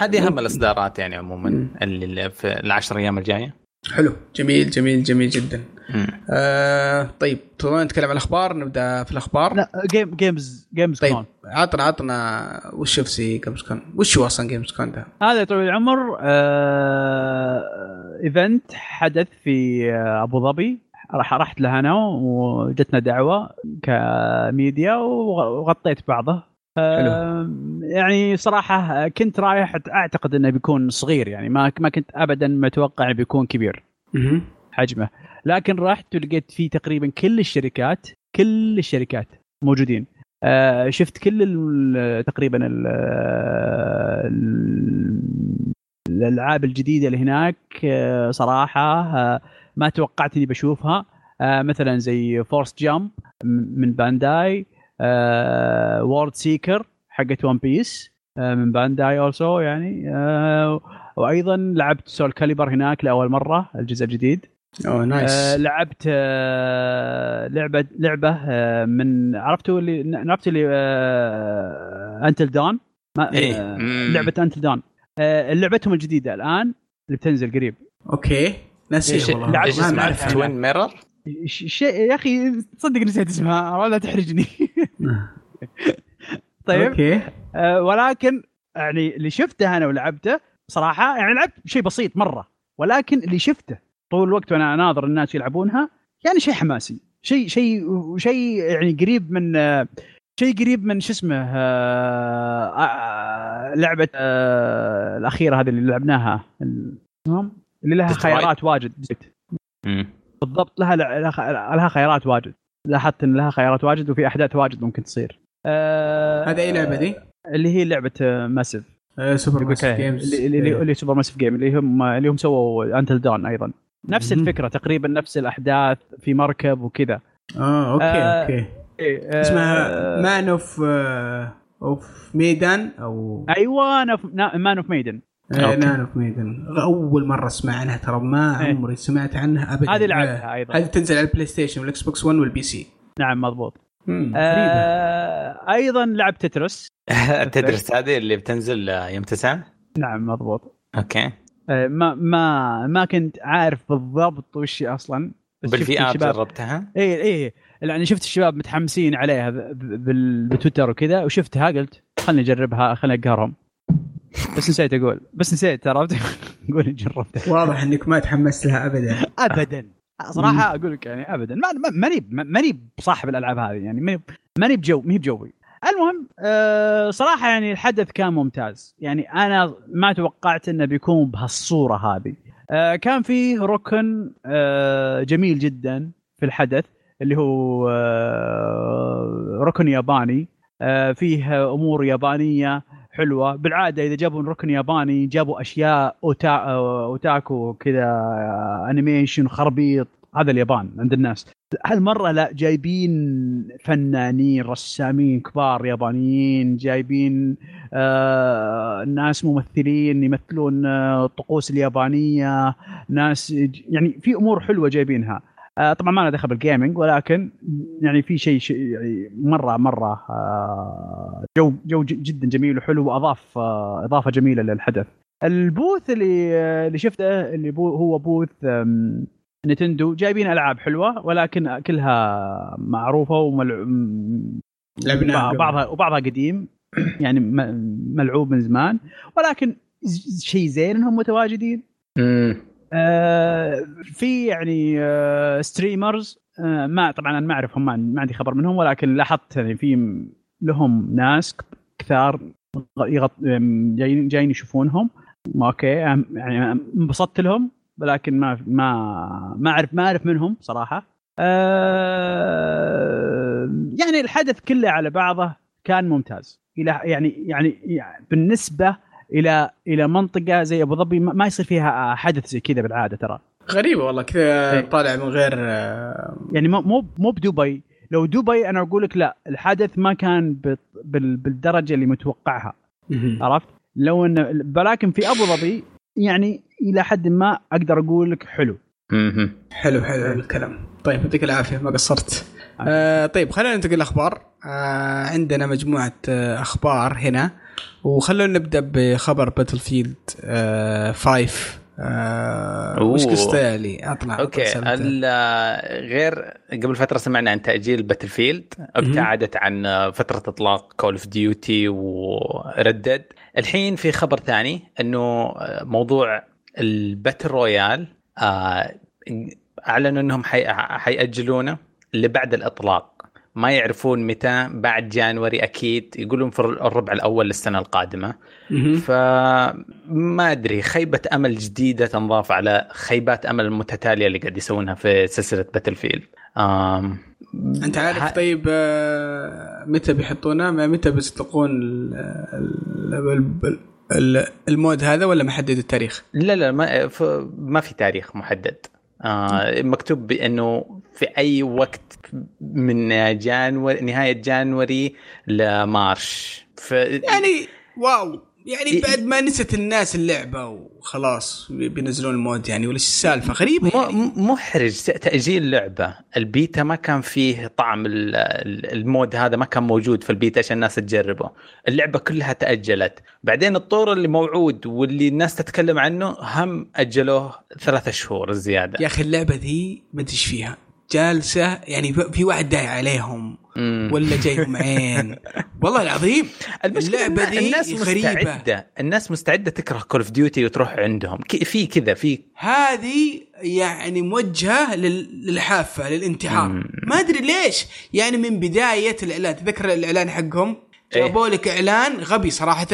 S3: هذه أهم الإصدارات يعني عموما اللي في العشر أيام الجاية.
S1: حلو. جميل جميل جميل جدا. آه طيب تبغى نتكلم عن الأخبار؟ نبدأ في الأخبار؟
S2: لا Game Games Games
S1: طيب Con. عطنا عطنا وش في Games Con وش هو أصلا Games Con ده؟
S2: هذا طويل العمر آه event حدث في أبو ظبي. راح رحت له أنا وجتنا دعوة كميديا وغطيت بعضه. حلو. يعني صراحة كنت رايح أعتقد إنه بيكون صغير يعني ما ما كنت ابدا متوقع بيكون كبير. حجمه. لكن رحت ولقيت فيه تقريبا كل الشركات كل الشركات موجودين. آه شفت كل تقريبا الألعاب الجديدة اللي هناك آه صراحة آه ما توقعت إني بشوفها. آه مثلا زي فورست جامب من Bandai World Seeker حقت One Piece من Bandai also يعني وأيضا لعبت Soulcalibur هناك لأول مرة الجزء الجديد.
S1: أوه nice
S2: آه لعبت آه لعبة لعبة آه من عرفتوا اللي عرفت اللي Until Dawn
S3: إيه.
S2: آه لعبة Until Dawn آه لعبتهم الجديدة الآن اللي بتنزل قريب.
S1: okay. نسيت
S3: والله. إيش اسمها؟ Twin Mirror
S2: شيء يا أخي تصدق نسيت اسمها. ولا تحرجني. طيب.
S1: okay.
S2: آه ولكن يعني اللي شفته أنا ولعبته صراحة يعني لعبت شيء بسيط مرة ولكن اللي شفته طول الوقت وأنا اناظر الناس يلعبونها يعني شيء حماسي. شيء شيء شيء يعني قريب من شيء قريب من شو اسمه آه، آه، لعبة آه، الأخيرة هذه اللي لعبناها. اللي لها خيارات واجد. بالضبط لها لها خيارات واجد. لاحظت إن لها خيارات واجد وفي أحداث واجد ممكن تصير.
S1: هذه أي لعبة دي؟
S2: اللي هي لعبة
S1: Massive Supermassive Games
S2: اللي, اللي, اللي Supermassive Game اللي هم اللي هم سووا Until Dawn أيضا. نفس الفكرة تقريبا نفس الأحداث في مركب وكذا.
S1: آه okay آه okay. إيه آه اسمها Man of of Medan أو
S2: أيوه مان اوف ميدن
S1: مان اوف ميدن أول مرة اسمع عنها ترى ما إيه. عمري سمعت عنها ابدا.
S2: هذه لعبتها أيضا.
S1: هذه تنزل على البلاي ستيشن والاكس بوكس 1 والبي سي
S2: نعم مضبوط. آه أيضا لعبت تترس
S3: تترس هذه اللي بتنزل يوم تسعة؟
S2: نعم مضبوط.
S3: okay.
S2: آه ما ما ما كنت عارف بالضبط وش أصلا
S3: بال VR جربتها؟
S2: اي اي يعني شفت الشباب متحمسين عليها بتويتر وكذا وشفتها قلت خلني أجربها خلني أقهرهم. بس نسيت أقول بس نسيت عرفت؟ قول جربتها.
S1: واضح إنك ما تحمست لها ابدا.
S2: ابدا. صراحة أقول لك يعني ابدا. ماني ماني بصاحب الألعاب هذه يعني ماني بجو مي بجوي. المهم أه صراحة يعني الحدث كان ممتاز. يعني أنا ما توقعت إنه بيكون بهالصورة هذه. أه كان فيه ركن أه جميل جدا في الحدث. اللي هو أه ركن ياباني. أه فيه أمور يابانية حلوة. بالعادة إذا جابوا ركن ياباني جابوا أشياء أوتا... أوتاكو كذا انيميشن خربيط. هذا اليابان عند الناس. هالمرة لا جايبين فنانين رسامين كبار يابانيين جايبين آه ناس ممثلين يمثلون آه الطقوس اليابانية. ناس يعني في أمور حلوة جايبينها. آه طبعا ما له دخل بال gaming ولكن يعني في شيء شي يعني مره مرة آه جو جو جدا جميل وحلو وأضاف آه إضافة جميلة للحدث. ال booth اللي آه، اللي شفته اللي بو هو booth Nintendo جايبين ألعاب حلوة ولكن كلها معروفة وملع... لعبناها بعضها وبعضها قديم يعني ملعوب من زمان ولكن شيء زين إنهم متواجدين. آه في يعني آه streamers آه ما طبعا أنا ما أعرفهم ما, عندي خبر منهم ولكن لاحظت يعني في لهم ناس كثار يغط جايين جايين يشوفونهم. okay يعني انبسطت لهم ولكن ما ما ما اعرف ما أعرف منهم صراحة. آه يعني الحدث كله على بعضه كان ممتاز. إلى يعني يعني, يعني بالنسبة إلى إلى منطقة زي أبو ظبي ما يصير فيها حدث زي كذا بالعادة ترى.
S1: غريبة والله كذا إيه. طالع من غير
S2: يعني مو مو بدبي. لو دبي أنا أقول لك لا الحدث ما كان بالدرجة اللي متوقعها. عرفت؟ لو إن ولكن في أبو ظبي يعني إلى حد ما أقدر أقول لك حلو.
S1: حلو حلو الكلام. طيب يعطيك العافية ما قصرت. آه طيب خلينا ننتقل الاخبار آه عندنا مجموعة آه أخبار هنا. وخلونا نبدأ بخبر Battlefield 5 آه وش قصته يعني أطلع
S3: okay. غير قبل فترة سمعنا عن تأجيل Battlefield ابتعدت عن فترة إطلاق Call of Duty وردد الحين في خبر ثاني إنه موضوع ال battle royale آه أعلنوا إنهم حيأجلونه. لبعد الإطلاق. ما يعرفون متى بعد January أكيد يقولون في الربع الأول للسنة القادمة. فما أدري خيبة أمل جديدة تنضاف على خيبات أمل المتتاليه اللي قاعد يسوونها في سلسلة Battlefield
S1: آم أنت عارف ه... طيب آه، متى بيحطونه؟ متى بيطلقون ال mode هذا ولا محدد التاريخ؟
S3: لا لا ما, ما في تاريخ محدد. آه مكتوب بأنه في أي وقت من January نهاية January ل March.
S1: ف... يعني واو. يعني بعد ما نست الناس اللعبة وخلاص بينزلون ال mode يعني ولا السالفه غريبة
S3: يعني. محرج تأجيل لعبه البيتا ما كان فيه طعم ال mode هذا ما كان موجود في البيتا عشان الناس تجربه. اللعبة كلها تأجلت. بعدين الطور اللي موعود واللي الناس تتكلم عنه هم أجلوه ثلاثة شهور زيادة.
S1: يا أخي اللعبة ذي ما أدري فيها. جالسة يعني في واحد داعي عليهم ولا جايهم عين والله العظيم
S3: اللعبة دي الناس غريبة. مستعدة. الناس مستعدة تكره Call of Duty وتروح عندهم. في كذا في
S1: هذه يعني موجهة للحافة للانتحار. ما أدري ليش. يعني من بداية الإعلان تذكر الإعلان حقهم؟ إيه. جابوا لك إعلان غبي صراحة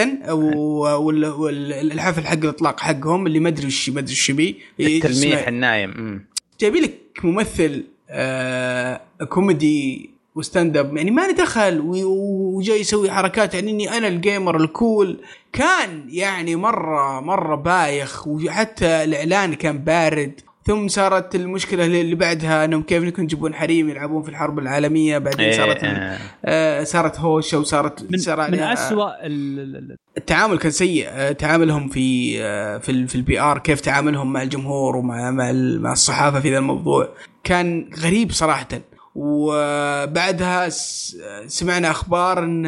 S1: والحفل حق الإطلاق حقهم اللي ما أدري وش ما أدري وش بي
S3: التلميح النايم.
S1: جايبين لك ممثل آه كوميدي و stand up. يعني ما دخل وجاي يسوي حركات يعني إني أنا ال gamer ال cool. كان يعني مره مرة بايخ. وحتى الإعلان كان بارد. ثم صارت المشكلة اللي بعدها إنهم كيف يكون يجيبون حريم يلعبون في الحرب العالمية؟ بعدين إيه، صارت إيه. آه صارت هوشة وصارت
S2: من, صار من اسوء
S1: التعامل كان سيء. آه تعاملهم في آه في, في ال PR كيف تعاملهم مع الجمهور ومع مع, مع الصحافة في ذا الموضوع. كان غريب صراحة. وبعدها سمعنا أخبار إن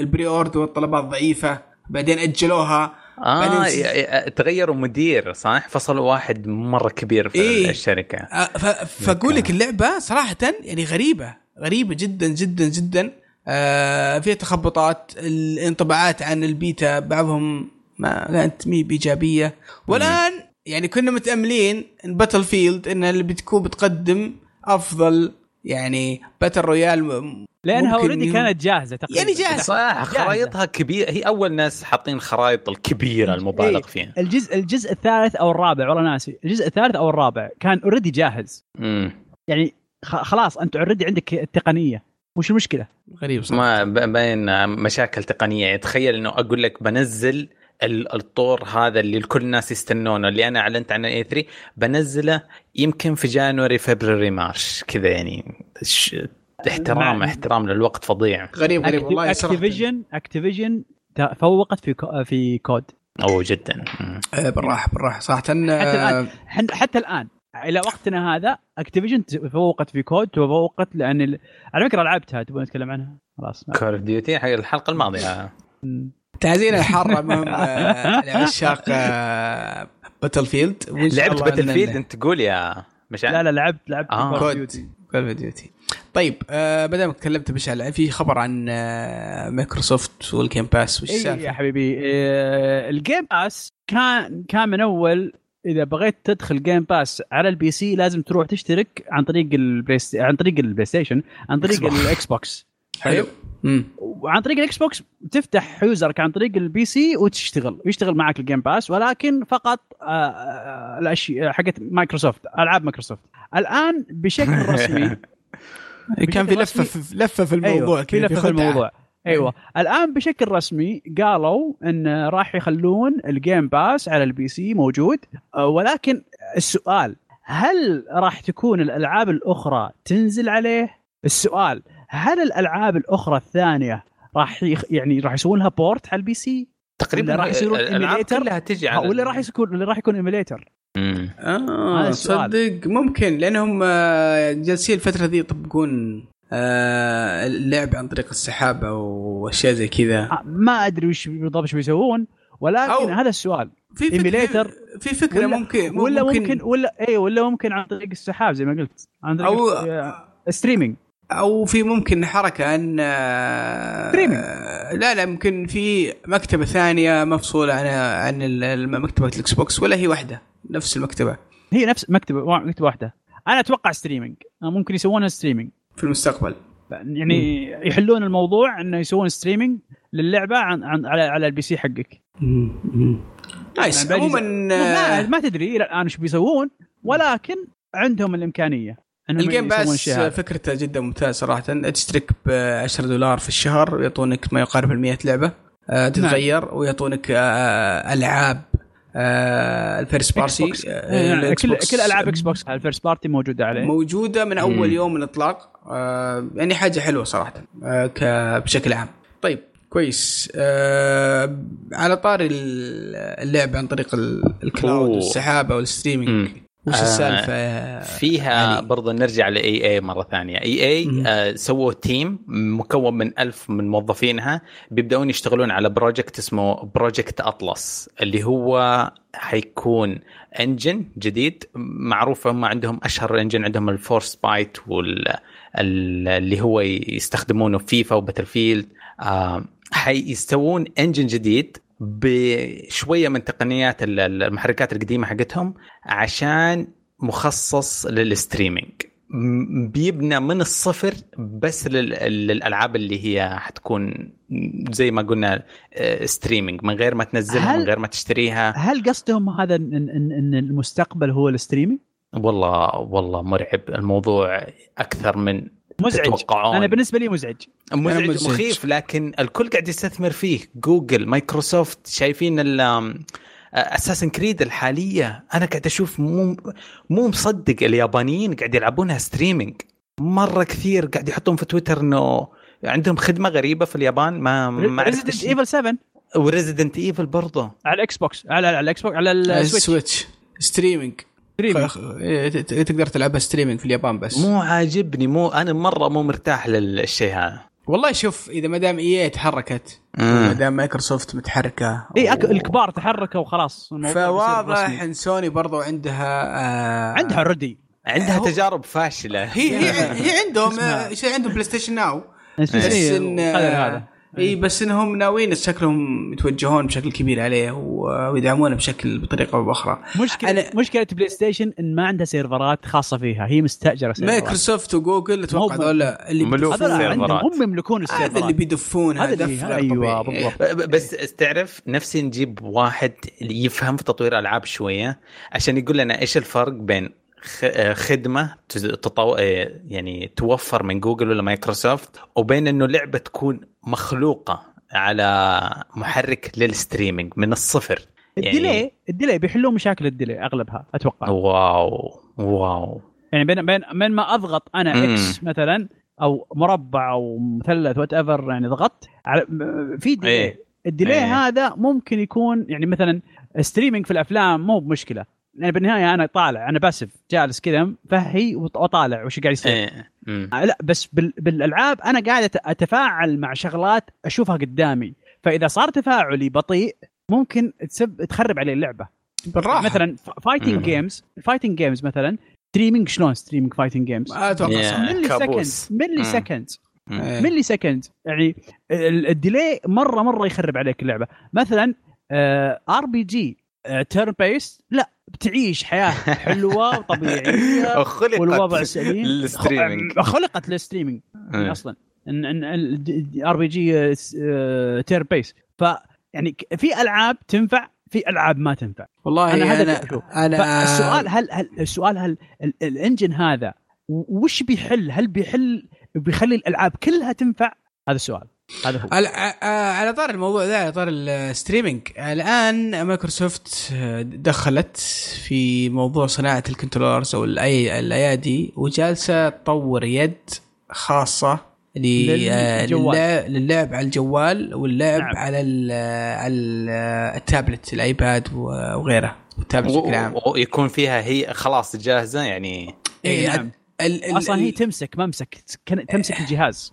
S1: ال pre-order والطلبات ضعيفه بعدين أجلوها.
S3: آه تغيروا مدير صح؟ فصلوا واحد مرة كبير في إيه؟ الشركة. آه
S1: فأقول لك اللعبة صراحة يعني غريبة غريبة جدا جدا جدا. آه فيها تخبطات الانطباعات عن البيتا بعضهم ما كانت مي بإيجابية. والآن يعني كنا متأملين إن Battlefield إنها اللي بتكون بتقدم أفضل يعني battle royale
S2: لأنها already كانت جاهزة
S1: تقريبا. يعني جاهزة.
S3: صح خرائطها كبيرة. هي أول ناس حاطين الخرائط الكبيرة المبالغ إيه. فيها.
S2: الجزء الجزء الثالث أو الرابع والله ناسي. الجزء الثالث أو الرابع كان already جاهز.
S3: امم
S2: يعني خلاص أنت already عندك التقنية. وش المشكلة؟
S3: غريب صح ما باين مشاكل تقنية. يعني تخيل إنه أقول لك بنزل الطور هذا اللي الكل الناس يستنونه اللي أنا أعلنت عنه E3 بنزله يمكن في January فبراير March كذا يعني احترام احترام للوقت فظيع.
S1: غريب غريب والله
S2: Activision Activision تفوقت في في COD.
S3: أوه جدا.
S1: آه، بالراحة بالراحة. صراحة حتى
S2: الآن حتى الآن إلى وقتنا هذا Activision تفوقت في COD تفوقت لأن ال... على فكرة لعبتها تبغى نتكلم عنها؟
S3: خلاص Call of Duty حق الحلقة الماضية.
S1: تعزينا الحاره مهم لعشاق Battlefield
S3: لعبت Battlefield أنت تقول يا
S2: مشان لا لا لعبت لعبت
S1: آه. COD Call of Duty طيب آه بدل ما تكلمت بشعل في خبر عن آه Microsoft وال Game Pass وش
S2: السالفه؟ يا حبيبي آه ال Game Pass كان كان من أول إذا بغيت تدخل Game Pass على ال PC لازم تروح تشترك عن طريق ال Play عن طريق ال PlayStation عن طريق ال Xbox
S1: حلو.
S2: وعن طريق ال Xbox تفتح user ك عن طريق ال PC وتشتغل يشتغل معك ال Game Pass ولكن فقط آه، آه، الاشياء حقت مايكروسوفت ألعاب مايكروسوفت. الآن بشكل رسمي
S1: كان في لفة في لفة في الموضوع
S2: أيوة في لفة في الموضوع. أيوه. الآن بشكل رسمي قالوا إن راح يخلون ال Game Pass على ال PC موجود آه، ولكن السؤال هل راح تكون الألعاب الأخرى تنزل عليه؟ السؤال هل الألعاب الأخرى الثانية راح يخ... يعني راح يسوون لها port على ال PC؟
S3: تقريبا راح يصيرون emulator كلها تجي على
S2: ولا راح يكون ولا راح يكون emulator
S1: آه صدق. ممكن لأنهم آه، جالسين الفترة ذي يطبقون آه اللعب عن طريق السحاب أو اشياء زي كذا.
S2: آه، ما أدري وش بالضبط إيش بيسوون ولكن هذا السؤال.
S1: في emulator في فكرة ولا ممكن
S2: ولا ممكن, ممكن ولا اي ولا ممكن عن طريق السحاب زي ما قلت. عن طريق أو streaming
S1: أو في ممكن حركة
S2: أن
S1: آه، لا لا ممكن في مكتبة ثانية مفصولة عن عن مكتبة ال Xbox ولا هي واحدة نفس المكتبة.
S2: هي نفس مكتبة مكتبة واحدة. أنا أتوقع streaming ممكن يسوونها streaming
S1: في المستقبل.
S2: يعني مم. يحلون الموضوع إنه يسوون streaming للعبة عن, عن على على ال PC حقك.
S1: nice يعني عموما
S2: ما, ما تدري إلى الان إيش بيسوون؟ ولكن عندهم الإمكانية.
S1: ال Game Pass فكرته جدا ممتاز صراحة. تشترك ب 10 دولار في الشهر ويعطونك ما يقارب ال 100 لعبة. آه تتغير نعم. ويعطونك آه ألعاب آه ال first party
S2: آه كل كل ألعاب Xbox ال first party موجودة عليه.
S1: موجودة من أول مم. يوم من الإطلاق. آه يعني حاجة حلوة صراحة آه بشكل عام. طيب كويس. آه على طاري اللعب عن طريق ال cloud والسحابه وال streaming. وش آه، السالفة
S3: آه فيها برضه نرجع ل EA مرة ثانية. EA آه سووا team مكون من ألف من موظفينها بيبدأون يشتغلون على project اسمه Project Atlas اللي هو حيكون engine جديد. معروف هم عندهم أشهر engine عندهم ال Frostbite وال اللي هو يستخدمونه في فيفا وباتل فيلد آه حيسوون engine جديد بشوية من تقنيات المحركات القديمة حقتهم عشان مخصص لل streaming. بيبنى من الصفر بس للألعاب اللي هي حتكون زي ما قلنا streaming من غير ما تنزلها من غير ما تشتريها.
S2: هل قصدهم هذا ان إن المستقبل هو ال streaming؟
S3: والله والله مرعب. الموضوع أكثر من
S2: مزعج. تتوقعون. أنا بالنسبة لي مزعج.
S3: مزعج, مزعج. مخيف لكن الكل قاعد يستثمر فيه. جوجل مايكروسوفت شايفين Assassin's Creed الحالية. أنا قاعد أشوف مو مو مصدق اليابانيين قاعد يلعبونها streaming مرة كثير قاعد يحطون في تويتر إنه عندهم خدمة غريبة في اليابان. ما
S2: ما Resident Evil 7
S3: و Resident Evil برضه.
S2: على ال Xbox على, على ال Xbox على ال
S1: Switch streaming إيه، تقدر تلعبها streaming في اليابان بس.
S3: مو عاجبني مو أنا مرة مو مرتاح للشيء هذا.
S1: والله شوف إذا ما دام EA تحركت ما دام مايكروسوفت متحركة
S2: إي أك... الكبار تحركوا وخلاص.
S1: فواضح إن سوني برضو عندها آه
S2: عندها already
S3: عندها هو... تجارب فاشلة.
S1: هي هي, هي عندهم شيء عندهم PlayStation Now بس إن هذا. إي بس إنهم ناويين شكلهم يتوجهون بشكل كبير عليه ويدعمونه بشكل بطريقة أو بأخرى.
S2: مشكلة أنا مشكلة بلاي ستيشن إن ما عندها سيرفرات خاصة فيها. هي مستأجرة
S1: سيرفرات مايكروسوفت وجوجل أتوقع هذول
S2: اللي ملوك السيرفرات هم يملكون السيرفرات
S1: هذا اللي بيدفون هذا
S3: أيوه بالضبط. بس تعرف نفسي نجيب واحد اللي يفهم في تطوير ألعاب شوية عشان يقول لنا إيش الفرق بين خدمة تطو... يعني توفر من جوجل ولا مايكروسوفت وبين إنه لعبة تكون مخلوقة على محرك لل streaming من الصفر
S2: ال delay يعني... ال delay بيحلوا مشاكل ال delay أغلبها أتوقع
S3: واو واو
S2: يعني بين بين بين ما أضغط أنا مم. X مثلا أو مربع أو مثلث whatever يعني ضغطت على في delay إيه. ال delay إيه. هذا ممكن يكون يعني مثلا streaming في الأفلام مو بمشكلة يعني بالنهاية أنا طالع أنا بأسف جالس كذا فهي وطالع وش قاعد يصير. إيه. آه، لا بس بالألعاب أنا قاعد أتفاعل مع شغلات أشوفها قدامي. فإذا صار تفاعلي بطيء ممكن تسب تخرب علي اللعبة. بالراحة. مثلا fighting games fighting games مثلا streaming شلون
S3: streaming
S2: fighting games؟ أتوقع millisecond millisecond millisecond يعني ال delay مرة مرة يخرب عليك اللعبة. مثلا RPG turn-based لا بتعيش حياة حلوة وطبيعية والوضع سليم.
S3: لل streaming
S2: خلقت لل streaming إيه. أصلا. ان RPG turn-based ف يعني في ألعاب تنفع في ألعاب ما تنفع.
S1: والله أنا هذا أنا,
S2: أنا السؤال هل هل السؤال هل ال engine هذا وش بيحل؟ هل بيحل بيخلي الألعاب كلها تنفع؟ هذا السؤال. هذا هو.
S1: على طار الموضوع ذا على طار ال streaming. الآن مايكروسوفت دخلت في موضوع صناعة ال controllers أو الأيادي وجالسة تطور يد خاصة للعب على الجوال واللعب نعم. على على التابلت الآيباد وغيره
S3: التابلت بشكل عام. ويكون فيها هي خلاص جاهزة يعني.
S2: اي نعم. ال ال أصلا هي تمسك ممسك تمسك الجهاز.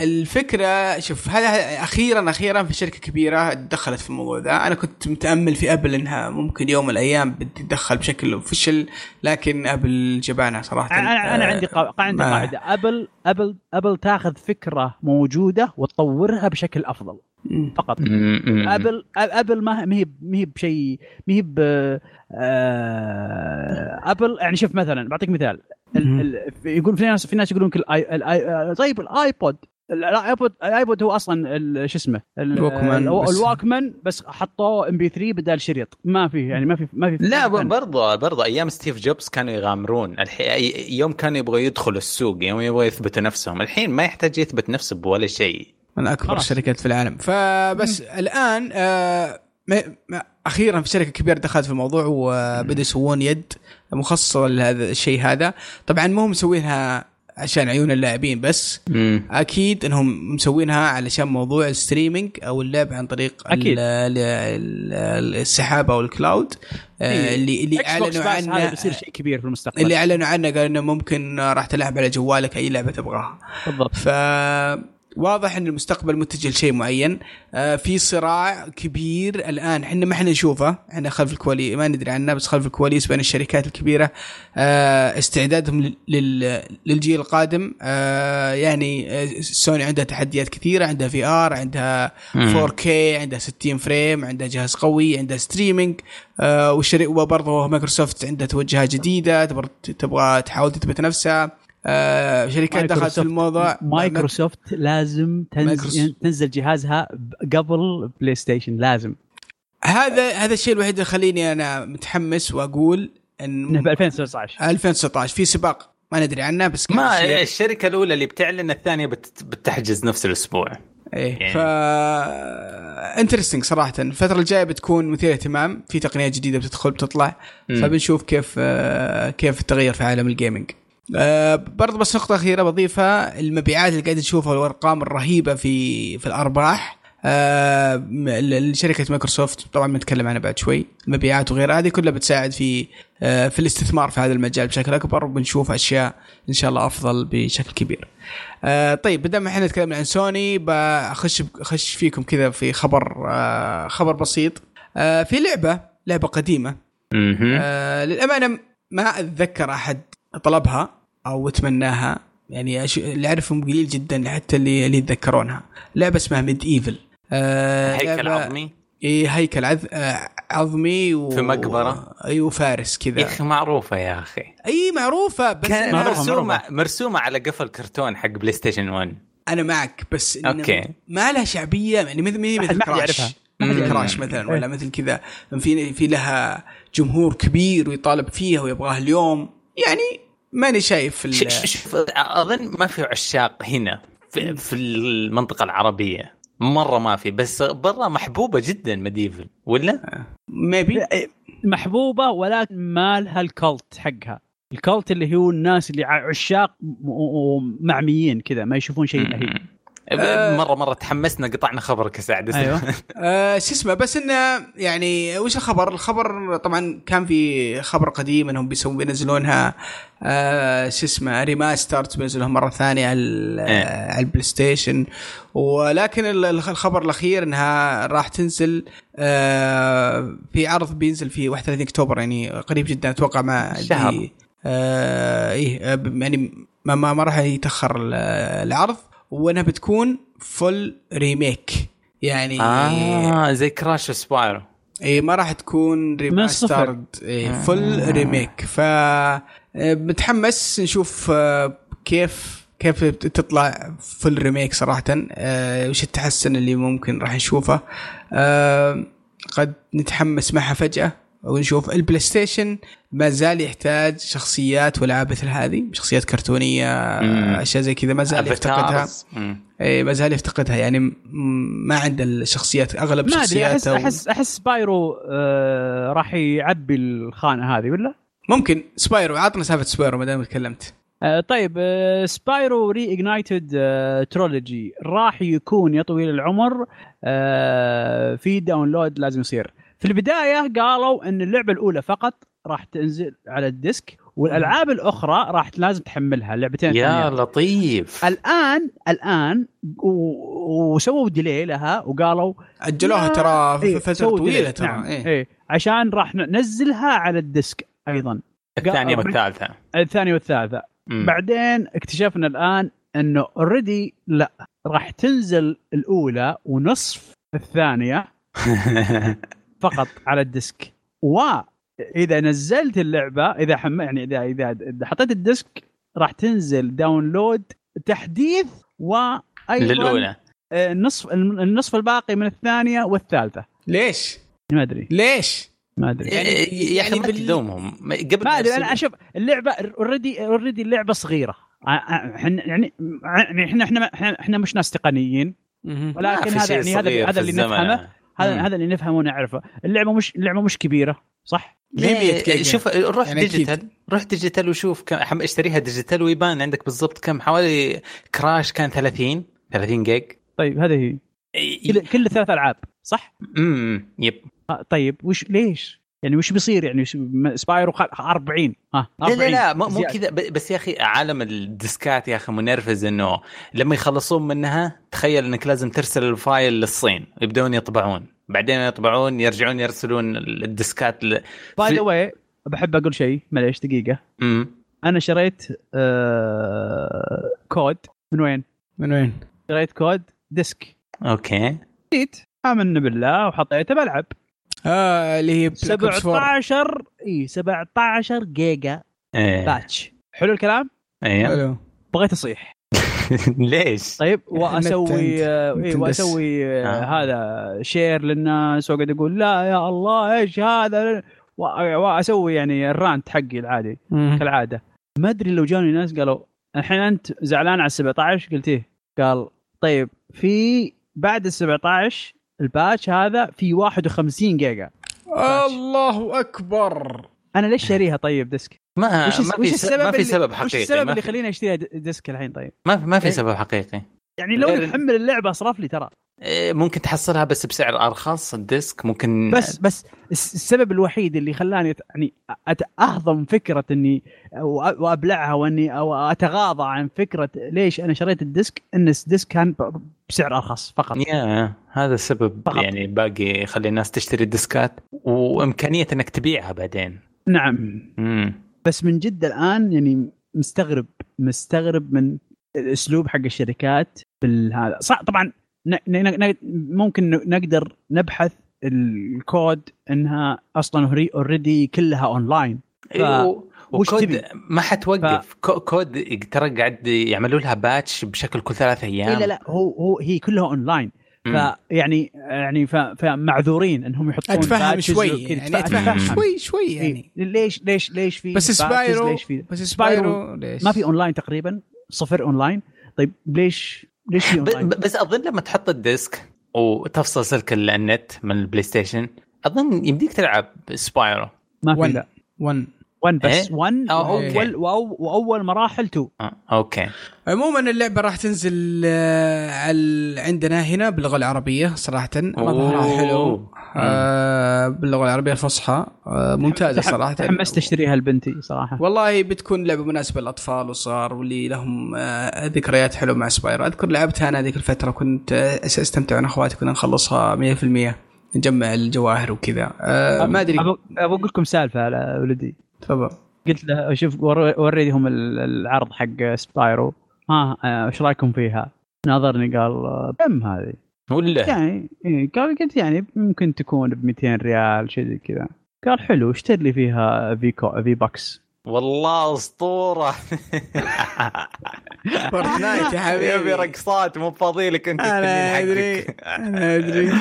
S1: الفكرة شوف هذا أخيرا أخيرا في شركة كبيرة دخلت في الموضوع ذا. أنا كنت متأمل في أبل إنها ممكن يوم من الأيام بتتدخل بشكل فشل لكن أبل جبانة صراحة.
S2: أنا, أنا عندي قا... عندي قاعدة. ابل ابل أبل تاخذ فكرة موجودة وتطورها بشكل أفضل. فقط. ابل أبل ما هي ما هي بشيء ما هي أبل يعني شوف مثلا بعطيك مثال. يقول في ناس في ناس يقولون كل الاي طيب ال iPod ال iPod ال iPod هو أصلا شو اسمه؟ ال Walkman ال Walkman بس. حطوه MP3 بدال شريط. ما في يعني ما في ما في
S3: لا برضه برضه أيام ستيف جوبز كانوا يغامرون. الحين يوم كانوا يبغوا يدخلوا السوق يوم يبغوا يثبتوا نفسهم. الحين ما يحتاج يثبت نفسه بولا شيء.
S1: من أكبر الشركات في العالم فبس مم. الآن آه أخيرا في شركة كبيرة دخلت في الموضوع وبدأوا يسوون يد مخصصة لهذا الشيء هذا طبعا مو مسوينها عشان عيون اللاعبين بس مم. أكيد إنهم مسوينها علشان موضوع ال streaming أو اللعب عن طريق أكيد. السحاب أو ال cloud
S2: آه، إيه. اللي اللي أعلنوا عنه بيصير شيء كبير في المستقبل
S1: اللي أعلنوا عنه قالوا إنه ممكن راح تلعب على جوالك أي لعبة تبغاها
S2: بالضبط
S1: ف واضح إن المستقبل متجه لشيء معين. آه في صراع كبير الآن. إحنا ما إحنا نشوفه. إحنا خلف الكواليس ما ندري عنه بس خلف الكواليس بين الشركات الكبيرة. آه استعدادهم للجيل القادم. آه يعني آه، سوني عندها تحديات كثيرة. عندها VR عندها 4K عندها 60 frame عندها جهاز قوي عندها streaming آه وبرضه مايكروسوفت عندها توجهات جديدة تبغى تبغى تحاول تثبت نفسها. آه شركات دخلت في الموضوع.
S2: مايكروسوفت لازم تنزل, تنزل جهازها قبل بلاي ستيشن لازم.
S1: هذا هذا الشيء الوحيد اللي يخليني أنا متحمس وأقول
S2: إن ب 2019
S1: 2019 في سباق. ما ندري عنه بس
S3: ما الشركة الأولى اللي بتعلن الثانية بتحجز نفس الأسبوع.
S1: إيه يعني. ف interesting صراحة. الفترة الجاية بتكون مثيرة اهتمام. في تقنيات جديدة بتدخل بتطلع. م. فبنشوف كيف آه، كيف التغير في عالم ال gaming أه برضه بس نقطة أخيرة بضيفها المبيعات اللي قاعد نشوفها والأرقام الرهيبة في في الأرباح. آه شركه مايكروسوفت طبعا بنتكلم عنها بعد شوي المبيعات وغيرها. هذه كلها بتساعد في آه في الاستثمار في هذا المجال بشكل أكبر وبنشوف أشياء إن شاء الله أفضل بشكل كبير. آه طيب بدل ما إحنا نتكلم عن سوني بخش أخش فيكم كذا في خبر آه خبر بسيط. آه في لعبة قديمة. آه للأمانة ما أتذكر أحد طلبها أو تمناها يعني اللي اعرفهم قليل جدا حتى اللي اللي يتذكرونها. لعبة اسمها MediEvil
S3: آه هيكل عظمي.
S1: اي هيكل عذ... آه، عظمي
S3: و... في مقبرة.
S1: أيوه فارس كذا.
S3: يا أخي معروفة يا أخي.
S1: إي معروفة
S3: بس كان معروفة مرسومه معروفة. مرسومة على قفل كرتون حق بلاي ستيشن 1
S1: أنا معك بس أوكي. ما لها شعبية يعني مثل مثل كراش مثل كراش مثلا ولا مثل كذا. في في لها جمهور كبير ويطالب فيها ويبغاها اليوم. يعني ماني شايف
S3: شوف أظن ما في عشاق هنا في, في المنطقة العربية. مرة ما في بس برا محبوبة جدا MediEvil ولا؟
S1: maybe
S2: محبوبة ولكن ما لها ال cult حقها. ال cult اللي هو الناس اللي عشاق ومعميين كذا ما يشوفون شيء الا هي
S3: آه مرة مرة تحمسنا قطعنا خبرك يا سعد.
S1: أيوه. آه شو اسمه بس إنه يعني وش الخبر؟ الخبر طبعا كان في خبر قديم إنهم بيسوون بينزلونها آه شو اسمه remastered بينزلونها مرة ثانية على إيه. على البلاي ستيشن ولكن الخبر الأخير إنها راح تنزل آه في عرض بينزل في 31 أكتوبر يعني قريب جدا أتوقع مع
S3: شهر.
S1: آه إيه يعني ما ما, ما راح يتأخر العرض. وانها بتكون full remake يعني
S3: آه زي كراش سبايرو
S1: اي ما راح تكون remastered إيه full آه. remake ف متحمس نشوف آه، كيف كيف تطلع full remake صراحة. آه وش التحسن اللي ممكن راح نشوفه. آه قد نتحمس معها فجأة. ونشوف. البلاي ستيشن ما زال يحتاج شخصيات والعاب مثل هذه شخصيات كرتونية أشياء زي كذا ما زال يفتقدها. اي ما زال يفتقدها. يعني ما عنده الشخصيات أغلب شخصياته
S2: احس احس أحس سبايرو آه راح يعبي الخانة هذه ولا؟
S1: ممكن. سبايرو عطنا سالفة سبايرو ما دام تكلمت.
S2: آه طيب آه سبايرو Reignited آه Trilogy راح يكون يا طويل العمر آه في download لازم يصير. في البداية قالوا إن اللعبة الأولى فقط راح تنزل على ال disc والألعاب الأخرى راح لازم تحملها لعبتين
S3: يا. لطيف
S2: الآن الآن وسووا delay لها وقالوا
S1: أجلوها ترى في إيه فتره طويلة ترى
S2: نعم. إيه. إيه. عشان راح ننزلها على ال disc
S3: أيضا الثانية
S2: والثالثة الثانية والثالثة. بعدين اكتشفنا الآن انه already لا راح تنزل الأولى ونصف الثانية فقط على ال disc. واذا نزلت اللعبة إذا حم يعني إذا إذا حطيت ال disc راح تنزل download تحديث وأيضا
S3: للأولى.
S2: النصف النصف الباقي من الثانية والثالثة.
S1: ليش؟
S2: ما أدري.
S1: ليش؟
S2: ما أدري.
S3: يعني يعني, يعني ما تلومهم.
S2: قبل ما أدري أنا أشوف اللعبة already already اللعبة صغيرة. إحنا يعني إحنا إحنا إحنا مش ناس تقنيين. ولكن هذا يعني هذا هذا اللي نفهمه. هذا هذا اللي نفهمه ونعرفه. اللعبة مش اللعبة مش كبيرة صح؟
S3: إيه شوف روح يعني digital. روح digital وشوف كم اشتريها digital ويبان عندك بالضبط كم. حوالي كراش كان 30 30 جيج.
S2: طيب هذه هي. كل كل ثلاث ألعاب صح؟
S3: امم yep.
S2: آه، طيب وش ليش؟ يعني وش بيصير؟ يعني سبايرو 40 ها
S3: 40 لا لا, لا مو كذا. بس يا أخي عالم ال discات يا أخي منرفز إنه لما يخلصون منها تخيل إنك لازم ترسل ال file للصين. يبدون يطبعون. بعدين يطبعون يرجعون يرسلون ال
S2: discات by the way بحب أقول شيء معليش دقيقة.
S3: امم
S2: أنا شريت آه كود. من وين؟
S1: من وين؟
S2: شريت code disc.
S3: أوكي.
S2: جيت آمن بالله وحطيته بلعب
S1: آه اللي هي
S2: 17 إي 17 جيجا
S3: إيه.
S2: patch. حلو الكلام؟
S3: أيوه
S2: بغيت أصيح.
S3: ليش؟
S2: طيب وأسوي إيه وأسوي آه. هذا share للناس وأقعد أقول لا يا الله إيش هذا؟ وأسوي يعني ال rant حقي العادي كالعادة. ما أدري لو جاني ناس قالوا الحين أنت زعلان على 17 قلت إيه؟ قال طيب في بعد ال 17 ال patch هذا في 51 جيجا.
S1: الله أكبر.
S2: أنا ليش شاريها طيب disc؟
S3: ما وش ما في السبب ما في سبب حقيقي؟ وش
S2: السبب اللي يخليني اشتريها disc الحين طيب؟
S3: ما ما في إيه؟ سبب حقيقي.
S2: يعني لو نحمل اللعبة اصرف لي ترى.
S3: إيه، ممكن تحصلها بس بسعر أرخص ال disc ممكن
S2: بس بس السبب الوحيد اللي خلاني يعني أهضم فكرة إني وأبلعها وإني أو أتغاضى عن فكرة ليش أنا شريت ال disc إن ال disc كان بسعر أرخص فقط
S3: يا هذا السبب فقط. يعني باقي يخلي الناس تشتري الديسكات وإمكانية إنك تبيعها بعدين
S2: نعم مم. بس من جد الآن يعني مستغرب مستغرب من الأسلوب حق الشركات بالهذا صح طبعا ممكن نقدر نبحث ال COD انها أصلا already كلها اونلاين
S3: ف... و COD ما حتوقف. ف... COD ترى قاعد يعملوا لها patch بشكل كل ثلاثة أيام.
S2: لا لا هو هو هي كلها اونلاين فيعني يعني فمعذورين إنهم يحطون
S1: أتفهم شوي يعني أتفهم شوي شوي يعني.
S2: ليش ليش ليش في
S1: بس سبايرو ليش في بس سبايرو ليش؟
S2: ما في اونلاين تقريبا صفر اونلاين طيب ليش ليش
S3: بس أظن لما تحط ال disc وتفصل سلك النت من ال PlayStation أظن يمديك تلعب سبايرو.
S2: ما في لا. 1 1 بس. 1 إيه؟ واول وأول مراحل 2
S3: آه. okay.
S1: عموما اللعبة راح تنزل آه عندنا هنا باللغة العربية صراحة. مظهرها حلو. آه باللغة العربية الفصحى آه ممتازة صراحة.
S2: تحمست اشتريها لبنتي صراحة.
S1: والله بتكون لعبة مناسبة للأطفال والصغار واللي لهم آه ذكريات حلوة مع سبايرو أذكر لعبتها أنا ذيك الفترة كنت أستمتع أنا اخواتي كنا نخلصها 100% نجمع الجواهر وكذا. آه ما أدري.
S2: أبغى أقول لكم سالفة على ولدي.
S1: تفضل.
S2: قلت له شوف وريهم العرض حق سبايرو. ها إيش رأيكم فيها؟ ناظرني قال كم هذه؟
S3: ولا؟
S2: يعني إيه قال قلت يعني ممكن تكون ب 200 ريال شيء زي كذا. قال حلو اشتري لي فيها في كو في بوكس
S3: والله أسطورة.
S1: Fortnite يا حبيبي.
S3: يبي رقصات مو فاضي لك أنت
S1: أنا أدري أنا أدري.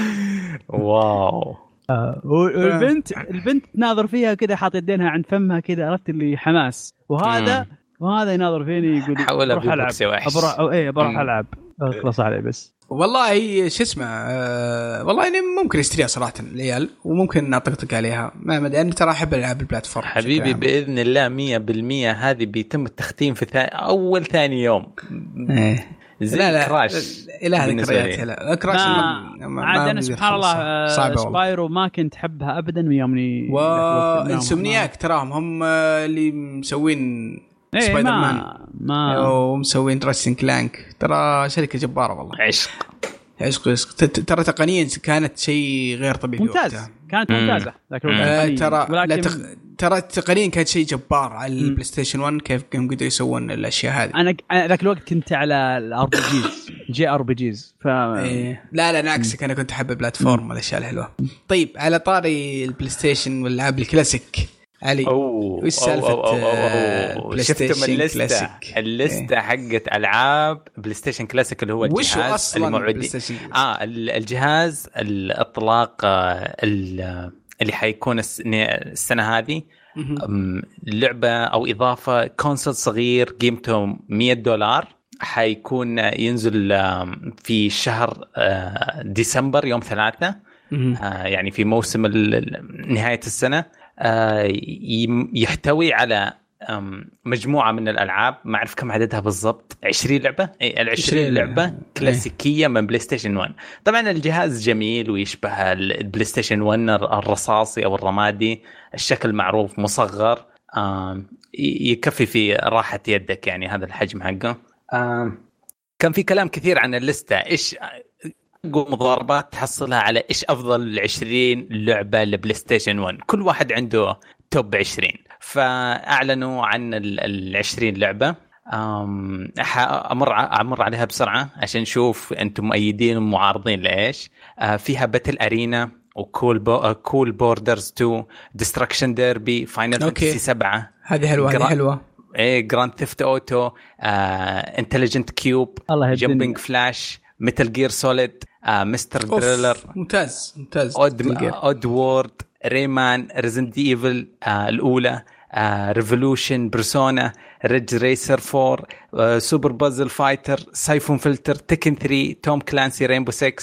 S2: wow. آه والبنت البنت تناظر فيها كذا حاط يدينها عند فمها كذا عرفت اللي حماس. وهذا وهذا يناظر فيني يقول
S3: حولها
S2: بروح ألعب. بروح إيه بروح ألعب. أخلص عليه بس.
S1: والله شو اسمه آه والله يعني ممكن أشتريها صراحة العيال وممكن أطقطق عليها. ما أدري أنا ترى أحب ألعاب ال platform
S3: حبيبي بإذن الله 100% هذه بيتم التختيم في ثاني أول ثاني يوم.
S1: إيه. زي لا لا Crash إلى ذكريات لا Crash
S2: عاد أنا سبحان الله سبايرو ما كنت أحبها ابدا من يومني
S1: و Insomniac تراهم هم اللي مسوين
S2: إيه Spider ما Man
S1: ما ومسوين Ratchet & Clank ترى شركة جبارة والله.
S3: عشق.
S1: عشق عشق. ترى تقنيا كانت شيء غير طبيعي
S2: ممتاز. وقتها. كانت ممتازة
S1: ذاك آه ترى ولكن... تق... ترى تقنيا كانت شيء جبار على ال PlayStation 1 كيف كانوا يقدروا يسوون الأشياء هذه.
S2: أنا ذاك الوقت كنت على ال RPGs جي RPGs. ف إيه.
S1: لا لا أنا عكسك. أنا كنت أحب ال platform والأشياء الحلوة. طيب على طاري البلاي ستيشن والالعاب الكلاسيك علي
S3: وش سالفه بلاي ستيشن كلاسيك اللستة حقت العاب بلاي ستيشن كلاسيك اللي هو الجهاز وش أصلا المعدي آه الجهاز الاطلاق آه، اللي حيكون السنة هذه لعبه أو اضافه كونسول صغير قيمته 100 دولار حيكون ينزل في شهر آه، ديسمبر يوم ثلاثة آه، يعني في موسم نهاية السنة آه، يحتوي على مجموعة من الألعاب. ما أعرف كم عددها بالضبط. 20 لعبة؟ اي ال 20 لعبة كلاسيكية من PlayStation 1 طبعا الجهاز جميل ويشبه ال PlayStation 1 الرصاصي أو الرمادي. الشكل معروف مصغر. يكفي في راحة يدك يعني هذا الحجم حقه. كان في كلام كثير عن اللستة. إيش مضاربات تحصلها على إيش أفضل 20 لعبة ل PlayStation 1 كل واحد عنده top 20 فأعلنوا عن ال 20 لعبة. أمر أمر عليها بسرعة عشان نشوف أنتم مؤيدين ومعارضين لإيش. آه، فيها Battle Arena و Cool Bo... Cool Boarders 2 Destruction Derby Final Fantasy 7
S1: هذه حلوة هذه حلوة.
S3: إيه Grand Theft Auto Intelligent Qube Jumping Flash Metal Gear Solid Mr. Driller.
S1: ممتاز ممتاز.
S3: Odd Oddworld Rayman Resident Evil الأولى Revelations Persona Ridge Racer 4 Super Puzzle Fighter Syphon Filter Tekken 3 Tom Clancy Rainbow 6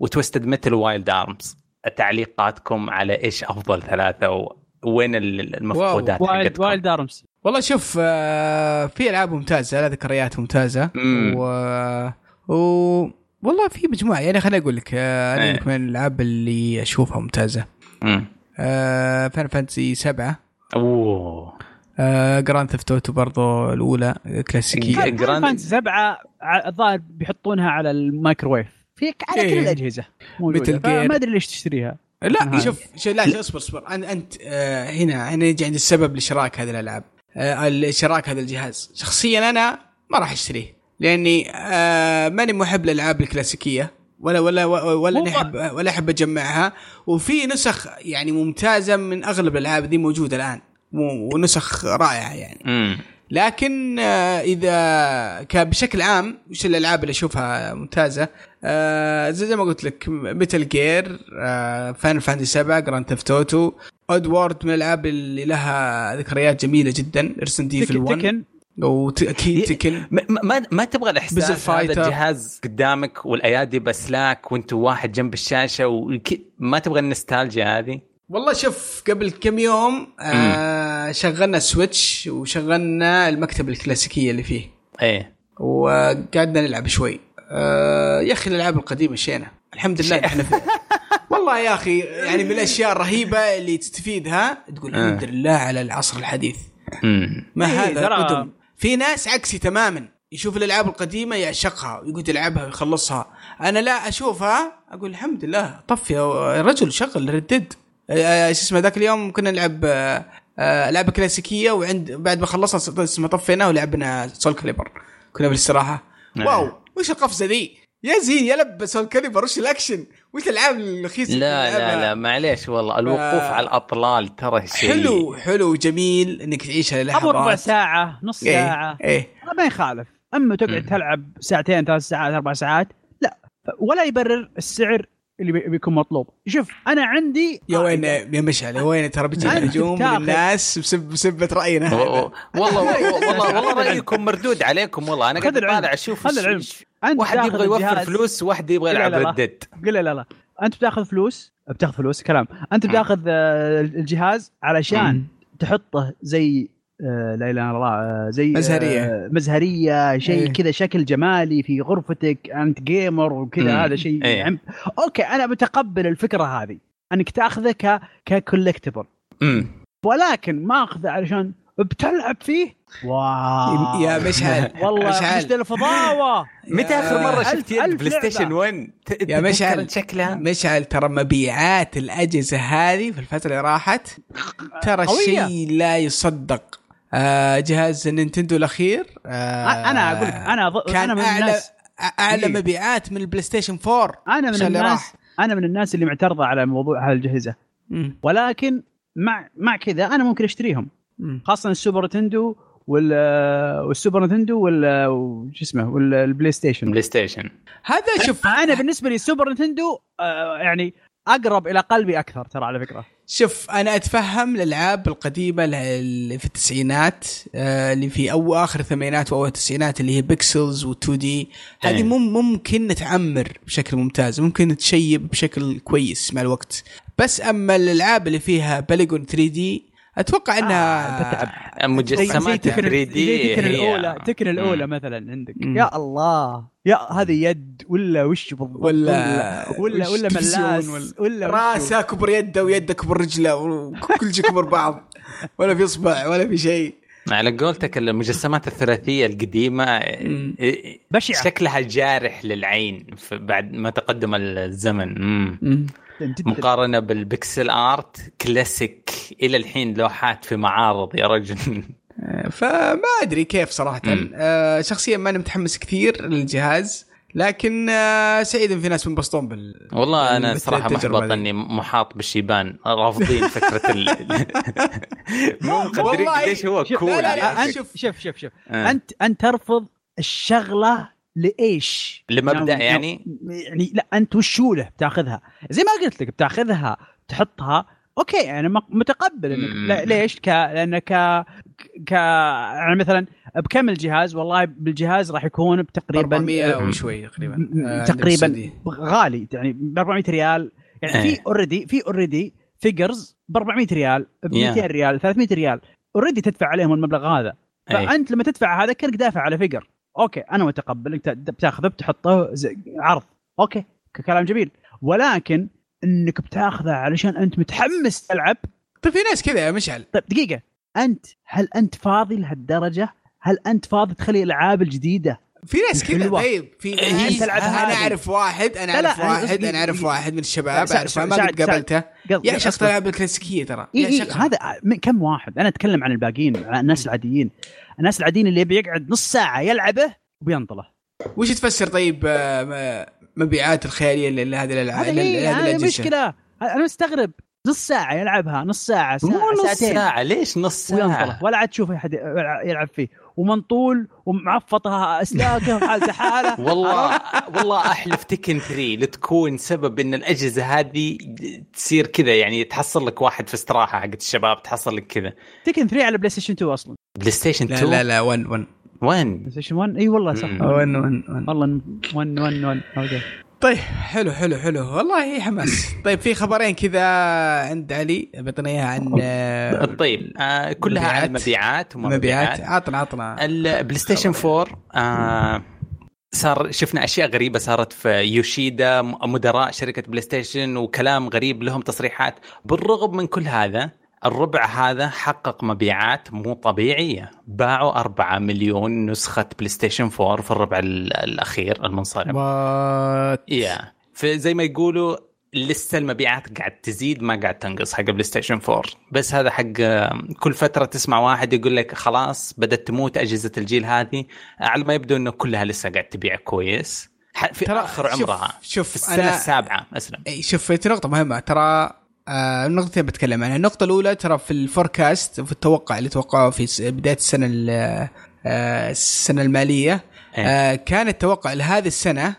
S3: و Twisted Metal Wild Arms تعليقاتكم على إيش أفضل ثلاثة وين المفقودات
S2: وايلد وايلد ارمز
S1: والله شوف آه، في ألعاب ممتازة ذكريات ممتازة. و... و والله في مجموعة. يعني خليني أقول لك آه، أنا إيه. من الألعاب اللي أشوفها ممتازة. امم آه Fan Fantasy 7
S3: أوه.
S1: آه Grand Theft Auto برضو الأولى كلاسيكية.
S2: Grand Fantasy 7 الظاهر بيحطونها على المايكروويف. في على إيه. كل الاجهزه مثل ما أدري ليش تشتريها.
S1: لا شوف شوف لا اصبر اصبر. أنت آه هنا هنا يجي عند السبب لشراك هذه الألعاب. آه شراك هذا الجهاز. شخصيا أنا ما راح أشتريه. لأني آه ماني محب للألعاب الكلاسيكية ولا ولا ولا أحب ولا أحب أجمعها. وفي نسخ يعني ممتازة من أغلب الألعاب دي موجودة الآن ونسخ رائعة يعني.
S3: مم.
S1: لكن آه، إذا كان بشكل عام وش الألعاب اللي أشوفها ممتازة؟ آه، زي ما قلت لك Metal Gear Final Fantasy 7 Grand Theft Auto ادوارد من الألعاب اللي لها ذكريات جميلة جدا Resident Evil 1 واكيد Tekken.
S3: ما ما تبغى الإحساس هذا الجهاز قدامك والأيادي بأسلاك وانت واحد جنب الشاشة وما تبغى النستالجيا هذه؟
S1: والله شوف قبل كم يوم آه شغلنا Switch وشغلنا المكتبة الكلاسيكية اللي فيه.
S3: إيه.
S1: وقعدنا نلعب شوي. آه يا أخي الألعاب القديمة شينة؟ الحمد لله إحنا في والله يا أخي يعني من الاشياء الرهيبة اللي تستفيدها تقول الحمد لله على العصر الحديث. ما إيه، هذا؟ قدم. في ناس عكسي تماما. يشوف الألعاب القديمة يعشقها ويقول يلعبها ويخلصها. أنا لا أشوفها أقول الحمد لله طفي يا رجل شغل ردد. آه، آه، شو اسمه ذاك اليوم كنا نلعب آه، لعبة كلاسيكية وعند بعد ما خلصنا اسمه طفينا ولعبنا Soulcalibur كنا بالإستراحة. نعم. wow وش القفزة ذي؟ يا زين يا لب Soulcalibur وش الأكشن. وش الألعاب الرخيصة
S3: لا لا لا معليش والله الوقوف آه. على الأطلال ترى شيء.
S1: حلو حلو جميل إنك تعيشها
S2: لحظات ابو ربع ساعة نص إيه ساعة.
S1: إيه.
S2: ما يخالف. أما تقعد تلعب ساعتين ثلاث ساعات أربع ساعات لا. ولا يبرر السعر اللي بيكون مطلوب. شوف أنا عندي
S1: يا وين يا مشعل يا وين ترى بتجي هجوم من الناس بسب بسبة رأينا.
S3: والله والله والله رأيكم مردود عليكم والله. أنا قاعد طالع أشوف
S2: هذا العلم.
S3: واحد يبغى يوفر فلوس واحد يبغى يلعب ردد
S2: قل لا لا. أنت بتاخذ فلوس بتاخذ فلوس كلام. أنت بتاخذ آه، الجهاز علشان تحطه زي آه، لا إله إلا الله آه، زي
S1: مزهرية.
S2: مزهرية شيء إيه. كذا شكل جمالي في غرفتك أنت جيمر وكذا هذا شيء إيه. عم... okay أنا متقبل الفكرة هذه. أنك تاخذه ك ك collectible ولكن ما اخذه علشان بتلعب فيه؟
S1: wow. يا مشعل
S2: والله
S1: مشعل
S2: الفضاوة.
S3: متى آخر مرة شفت يد PlayStation 1
S1: يا مشعل شكلها؟ مشعل ترى مبيعات الأجهزة هذه في الفترة اللي راحت ترى شيء لا يصدق. آه جهاز Nintendo الأخير
S2: آه أنا أقول لك أنا
S1: كان أنا من اعلى الناس. أعلى إيه؟ مبيعات من ال PlayStation 4
S2: أنا من الناس راح. أنا من الناس اللي معترضة على موضوع هالاجهزه ولكن مع مع كذا أنا ممكن أشتريهم. خاصة ال Super Nintendo وال وال Super Nintendo وال وش اسمه وال
S3: PlayStation. PlayStation.
S1: هذا شوف
S2: أنا بالنسبة لي ال Super Nintendo آه يعني أقرب إلى قلبي أكثر ترى على فكرة.
S1: شوف أنا أتفهم الألعاب القديمة اللي في التسعينات آه، اللي في أو آخر الثمانينات وأول التسعينات اللي هي pixels و 2D هذه إيه. ممكن تتعمر بشكل ممتاز ممكن تشيب بشكل كويس مع الوقت. بس أما الألعاب اللي فيها polygon 3D أتوقع انها
S3: آه مجسمات 3D
S2: Tekken الاولى Tekken الأولى مثلا عندك. مم. يا الله. يا هذه يد ولا وش بالضبط؟
S1: ولا
S2: ولا ولا ملاس ولا,
S1: راسه كبر يده ويده كبر رجله وكل شيء كبر بعض. ولا في إصبع ولا في شيء.
S3: على قولتك المجسمات الثلاثية القديمة بشعة. شكلها جارح للعين بعد ما تقدم الزمن. مم. مقارنة بال pixel art classic إلى الحين لوحات في معارض يا رجل.
S1: فما أدري كيف صراحة. آه شخصيا ماني متحمس كثير للجهاز لكن آه سعيد ان في ناس منبسطون بال
S3: والله أنا صراحة محبط إني محاط بالشيبان رافضين فكرة ال مو مقدرين قديش هو cool لا
S2: لا لا شوف. شوف شوف شوف. آه. أنت أنت ترفض الشغلة لإيش؟
S3: لمبدا يعني يعني,
S2: يعني لا أنت وشو له بتاخذها؟ زي ما قلت لك بتاخذها تحطها okay أنا متقبل إنك ليش؟ ك لانك ك ك يعني مثلا بكم الجهاز؟ والله بالجهاز راح يكون تقريبا
S1: 400 وشوي تقريبا
S2: آه تقريبا غالي يعني ب 400 ريال. يعني في already في already figures ب 400 ريال ب 200 ريال 300 ريال already تدفع عليهم المبلغ هذا. فأنت لما تدفع هذا كأنك دافع على figure okay أنا متقبل أنت بتاخذه بتحطه عرض. okay كلام جميل. ولكن إنك بتاخذه علشان أنت متحمس تلعب.
S1: طيب في ناس كذا يا مشعل.
S2: طيب دقيقة. أنت هل أنت فاضي لهالدرجة؟ هل أنت فاضي تخلي الالعاب الجديدة
S1: في ناس كذا طيب في ناس تلعبها أنا أعرف واحد أنا أعرف واحد أنا أعرف واحد من الشباب اعرفه ما قد قابلته يعشق الالعاب الكلاسيكيه ترى.
S2: إيه إيه هذا كم واحد؟ أنا أتكلم عن الباقيين الناس العاديين. الناس العاديين اللي بيقعد نص ساعة يلعبه وبينطله
S1: وش تفسر طيب آه، مبيعات الخيالية لهذه الألعاب
S2: هذه مشكلة. أنا مستغرب. نص ساعة يلعبها نص ساعة ساعة
S3: مو نص ساعتين. ساعة ليش نص ساعة؟
S2: ولا عاد تشوف أحد يلعب فيه. ومنطول ومعفطها اسلاكه حالته حاله
S3: والله والله أحلف Tekken 3 لتكون سبب إن الأجهزة هذه تصير كذا يعني تحصل لك واحد في استراحة حقت الشباب تحصل لك كذا.
S2: Tekken 3 على PlayStation 2
S3: أصلا. PlayStation 2
S1: لا لا لا 1 1
S3: 1
S2: بلاي ستيشن 1 إي والله صح. 1
S1: 1
S2: والله 1 1 1 okay
S1: طيب حلو حلو حلو. والله حماس. طيب في خبرين كذا عند علي بيعطينا إياها عن
S3: آه، طيب آه كلها عن المبيعات.
S1: مبيعات عطنا عطنا.
S3: ال PlayStation 4 آه صار شفنا أشياء غريبة صارت في يوشيدا مدراء شركة PlayStation وكلام غريب لهم تصريحات. بالرغم من كل هذا الربع هذا حقق مبيعات مو طبيعية. باعوا 4 مليون نسخة PlayStation 4 في الربع الأخير المنصرم.
S1: what
S3: يا فزي ما يقولوا لسه المبيعات قاعد تزيد ما قاعد تنقص حق PlayStation 4 بس هذا حق كل فترة تسمع واحد يقول لك خلاص بدأت تموت أجهزة الجيل هذه. على ما يبدو إنه كلها لسه قاعد تبيع كويس. في آخر عمرها
S1: شوف, شوف
S3: في السنة أنا... السابعة اسلم
S1: شوف في نقطة مهمة. ترى آه نقطتين بتكلم عنها. النقطة الأولى ترى في ال forecast في التوقع اللي توقعه في بداية السنة آه السنة المالية إيه. آه كان التوقع لهذه السنة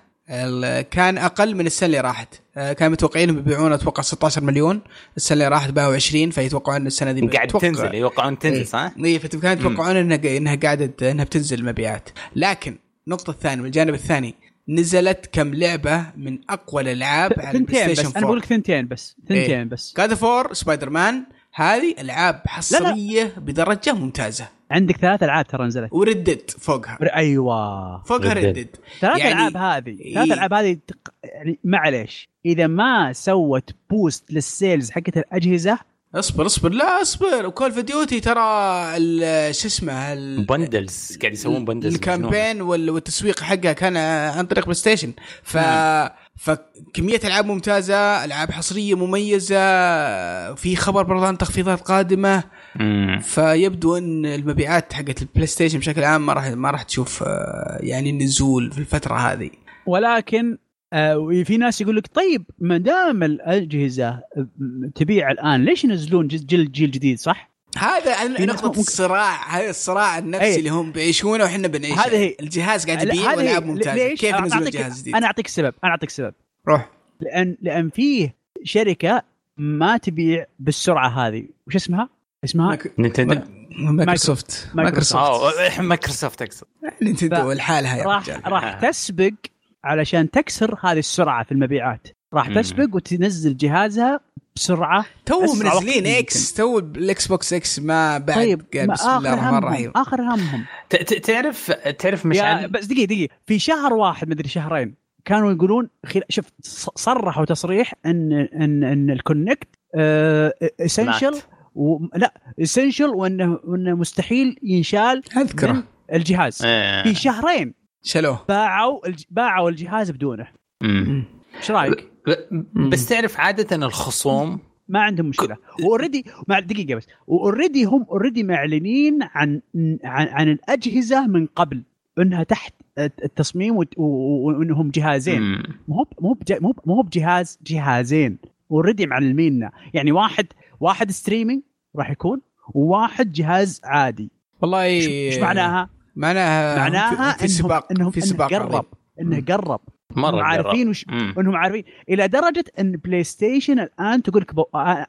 S1: كان أقل من السنة اللي راحت. آه كانوا متوقعين انهم يبيعون أتوقع 16 مليون. السنة اللي راحت باعوا 20 فيتوقعون السنة دي
S3: قاعد تنزل يتوقعون تنزل صح؟
S1: اي كانوا يتوقعون إنها انها قاعدة إنها بتنزل المبيعات. لكن النقطة الثانية والجانب الثاني نزلت كم لعبة من أقوى الألعاب على ال PlayStation 4
S2: أنا بقول لك ثنتين بس ثنتين إيه. بس.
S1: God of War Spider-Man هذه ألعاب حصريه لا. لا. بدرجة ممتازة.
S2: عندك ثلاث ألعاب ترى نزلت.
S1: و Red Dead فوقها.
S2: أيوه.
S1: فوقها Red Dead
S2: ثلاث يعني ألعاب هذه. ثلاث ألعاب هذه يعني معليش. إذا ما سوت boost لل sales حقت الأجهزة
S1: اصبر اصبر لا اصبر. و Call of Duty ترى شو اسمه
S3: bundles قاعد يسوون bundles
S1: ال campaign والتسويق حقها كان عن طريق بلاي ستيشن ف فكمية ألعاب ممتازة ألعاب حصرية مميزة في خبر برضه عن تخفيضات قادمة.
S3: مم.
S1: فيبدو إن المبيعات حقت البلاي ستيشن بشكل عام ما راح ما راح تشوف آه، يعني نزول في الفترة هذه.
S2: ولكن وفي ناس يقول لك طيب ما دام الأجهزة تبيع الآن ليش ينزلون جيل جيل جديد صح؟
S1: هذا نقطة الصراع هذا الصراع النفسي أي. اللي هم بيعيشونه وحنا بنعيشه. هذه هي. الجهاز قاعد يبيع والعاب ممتازة كيف نزلوا جهاز جديد؟
S2: أنا أعطيك السبب أنا أعطيك السبب
S1: روح.
S2: لأن لأن فيه شركة ما تبيع بالسرعة هذه. وش اسمها؟ اسمها؟
S3: نينتندو
S1: مايكروسوفت.
S3: مايكروسوفت. مايكروسوفت أقصد.
S1: نينتندو لحالها يا
S2: راح راح تسبق علشان تكسر هذه السرعة في المبيعات. راح تسبق وتنزل جهازها بسرعة
S1: تو منزلين إكس تو الإكس بوكس إكس ما بعد طيب قال بسم الله الرحمن الرحيم.
S2: آخر همهم.
S3: تعرف تعرف مشعل
S2: بس دقيقة دقيقة. في شهر واحد مدري شهرين كانوا يقولون خل... شوف صرحوا تصريح إن إن إن ال Kinect essential و... لا essential وإنه وإنه مستحيل ينشال
S1: أذكره.
S2: الجهاز.
S3: إيه.
S2: في شهرين
S1: شلوه
S2: باعوا الج... باعوا الجهاز بدونه. إيش رأيك؟
S3: بس تعرف عادة الخصوم
S2: ما عندهم مشكلة. و already مع دقيقة بس. و already هم already معلنين عن عن, عن الأجهزة من قبل. إنها تحت التصميم وإنهم جهازين. مو مو مو بجهاز جهازين. already معلميننا يعني واحد واحد streaming راح يكون وواحد جهاز عادي.
S1: والله
S2: إيش معناها؟
S1: معناها
S2: معناها
S1: في سباق
S2: انهم
S1: في سباق
S2: قرب. إنه قرب.
S3: مرة
S2: عارفين وش إنهم عارفين. إلى درجة إن بلاي ستيشن الآن تقول لك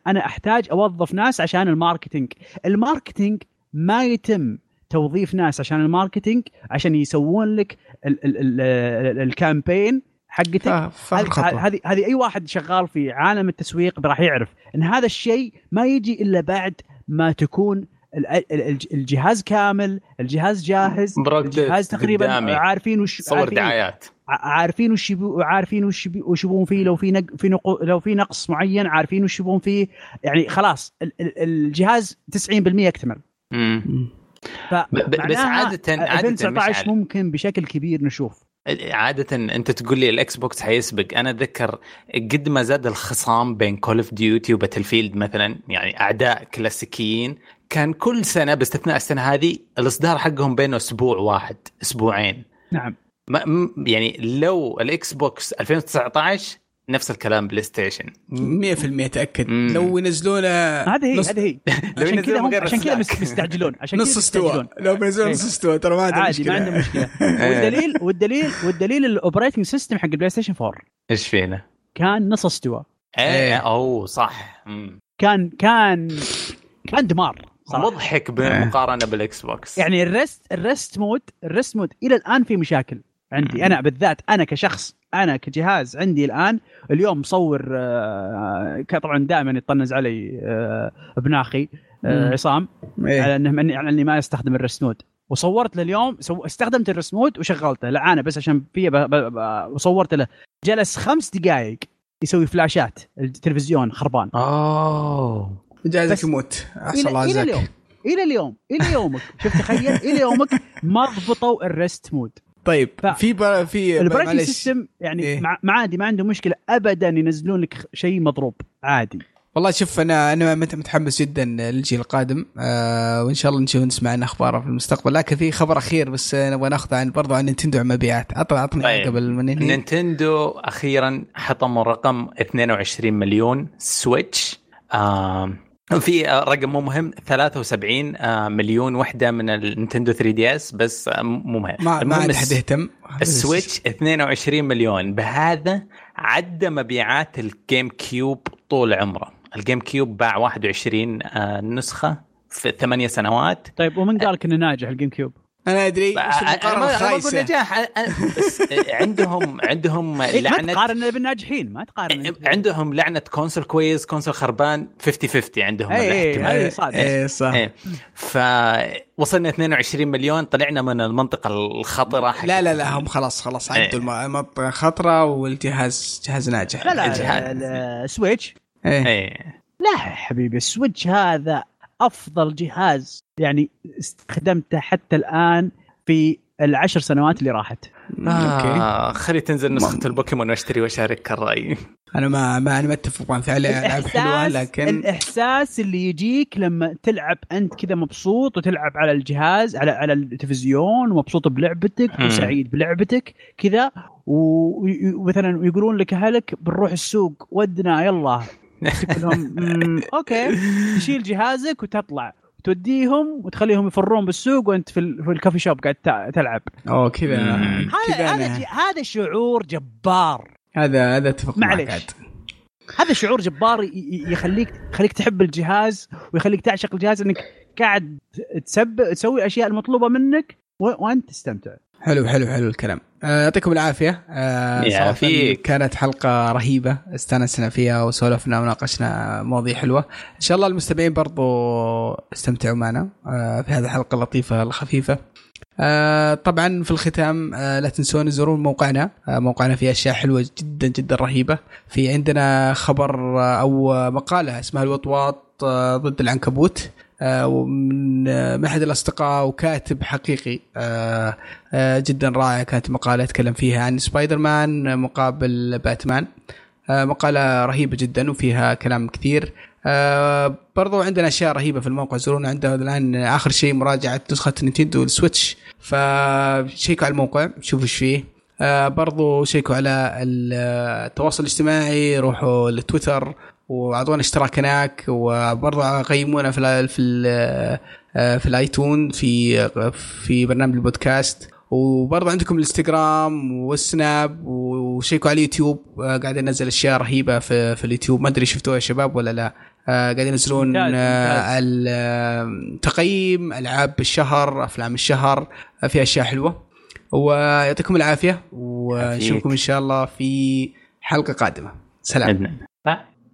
S2: أنا أحتاج أوظف ناس عشان ال marketing. ال marketing ما يتم توظيف ناس عشان ال marketing عشان يسوون لك الكامبين حقتك. هذه هذه أي واحد شغال في عالم التسويق راح يعرف إن هذا الشيء ما يجي إلا بعد ما تكون الجهاز كامل الجهاز جاهز الجهاز تقريبا عارفين وش
S3: صور دعايات.
S2: عارفين وش عارفين وش وش يبون فيه لو في نق في نق لو في نقص معين عارفين وش يبون فيه. يعني خلاص الجهاز 90% اكتمل
S3: امم بس عاده
S2: عادة 2019 ممكن بشكل كبير نشوف.
S3: عادة أنت تقول لي الإكس بوكس حيسبق. أنا أتذكر قد ما زاد الخصام بين Call of Duty و Battlefield مثلا يعني أعداء كلاسيكيين كان كل سنة باستثناء السنة هذه الإصدار حقهم بينه أسبوع واحد أسبوعين.
S2: نعم.
S3: ما يعني لو الإكس بوكس 2019 نفس الكلام بلاي ستيشن.
S1: 100% تأكد. مم. لو ينزلونه
S2: هذه هي هذه هي. عشان كذا هم عشان كذا مستعجلون عشان
S1: نص استوى. لو بينزلون نص استوى ترى ما
S2: عندهم مشكله عادي ما عندهم مشكلة. والدليل والدليل والدليل ال operating system حق البلاي ستيشن 4
S3: إيش فينا؟
S2: كان نص استوى.
S3: إيه أوه صح.
S2: كان كان كان دمار.
S3: مضحك بالمقارنه بالإكس بوكس.
S2: يعني ال rest ال rest mode ال rest mode إلى الآن في مشاكل عندي. أنا بالذات أنا كشخص أنا كجهاز عندي الآن اليوم مصور آه، طبعا دائما يطنز علي آه، ابن أخي آه، عصام إيه؟ على إنه على إني ما أستخدم ال rest mode. وصورت له اليوم استخدمت ال rest mode وشغلته. لعانه بس عشان في وصورت له. جلس خمس دقائق يسوي فلاشات التلفزيون خربان.
S3: أوه.
S1: جهازك يموت.
S2: احسن الله إلى اليوم. إلى اليوم. إلى يومك. شوف تخيل؟ إلى يومك ما ضبطوا ال rest mode
S1: طيب في بر... في
S2: ال operating system يعني إيه؟ مع عادي ما عنده مشكلة ابدا ينزلون لك شيء مضروب عادي.
S1: والله شوف أنا أنا متحمس جدا للجيل القادم. آه وإن شاء الله نشوف نسمع عن اخباره في المستقبل. لكن في خبر أخير بس نبغى ناخذه عن برضو عن نينتندو عن مبيعات عطنا عطني طيب. قبل ما ننهي.
S3: نينتندو أخيرا حطموا رقم 22 مليون Switch. آه في رقم مو مهم. 73 آه، مليون وحدة من النينتندو 3 DS بس آه، مو مهم.
S1: ما ما حد يهتم.
S3: ال Switch 22 مليون. بهذا عدى مبيعات ال GameCube طول عمره. ال GameCube باع 21 آه، نسخة في ثمانية سنوات.
S2: طيب ومن قال لك انه ناجح ال GameCube؟
S1: أنا أدري إيش المقارنة الخايسة.
S3: نجاح عندهم عندهم
S2: إيه، لعنه ما تقارن بالناجحين ما تقارن
S3: عندهم لعنة console كويس console خربان 50 50 عندهم
S2: اي اي صح.
S1: اي صح
S3: فوصلنا 22 مليون طلعنا من المنطقة الخطرة
S1: لا لا لا هم خلاص خلاص عدوا المنطقة خطرة والجهاز جهاز ناجح.
S2: لا لا ال
S3: Switch. إيه.
S2: لا حبيبي ال Switch هذا أفضل جهاز يعني استخدمته حتى الآن في العشر سنوات اللي راحت.
S3: آه خلي تنزل نسخة البوكيمون واشتري واشارك الرأي.
S1: أنا ما ما أنا متفق معك. فعلا ألعاب حلوة لكن
S2: الإحساس اللي يجيك لما تلعب أنت كذا مبسوط وتلعب على الجهاز على على التلفزيون ومبسوط بلعبتك وسعيد بلعبتك كذا ومثلا يقولون لك أهلك بنروح السوق ودنا يلا. لهم أوكي تشيل جهازك وتطلع. توديهم وتخليهم يفرون بالسوق وأنت في, في الكافي شوب قاعد تلعب.
S1: أوه كذا.
S2: هذا هذا هذا شعور جبار.
S1: هذا هذا أتفق
S2: معليش. هذا شعور جبار يخليك يخليك تحب الجهاز ويخليك تعشق الجهاز إنك قاعد تسب تسوي الاشياء المطلوبة منك وأنت تستمتع.
S1: حلو حلو حلو الكلام. آه، يعطيكم العافية.
S3: آه في
S1: كانت حلقة رهيبة استانسنا فيها وسولفنا وناقشنا مواضيع حلوة. إن شاء الله المستمعين برضو استمتعوا معنا آه في هذه الحلقة اللطيفة الخفيفة. آه طبعا في الختام آه لا تنسون تزورون موقعنا. آه موقعنا فيه أشياء حلوة جدا جدا رهيبة. في عندنا خبر أو مقالة اسمها الوطواط ضد العنكبوت. ومن من أحد الأصدقاء وكاتب حقيقي آه، آه، جدا رائع كانت مقالة اتكلم فيها عن سبايدر مان مقابل باتمان. آه، مقالة رهيبة جدا وفيها كلام كثير. برضو عندنا أشياء رهيبة في الموقع. زورونا عندنا الآن آخر شيء مراجعة نسخة نينتندو ال Switch. فشيكوا على الموقع شوفوا إيش فيه. برضو شيكوا على التواصل الاجتماعي روحوا لتويتر. واعطونا اشتراك هناك وبرضه قيمونا في ال في ال آه، في الايتون في في برنامج البودكاست. وبرضه عندكم الانستغرام والسناب وشيكوا على اليوتيوب. آه، قاعد ينزل اشياء رهيبة في, في اليوتيوب. ما ادري شفتوها يا شباب ولا لا. آه، قاعد ينزلون تقييم ألعاب الشهر أفلام الشهر في أشياء حلوة. ويعطيكم العافية ونشوفكم إن شاء الله في حلقة قادمة. سلام.